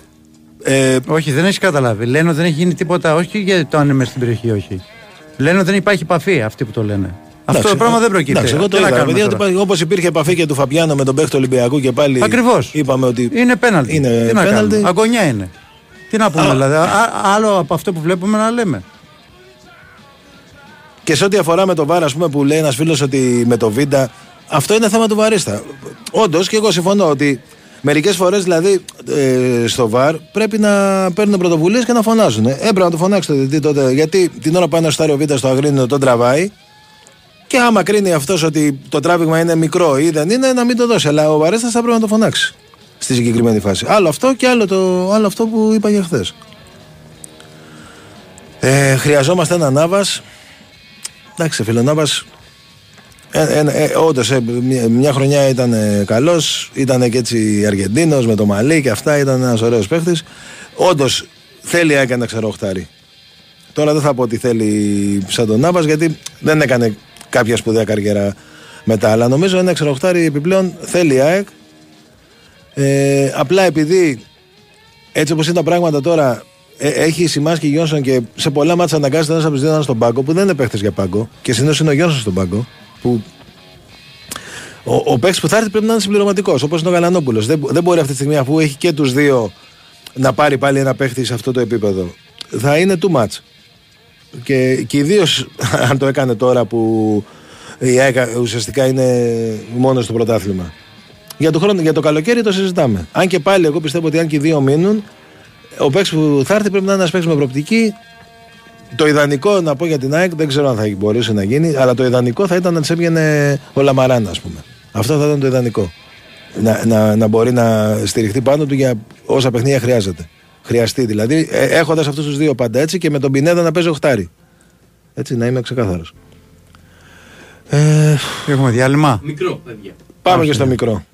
Ε, Όχι, δεν έχεις καταλάβει. Λένε ότι δεν έχει γίνει τίποτα, όχι για το αν είναι μέσα στην περιοχή, όχι. Λένε ότι δεν υπάρχει επαφή αυτοί που το λένε. Αυτό το πράγμα δεν προκύπτει. Εντάξει, εγώ το Τι να είδα. κάνουμε Παιδιά, τώρα; ότι Όπως υπήρχε επαφή και του Φαπιάνο με τον παίχτη του Ολυμπιακού και πάλι. Ακριβώς. Είπαμε ότι. Είναι πέναλτι. Είναι Τι να πέναλτι. κάνουμε; Αγωνιά είναι. Τι να πούμε, Α, δηλαδή. Α- άλλο από αυτό που βλέπουμε να λέμε. Και σε ό,τι αφορά με το βάρο, ας πούμε, που λέει ένας φίλος ότι με το Βίντα, αυτό είναι θέμα του βαρίστα. Όντως και εγώ συμφωνώ ότι μερικές φορές δηλαδή ε, στο βαρ πρέπει να παίρνουν πρωτοβουλίες και να φωνάζουν. Ε, έπρεπε να το φωνάξει το διαιτητή τότε, γιατί την ώρα που ένα στάριο Βίντα στο αγρίνιο τον τραβάει. Και άμα κρίνει αυτός ότι το τράβηγμα είναι μικρό ή δεν είναι, να μην το δώσει. Αλλά ο βαρίστας θα πρέπει να το φωνάξει στη συγκεκριμένη φάση. Άλλο αυτό και άλλο, το, άλλο αυτό που είπα για χθες. Ε, χρειαζόμαστε ένα Νάβα. Εντάξει, φίλε, ο Νάβα Ε, ε, ε, Όντως, μια, μια χρονιά ήταν ε, καλός, ήταν και έτσι Αργεντίνος με το Μαλί και αυτά, ήταν ένας ωραίος παίχτης. Όντως θέλει έκανε ξεροχτάρι. Τώρα δεν θα πω ότι θέλει σαν τον Νάβα γιατί δεν έκανε κάποια σπουδαία καριέρα μετά. Αλλά νομίζω ένα ξεροχτάρι επιπλέον θέλει ΑΕΚ. Ε, απλά επειδή έτσι όπως είναι τα πράγματα τώρα, ε, έχει σημάσει και Γιόνσον και σε πολλά μάτια αναγκάζεται ένας από τους δύο να είναι στον πάγκο που δεν είναι παίχτε για πάγκο. Και συνήθως είναι ο Γιόνσον στον πάγκο. Που ο, ο παίκτης που θα έρθει πρέπει να είναι συμπληρωματικός, όπως είναι ο Γαλανόπουλος. Δεν, δεν μπορεί αυτή τη στιγμή, αφού έχει και τους δύο, να πάρει πάλι ένα παίχτη σε αυτό το επίπεδο. Θα είναι too much. Και, και ιδίως αν το έκανε τώρα που η ΑΕΚ ουσιαστικά είναι μόνος στο πρωτάθλημα. Για το, χρόνο, για το καλοκαίρι το συζητάμε. Αν και πάλι εγώ πιστεύω ότι αν και οι δύο μείνουν, ο παίκτης που θα έρθει πρέπει να είναι ένας παίκτης με προοπτική. Το ιδανικό να πω για την ΑΕΚ δεν ξέρω αν θα μπορούσε να γίνει, αλλά το ιδανικό θα ήταν να της έβγαινε ο Λαμαράν, ας πούμε. Αυτό θα ήταν το ιδανικό. Να, να, να μπορεί να στηριχτεί πάνω του για όσα παιχνίδια χρειάζεται. Χρειαστεί δηλαδή, έχοντας αυτούς τους δύο πάντα έτσι και με τον Πινέδα να παίζει οχτάρι. Έτσι, να είμαι ξεκάθαρος. Ε, Έχουμε διάλειμμα. Μικρό, παιδιά. πάμε και στο μικρό.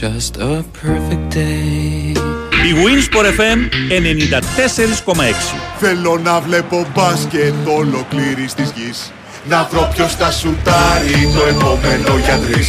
Just a perfect day. Η Winsport FM 94,6. Θέλω να βλέπω μπάσκετ ολοκλήρης της γης. Να βρω ποιος θα σουτάρει το επόμενο για τρεις.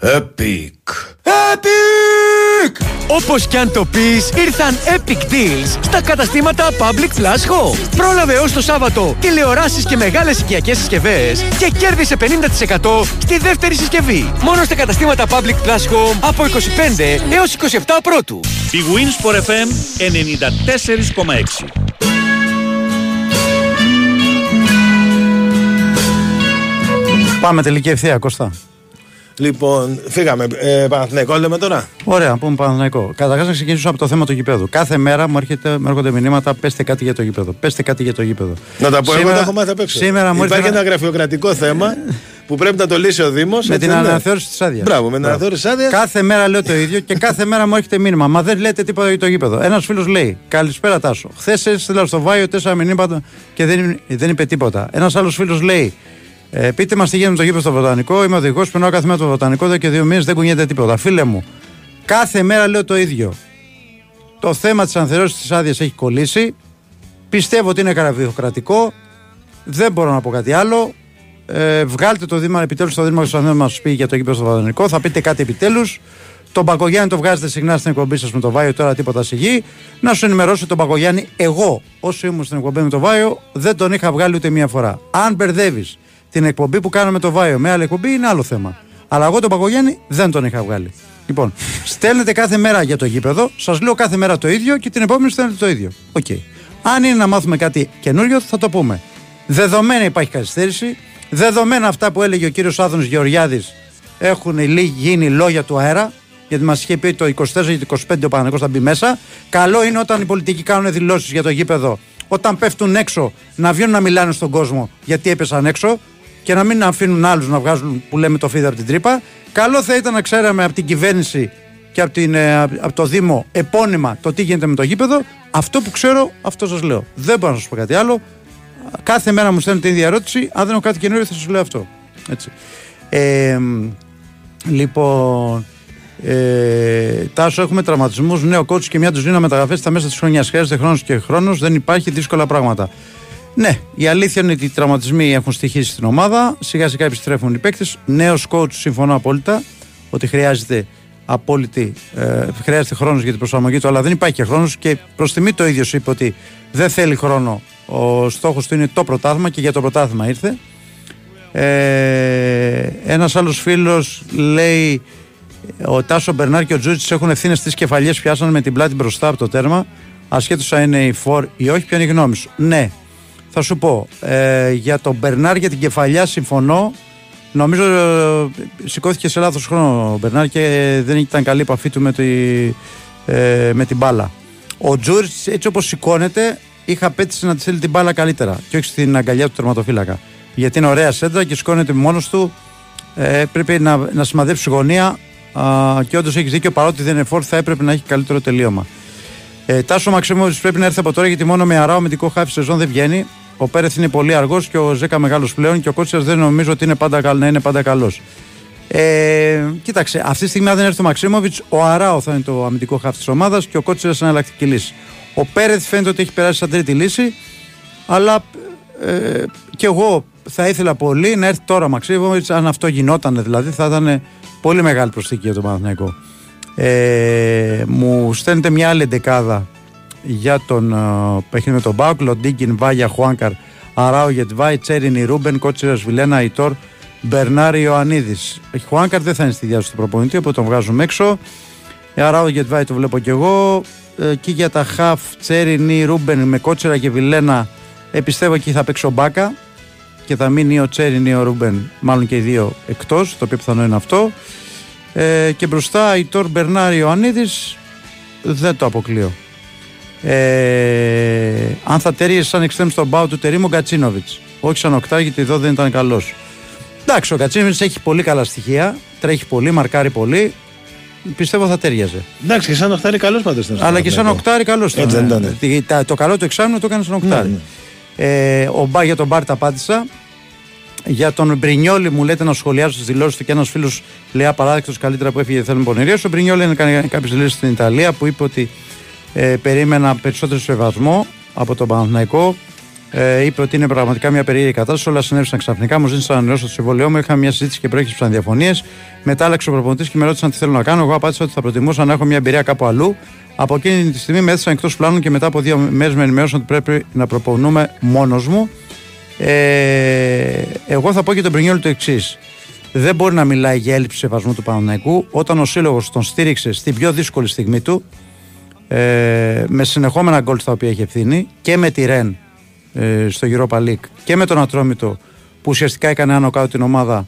Epic Epic! Όπως κι αν το πεις, ήρθαν Epic Deals στα καταστήματα Public Plus Home. Πρόλαβε ως το Σάββατο τηλεοράσεις και μεγάλες οικιακές συσκευές και κέρδισε 50% στη δεύτερη συσκευή. Μόνο στα καταστήματα Public Plus Home από 25 έως 27 πρώτου. Η Winsport FM 94,6. Πάμε τελική ευθεία, Κώστα. Λοιπόν, φύγαμε. Ε, Παναθηναϊκό λέμε τώρα; Ωραία, πούμε Παναθηναϊκό. Καταρχάς να ξεκινήσω από το θέμα του γηπέδου. Κάθε μέρα μου, έρχεται, μου έρχονται μηνύματα, πέστε κάτι για το γήπεδο. Πέστε κάτι για το γήπεδο. Να τα πω, εγώ τα έχω μάθει απ' έξω. Σήμερα μου Υπάρχει ήρθε ένα γραφειοκρατικό θέμα που πρέπει να το λύσει ο Δήμος. Με την αναθεώρηση της άδειας. Μπράβο, με την αναθεώρηση της άδειας. Κάθε μέρα λέω το ίδιο και κάθε μέρα μου έρχεται μήνυμα. Μα δεν λέτε τίποτα για το γήπεδο. Ένας φίλος λέει: Καλησπέρα Τάσο. Χθες έστειλα στο Βάιο τέσσερα μηνύματα και δεν, δεν είπε τίποτα. Ένας άλλος φίλος λέει: ε, πείτε μας τι γίνεται με το γήπεδο στο Βοτανικό. Είμαι οδηγός, περνάω κάθε μέρα το Βοτανικό εδώ και δύο μήνες δεν κουνιέται τίποτα. Φίλε μου, κάθε μέρα λέω το ίδιο. Το θέμα της αναθεώρηση της άδειας έχει κολλήσει. Πιστεύω ότι είναι γραφειοκρατικό. Δεν μπορώ να πω κάτι άλλο. Ε, βγάλτε το Δήμα επιτέλους στο Δήμα να μας πει για το γήπεδο στο Βοτανικό. Θα πείτε κάτι επιτέλους. Τον Παγκογιάννη το βγάζετε συχνά στην εκπομπή σας με το Βάιο, τώρα τίποτα σιγή. Να σου ενημερώσω τον Παγκογιάννη, εγώ όσο ήμουν στην εκπομπή με το Βάιο, δεν τον είχα βγάλει ούτε μία φορά. Αν μπερδεύεις την εκπομπή που κάναμε το Βάιο με άλλη εκπομπή είναι άλλο θέμα. Αλλά εγώ τον Παγκογιάννη δεν τον είχα βγάλει. Λοιπόν, στέλνετε κάθε μέρα για το γήπεδο, σας λέω κάθε μέρα το ίδιο και την επόμενη στέλνετε το ίδιο. Οκ. Αν είναι να μάθουμε κάτι καινούριο, θα το πούμε. Δεδομένα υπάρχει καθυστέρηση. Δεδομένα αυτά που έλεγε ο κύριος Άδωνις Γεωργιάδης έχουν γίνει λόγια του αέρα. Γιατί μας είχε πει το 24 και το 25 ο Παναγενικό θα μπει μέσα. Καλό είναι όταν οι πολιτικοί κάνουν δηλώσεις για το γήπεδο, όταν πέφτουν έξω, να βγαίνουν να μιλάνε στον κόσμο γιατί έπεσαν έξω και να μην αφήνουν άλλους να βγάζουν που λέμε το φίδι από την τρύπα. Καλό θα ήταν να ξέραμε από την κυβέρνηση και από, την, ε, από το Δήμο επώνυμα το τι γίνεται με το γήπεδο. Αυτό που ξέρω, αυτό σας λέω. Δεν μπορώ να σας πω κάτι άλλο. Κάθε μέρα μου στέλνετε την ίδια ερώτηση. Αν δεν έχω κάτι καινούριο, θα σας λέω αυτό. Έτσι. Ε, λοιπόν, ε, Τάσο, έχουμε τραυματισμούς. Νέο κότσου και μια τους να μεταγραφές στα μέσα της χρονιάς. Χρειάζεται χρόνος και χρόνος. Δεν υπάρχει δύσκολα πράγματα. Ναι, η αλήθεια είναι ότι οι τραυματισμοί έχουν στοιχήσει στην ομάδα. Σιγά σιγά επιστρέφουν οι παίκτες. Νέος coach, συμφωνώ απόλυτα ότι χρειάζεται απόλυτη, ε, χρειάζεται χρόνος για την προσαρμογή του, αλλά δεν υπάρχει και χρόνος. Και προς τιμή το ίδιος είπε ότι δεν θέλει χρόνο. Ο στόχος του είναι το πρωτάθλημα και για το πρωτάθλημα ήρθε. Ε, Ένας άλλος φίλος λέει ο Τάσο Μπερνάρ και ο Τζούτση έχουν ευθύνες στις κεφαλιές πιάσαν με την πλάτη μπροστά από το τέρμα. Ασχέτως αν είναι η φόρ ή όχι, ποια είναι η γνώμη σου. Ναι, θα σου πω. Ε, για τον Μπερνάρ για την κεφαλιά συμφωνώ. Νομίζω ε, σηκώθηκε σε λάθος χρόνο ο Μπερνάρ και δεν ήταν καλή επαφή του με, τη, ε, με την μπάλα. Ο Τζούρι, έτσι όπως σηκώνεται, είχα απέτηση να τη στείλει την μπάλα καλύτερα και όχι στην αγκαλιά του τερματοφύλακα. Γιατί είναι ωραία σέντρα και σηκώνεται μόνος του. Ε, πρέπει να, να σημαδέψει γωνία α, και όντως έχεις δίκιο παρότι δεν είναι φόρ, θα έπρεπε να έχει καλύτερο τελείωμα. Ε, Τάσο Μαξίμοβιτ πρέπει να έρθει από τώρα γιατί μόνο με αράο με δικό χάφι σεζόν δεν βγαίνει. Ο Πέρεθ είναι πολύ αργός και ο Ζέκα μεγάλος πλέον και ο Κότσια δεν νομίζω ότι είναι πάντα, καλ- να είναι πάντα καλός. Ε, κοίταξε, αυτή τη στιγμή αν δεν έρθει ο Μαξίμοβιτς, ο Αράο θα είναι το αμυντικό χάφι της ομάδας και ο Κότσια είναι εναλλακτική λύση. Ο Πέρεθ φαίνεται ότι έχει περάσει σαν τρίτη λύση, αλλά ε, και εγώ θα ήθελα πολύ να έρθει τώρα ο Μαξίμοβιτς. Αν αυτό γινόταν δηλαδή, θα ήταν πολύ μεγάλη προσθήκη για τον Παναθηναϊκό. Ε, μου στέλνετε μια άλλη δεκάδα για τον uh, παιχνίδι με τον Μπάουκ. Λοντίγκιν, Βάγια, Χουάνκαρ, Αράου, Γετβάη, Τσέρινι, Ρούμπεν, Κότσιρας, Βιλένα, Ιτόρ, Μπερνάρη, Ιωαννίδης. Χουάνκαρ δεν θα είναι στη διάθεση του προπονητή, οπότε τον βγάζουμε έξω. Ε, Αράου, Γετβάη το βλέπω κι εγώ. Ε, και για τα χαφ, Τσέρινι, Ρούμπεν με Κότσιρα και Βιλένα, ε, πιστεύω εκεί θα παίξω μπάκα και θα μείνει ο Τσέρινι, ο Ρούμπεν, μάλλον και οι δύο εκτός, το οποίο πιθανό είναι αυτό. Ε, και μπροστά η Τόρ Μπερνάρη Ιωαννίδης δεν το αποκλείω. Ε, αν θα τέριε σαν εξτρέμ στον πάο του Τερήμου Γκατσίνοβιτ. Όχι σαν οκτά, γιατί εδώ δεν ήταν καλός. Εντάξει, ο Γκατσίνοβιτ έχει πολύ καλά στοιχεία. Τρέχει πολύ, μαρκάρει πολύ. Πιστεύω θα τέριαζε. Εντάξει, και σαν οχτάρι καλός πάντως ήταν. Αλλά και σαν οκτάρι καλός Έτσι δεν ήταν. Το καλό του εξάμεινο το έκανε σαν οκτάρι. Ε, ο Μπά για τον Μπάρτα απάντησα. Για τον Μπρινιόλη μου λέτε να σχολιάσω τις δηλώσεις του και ένας φίλος λέει απαράδεκτος καλύτερα που έφυγε θέλουμε πονηρία. Ο Μπρινιόλη είναι κάποιες δηλώσει στην Ιταλία που είπε ότι ε, περίμενα περισσότερο σεβασμό από τον Παναθηναϊκό. Ε, είπε ότι είναι πραγματικά μια περίεργη κατάσταση. Όλα συνέβησαν ξαφνικά. Μου ζήτησαν να ανανεώσω το συμβόλαιό μου. Είχαμε μια συζήτηση και προέκυψαν διαφωνίες. Μετά άλλαξε ο προπονητής και με ρώτησαν τι θέλω να κάνω. Εγώ απάντησα ότι θα προτιμούσα να έχω μια εμπειρία κάπου αλλού. Από εκείνη τη στιγμή με έθεσαν εκτός πλάνων και μετά από δύο μέρες με ενημέρωσαν ότι πρέπει να προπονούμε μόνος μου. Ε, εγώ θα πω και τον Πρινιόλη το εξής. Δεν μπορεί να μιλάει για έλλειψη σεβασμού του Παναναϊκού όταν ο σύλλογος τον στήριξε στην πιο δύσκολη στιγμή του ε, με συνεχόμενα γκολ στα οποία έχει ευθύνη και με τη Ρεν ε, στο Europa League και με τον Ατρόμητο που ουσιαστικά έκανε άνω κάτω την ομάδα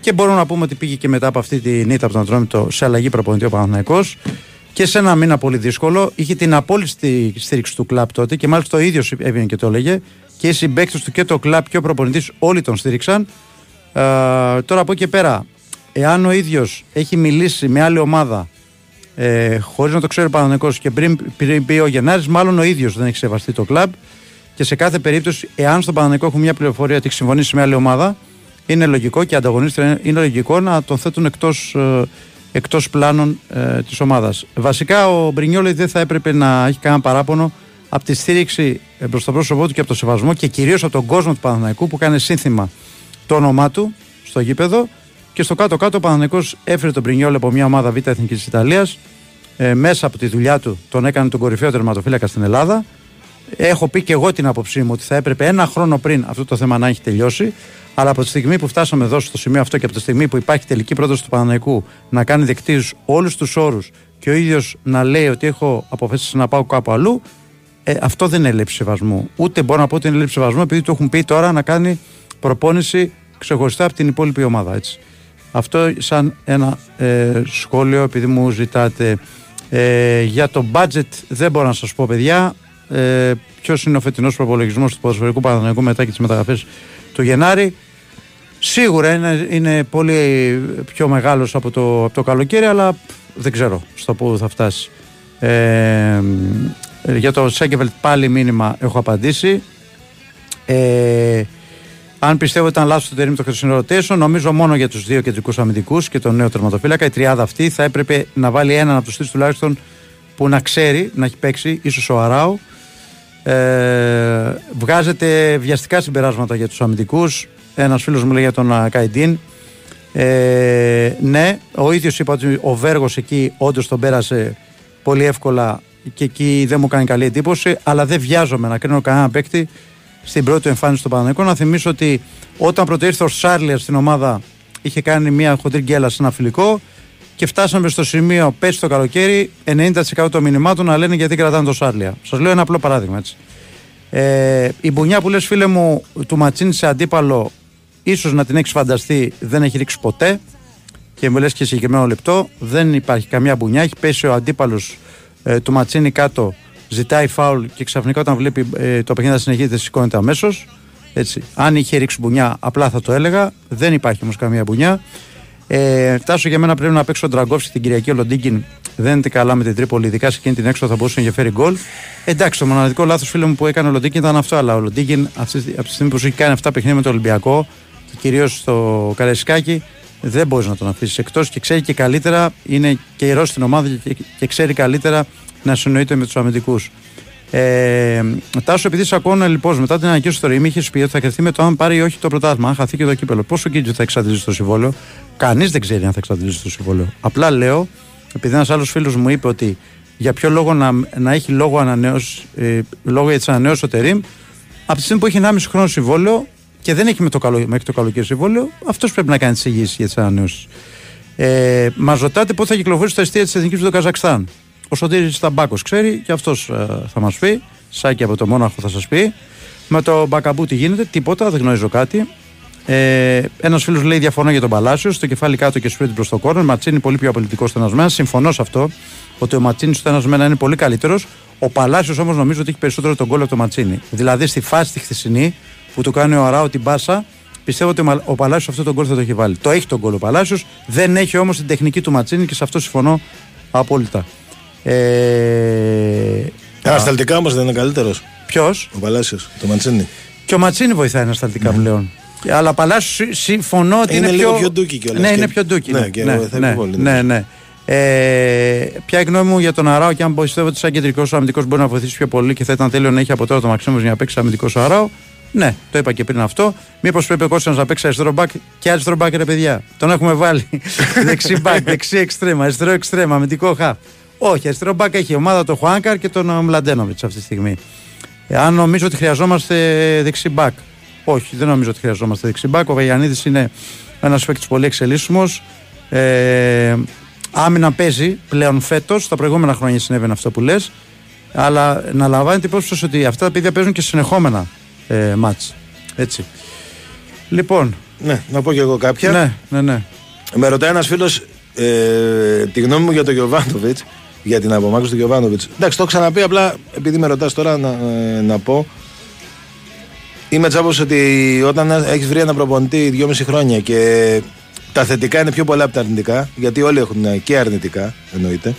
και μπορούμε να πούμε ότι πήγε και μετά από αυτή τη νύχτα από τον Ατρόμητο σε αλλαγή προπονητή ο Παναθηναϊκός και σε ένα μήνα πολύ δύσκολο είχε την απόλυτη στήριξη του κλαπ τότε και μάλιστα ο ίδιος έβγαινε και το έλεγε και οι συμπαίκτες του και το κλαπ και ο προπονητής όλοι τον στήριξαν. Ε, τώρα από εκεί και πέρα, εάν ο ίδιος έχει μιλήσει με άλλη ομάδα ε, χωρίς να το ξέρει ο Παναγενικό και πριν, πριν πει ο Γενάρης, μάλλον ο ίδιος δεν έχει σεβαστεί το κλαμπ. Και σε κάθε περίπτωση, εάν στον Παναγενικό έχουν μια πληροφορία ότι έχει συμφωνήσει με άλλη ομάδα, είναι λογικό και ανταγωνίστρια είναι λογικό να τον θέτουν εκτός ε, εκτός πλάνων ε, της ομάδας. Βασικά, ο Μπρινιόλη δεν θα έπρεπε να έχει κανένα παράπονο από τη στήριξη ε, προς το πρόσωπό του και από το σεβασμό και κυρίως από τον κόσμο του Παναθηναϊκού που κάνει σύνθημα το όνομά του στο γήπεδο και στο κάτω-κάτω ο Παναθηναϊκός έφερε τον Πρινιόλ από μια ομάδα Β' Εθνικής τη Ιταλίας. Ε, μέσα από τη δουλειά του τον έκανε τον κορυφαίο τερματοφύλακα στην Ελλάδα. Έχω πει και εγώ την άποψή μου ότι θα έπρεπε ένα χρόνο πριν αυτό το θέμα να έχει τελειώσει. Αλλά από τη στιγμή που φτάσαμε εδώ στο σημείο αυτό και από τη στιγμή που υπάρχει τελική πρόταση του Παναναϊκού να κάνει δεκτή όλους τους όρους και ο ίδιος να λέει ότι έχω αποφασίσει να πάω κάπου αλλού, ε, αυτό δεν είναι έλλειψη σεβασμού. Ούτε μπορώ να πω ότι είναι έλλειψη σεβασμού επειδή του έχουν πει τώρα να κάνει προπόνηση ξεχωριστά από την υπόλοιπη ομάδα. Έτσι. Αυτό σαν ένα ε, σχόλιο επειδή μου ζητάτε ε, για το budget δεν μπορώ να σας πω παιδιά. Ε, ποιος είναι ο φετινός προπολογισμός του ποδοσφαιρικού Παναθηναϊκού μετά και τις μεταγραφές του Γενάρη. Σίγουρα είναι, είναι πολύ πιο μεγάλος από το, από το καλοκαίρι αλλά δεν ξέρω στο που θα φτάσει. Ε, για το Σέγκεβελτ πάλι μήνυμα έχω απαντήσει. Ε, αν πιστεύω ότι ήταν λάθος το τερίμι το χθεσινό rotation, νομίζω μόνο για τους δύο κεντρικούς αμυντικούς και τον νέο τερματοφύλακα. Η τριάδα αυτή θα έπρεπε να βάλει έναν από τους τρεις τουλάχιστον που να ξέρει να έχει παίξει, ίσως ο Αράου. Ε, βγάζετε βιαστικά συμπεράσματα για τους αμυντικούς. Ένας φίλος μου λέει για τον Καϊντίν. Ε, ναι, ο ίδιος είπα ότι ο Βέργος εκεί όντως τον πέρασε πολύ εύκολα και εκεί δεν μου κάνει καλή εντύπωση. Αλλά δεν βιάζομαι να κρίνω κανένα παίκτη στην πρώτη εμφάνιση του Παναγενικού. Να θυμίσω ότι όταν πρωτοήρθε ο Σάρλιερ στην ομάδα είχε κάνει μια χοντρή γκέλα σε ένα φιλικό και φτάσαμε στο σημείο πέσει το καλοκαίρι 90% των μηνυμάτων να λένε γιατί κρατάνε το Σάρλια. Σας λέω ένα απλό παράδειγμα έτσι. Ε, η μπουνιά που λες φίλε μου του Ματσίνη σε αντίπαλο ίσως να την έχεις φανταστεί, δεν έχει ρίξει ποτέ και μου λες και συγκεκριμένο λεπτό. Δεν υπάρχει καμιά μπουνιά. Έχει πέσει ο αντίπαλος ε, του Ματσίνη κάτω, ζητάει φάουλ και ξαφνικά όταν βλέπει ε, το παιχνίδι να συνεχίζεται, σηκώνεται αμέσως. Έτσι. Αν είχε ρίξει μπουνιά, απλά θα το έλεγα. Δεν υπάρχει όμως καμία μπουνιά. Ε, τάσο για μένα πρέπει να παίξει ο Ντραγκόφσκι την Κυριακή. Ο Λοντίγκιν δεν είναι καλά με την Τρίπολη, ειδικά σε εκείνη την έξω θα μπορούσε να ενδιαφέρει γκολ. Εντάξει, το μοναδικό λάθος φίλο μου που έκανε ο Λοντίγκιν ήταν αυτό. Αλλά ο Λοντίγκιν αυτή, από τη στιγμή που σου έχει κάνει αυτά παιχνίδια με το Ολυμπιακό και κυρίως στο Καραϊσκάκι, δεν μπορείς να τον αφήσεις εκτός και ξέρει και καλύτερα, είναι και ιερό στην ομάδα και, και ξέρει καλύτερα να συνοείται με τους αμυντικούς. Ε, Τάσο, επειδή σε ακούω λοιπόν μετά την ανακοίνωση του Ρήμι, είχες πει ότι θα κρυφτεί με το αν πάρει ή όχι το πρωτάθλημα, αν χαθεί και το κύπελο. Πόσο κίνητο θα εξαντλήσει το συμβόλαιο, Κανείς δεν ξέρει αν θα εξαντλήσει το συμβόλαιο. Απλά λέω, επειδή ένας άλλος φίλος μου είπε ότι για ποιο λόγο να, να έχει λόγο, ανανέωση, ε, λόγο για τις ανανεώσεις ο Τερήμ, από τη στιγμή που έχει 1,5 χρόνο συμβόλαιο και δεν έχει με το καλο, μέχρι το καλοκαίρι συμβόλαιο, αυτός πρέπει να κάνει τις εγγύσει για τις ανανεώσεις. Ε, Μας ρωτάτε πότε θα κυκλοφορήσει το εστία της Εθνικής του Καζακστάν. Ο Σωτήρης Σταμπάκος ξέρει και αυτός ε, θα μας πει. Σάκη από το Μόναχο θα σας πει. Με το Μπακαμπού τι γίνεται, τίποτα, δεν γνωρίζω κάτι. Ε, Ένας φίλος λέει διαφωνώ για τον Παλάσιος. Στο κεφάλι κάτω και σπίτι προς το κόρνο. Ματσίνη πολύ πιο απολυτικός στενασμένα. Συμφωνώ σε αυτό ότι ο Ματσίνης στενασμένα είναι πολύ καλύτερος. Ο Παλάσιος όμως νομίζω ότι έχει περισσότερο τον κόλλο από το Ματσίνη. Δηλαδή στη φάση τη χθεσινή που του κάνει ο Αράου την πάσα, πιστεύω ότι ο Παλάσιος αυτό τον κόλλο θα το έχει βάλει. Το έχει τον κόλλο ο Παλάσιος, δεν έχει όμως την τεχνική του Ματσίνη και σε αυτό συμφωνώ απόλυτα. Ε, Ανασταλτικά όμως δεν είναι καλύτερος. Ποιος; Ο Παλάσιος, το Ματσίνη. Και ο Ματσίνη βοηθάει ανασταλτικά πλέον. Αλλά Παλάσιος συμφωνώ ότι Είναι είναι, λίγο πιο... πιο ντούκι κιόλας Ναι, και- είναι πιο ντούκι. ναι, Ναι, και ναι, βοηθάει ναι, πολύ, ναι, ναι. Ε, ποια η γνώμη μου για τον Αράο και αν πιστεύω ότι σαν κεντρικός αμυντικός μπορεί να βοηθήσει πιο πολύ και θα ήταν τέλειο να έχει από τώρα το Μαξίμου για να παίξει αμυντικός ο Αράο. Ναι, το είπα και πριν αυτό. Μήπως πρέπει ο Κώστας να παίξει αριστερό μπακ και αριστερό μπακ, ρε παιδιά. Τον έχουμε βάλει. δεξί μπακ, δεξί εξτρέμα, αριστερό εξτρέμα, αμυντικό χαφ. Όχι, αριστερό μπακ έχει η ομάδα το Χουάνκαρ και τον ε, Μλαντένοβιτς αυτή τη στιγμή. Ε, αν νομίζω ότι χρειαζόμαστε δεξί μπακ. Όχι, δεν νομίζω ότι χρειαζόμαστε δεξί μπακ. Ο Βαγιανίδης είναι ένας παίκτης πολύ εξελίσσιμος. Ε, άμυνα παίζει πλέον φέτος. Τα προηγούμενα χρόνια συνέβαινε αυτό που λες. Αλλά να λαμβάνετε υπόψη σας ότι αυτά τα παιδιά παίζουν και συνεχόμενα ε, μάτς. Έτσι. Λοιπόν. Ναι, να πω κι εγώ κάποια. Ναι, ναι, ναι. Με ρωτάει ένας φίλος ε, τη γνώμη μου για τον Γιωβάνοβιτς, για την απομάκρυνση του Γιωβάνοβιτς. Εντάξει, το έχω ξαναπεί, απλά επειδή με ρωτάς τώρα να, ε, να πω. Είμαι τσάπος ότι όταν έχεις βρει ένα προπονητή δυόμιση χρόνια και τα θετικά είναι πιο πολλά από τα αρνητικά, γιατί όλοι έχουν και αρνητικά, εννοείται.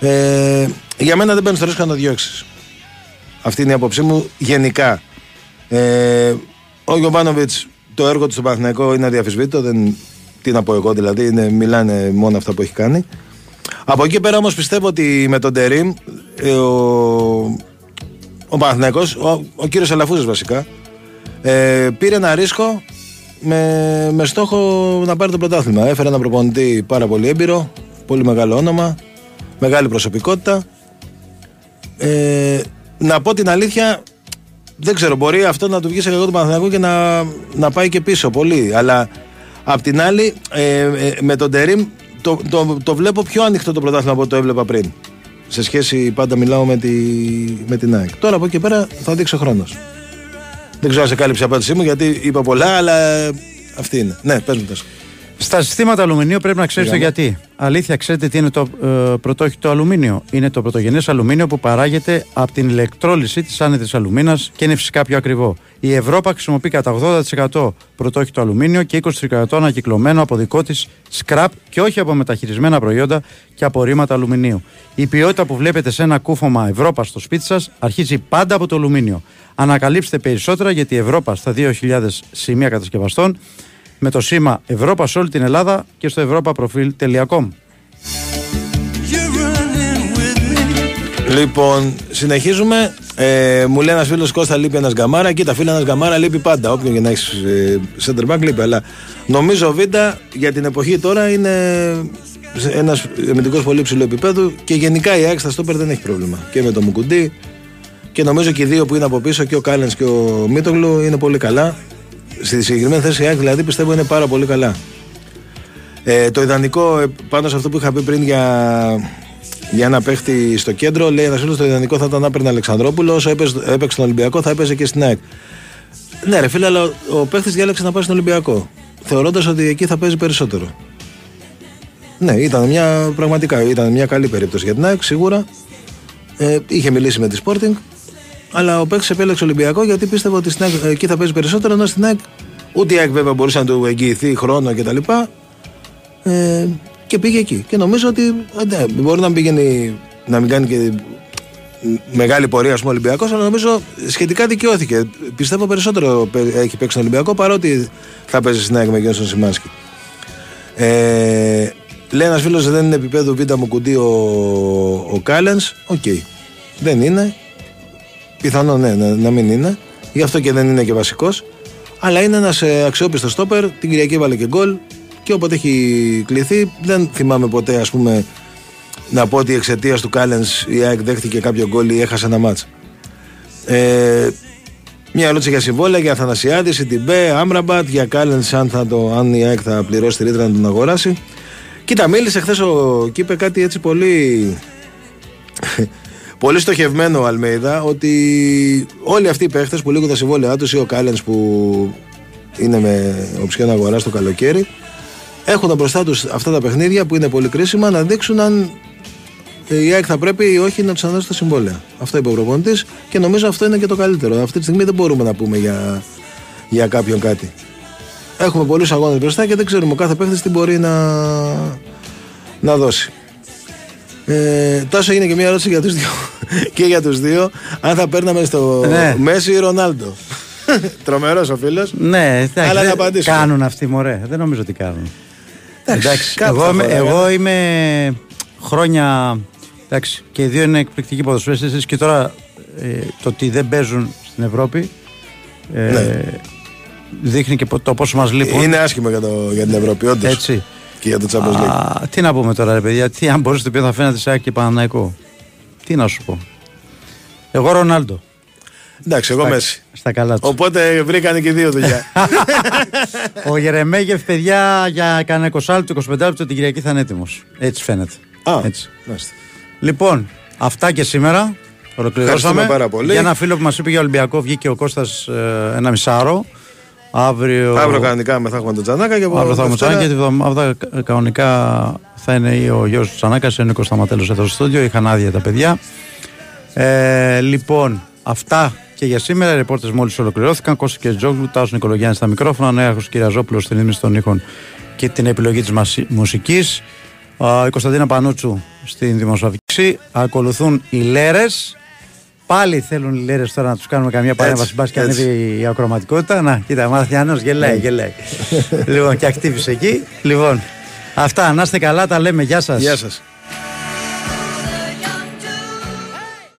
Ε, για μένα δεν παίρνεις το ρίσκο να το διώξεις. Αυτή είναι η άποψή μου γενικά. Ε, ο Γιωβάνοβιτς, το έργο του στο Παναθηναϊκό είναι αδιαφυσβήτητο. Δεν, τι να πω εγώ δηλαδή, είναι, μιλάνε μόνο αυτά που έχει κάνει. Από εκεί πέρα όμως πιστεύω ότι με τον Τερήμ, ε, ο, ο Παναθηναϊκός, ο, ο κύριος Αλαφούζος βασικά, ε, πήρε ένα ρίσκο με, με στόχο να πάρει το πρωτάθλημα. Έφερε ένα προπονητή πάρα πολύ έμπειρο, πολύ μεγάλο όνομα, μεγάλη προσωπικότητα. Ε, να πω την αλήθεια, δεν ξέρω, μπορεί αυτό να του βγει σε κακό του Παναθηναϊκού και να, να πάει και πίσω πολύ. Αλλά απ' την άλλη, ε, ε, με τον Τερήμ το, το, το βλέπω πιο ανοιχτό το πρωτάθλημα από ό,τι το έβλεπα πριν. Σε σχέση, πάντα μιλάω με, τη, με την ΑΕΚ. Τώρα από εκεί και πέρα θα δείξει ο χρόνος. Δεν ξέρω αν σε κάλυψε η απάντησή μου γιατί είπα πολλά, αλλά ε, αυτή είναι. Ναι, πες μου τόσο. Στα συστήματα αλουμινίου πρέπει να ξέρεις το Για να. γιατί. Αλήθεια, ξέρετε τι είναι το ε, πρωτόχητο αλουμίνιο. Είναι το πρωτογενές αλουμίνιο που παράγεται από την ηλεκτρόλυση της άνετρη αλουμίνας και είναι φυσικά πιο ακριβό. Η Ευρώπη χρησιμοποιεί κατά 80% πρωτόχητο αλουμίνιο και 20% ανακυκλωμένο από δικό της σκραπ και όχι από μεταχειρισμένα προϊόντα και απορρίμματα αλουμινίου. Η ποιότητα που βλέπετε σε ένα κούφωμα Ευρώπας στο σπίτι σας αρχίζει πάντα από το αλουμίνιο. Ανακαλύψτε περισσότερα γιατί η Ευρώπα στα 2.000 σημεία κατασκευαστών με το σήμα Ευρώπα σε όλη την Ελλάδα και στο europaprofil.com. Λοιπόν, συνεχίζουμε. Ε, μου λέει ένας φίλος Κώστα λείπει ένας γκαμάρα. Κοίτα, φίλε, ένας γκαμάρα λείπει πάντα. Όποιον και να έχεις ε, center back λείπει. Αλλά νομίζω ο Βίντα για την εποχή τώρα είναι ένας αμυντικός πολύ ψηλό επίπεδο και γενικά η ΑΕΚ στα στόπερ δεν έχει πρόβλημα. Και με το Μουκουντή και νομίζω και οι δύο που είναι από πίσω, και ο Κάλενς και ο Μίτογλου, είναι πολύ καλά. Στη συγκεκριμένη θέση η ΑΕΚ δηλαδή πιστεύω είναι πάρα πολύ καλά. Ε, το ιδανικό, ε, πάνω σε αυτό που είχα πει πριν για, για ένα παίχτη στο κέντρο, λέει ένας φίλος: Το ιδανικό θα ήταν να παίρνει Αλεξανδρόπουλος. Όσο έπαιζε, έπαιξε στον Ολυμπιακό, θα έπαιζε και στην ΑΕΚ. Ναι, ρε φίλε, αλλά ο, ο παίχτης διάλεξε να πάει στον Ολυμπιακό. Θεωρώντας ότι εκεί θα παίζει περισσότερο. Ναι, ήταν μια πραγματικά ήταν μια καλή περίπτωση για την ΑΕΚ, σίγουρα. Ε, είχε μιλήσει με τη Sporting, αλλά ο παίκτης επέλεξε Ολυμπιακό γιατί πίστευε ότι στην ΑΕΚ, εκεί θα παίζει περισσότερο, ενώ στην ΑΕΚ ούτε η ΑΕΚ βέβαια μπορούσε να του εγγυηθεί χρόνο κτλ. Ε, και πήγε εκεί. Και νομίζω ότι ε, ναι, μπορεί να πήγαινε να μην κάνει και μεγάλη πορεία ο Ολυμπιακός, αλλά νομίζω σχετικά δικαιώθηκε. Πιστεύω περισσότερο παι- έχει παίξει τον Ολυμπιακό παρότι θα παίζει στην ΑΕΚ με Γιώργο Σιμάνσκι. Ε, λέει ένας φίλος δεν είναι επίπεδο Μουκουντί ο, ο Κάλενς. Οκ. Δεν είναι. Πιθανό ναι, να, να μην είναι. Γι' αυτό και δεν είναι και βασικός. Αλλά είναι ένας αξιόπιστος στόπερ. Την Κυριακή έβαλε και γκολ. Και όποτε έχει κληθεί, δεν θυμάμαι ποτέ ας πούμε να πω ότι εξαιτίας του Κάλενς η ΑΕΚ δέχτηκε κάποιο γκολ ή έχασε ένα ματς. Ε, μια ερώτηση για συμβόλαια για Αθανασιάδης, Σιντιμπέ, Άμραμπατ, για Κάλενς αν, θα το, αν η ΑΕΚ θα πληρώσει τη ρήτρα να τον αγοράσει. Κοίτα, μίλησε χθες ο και είπε κάτι έτσι πολύ. Πολύ στοχευμένο ο Αλμέιδα ότι όλοι αυτοί οι παίχτες που λήγουν τα συμβόλαιά τους ή ο Κάλενς που είναι με οψιόν να αγοράσει το καλοκαίρι έχουν μπροστά τους αυτά τα παιχνίδια που είναι πολύ κρίσιμα να δείξουν αν η ΑΕΚ θα πρέπει ή όχι να του αναδώσει τα συμβόλαια. Αυτό είπε ο προπονητής και νομίζω αυτό είναι και το καλύτερο. Αυτή τη στιγμή δεν μπορούμε να πούμε για, για κάποιον κάτι. Έχουμε πολλούς αγώνες μπροστά και δεν ξέρουμε ο κάθε παίχτης τι μπορεί να, να δώσει. Ε, τόσο έγινε και μια ερώτηση για τους δύο, και για τους δύο αν θα παίρναμε στο Ναι. Μέση ή Ρονάλντο. Τρομερός ο φίλος. Ναι, εντάξει, Αλλά να δεν απαντήσουμε. κάνουν αυτοί μωρέ. Δεν νομίζω ότι κάνουν. Εντάξει, κάπου εγώ, θα είμαι, χωράγανε. εγώ είμαι χρόνια. Εντάξει, και οι δύο είναι εκπληκτικοί ποδοσφαίριστες και τώρα ε, το ότι δεν παίζουν στην Ευρώπη ε, Ναι. δείχνει και πο- το πόσο μας λείπουν. Είναι άσχημο για, το, για την Ευρώπη, όντως. Έτσι. Και για το Champions League. Α, τι να πούμε τώρα, ρε παιδιά, τι αν μπορείς το οποίο θα φαίνεται σε ΑΕΚ και Παναναϊκό. Τι να σου πω. Εγώ Ρονάλντο. Εντάξει, εγώ Στα- Μέση. Στα καλά τους. Οπότε βρήκανε και δύο δουλειά. Ο Γερεμέγεφ, παιδιά, για κανένα 20 λεπτό, 25 λεπτό την Κυριακή θα είναι έτοιμος. Έτσι φαίνεται. Α, Έτσι. μάλιστα. Λοιπόν, αυτά και σήμερα. Ολοκληρώσαμε. Ευχαριστούμε πάρα πολύ. Για ένα φίλο που μας είπε για Ολυμπιακό, βγήκε ο Κώστας ε, ένα μισάρο. Αύριο, Αύριο κανονικά με θα έχουμε τον Τζανάκα και από αύριο θα έχουμε Δευτέρα- Τσανάκα και τη βδομάδα κα- κανονικά θα είναι ή ο γιος του Τσανάκα ή ο Νίκο Σταματέλο εδώ στο στούντιο. Είχαν άδεια τα παιδιά. Ε, λοιπόν, αυτά και για σήμερα. Οι ρεπόρτες μόλις ολοκληρώθηκαν. Κώστας και Τζόγλου, Τάσος Νικολογιάννης στα μικρόφωνα, Νέαρχο Κυριαζόπουλο στην ύμνηση των ήχων και την επιλογή της μουσικής. Η Κωνσταντίνα Πανούτσου στην δημοσιογραφική. Ακολουθούν οι Λέρες. Πάλι θέλουν οι Λέρες τώρα να τους κάνουμε καμία παρέμβαση. Μπας και έτσι. ανέβει η ακροματικότητα. Να, κοίτα, Μαθιανό γελάει, γελάει. λοιπόν, και ακτίβησε εκεί. Λοιπόν, αυτά. Να είστε καλά, τα λέμε. Γεια σας. Γεια σας.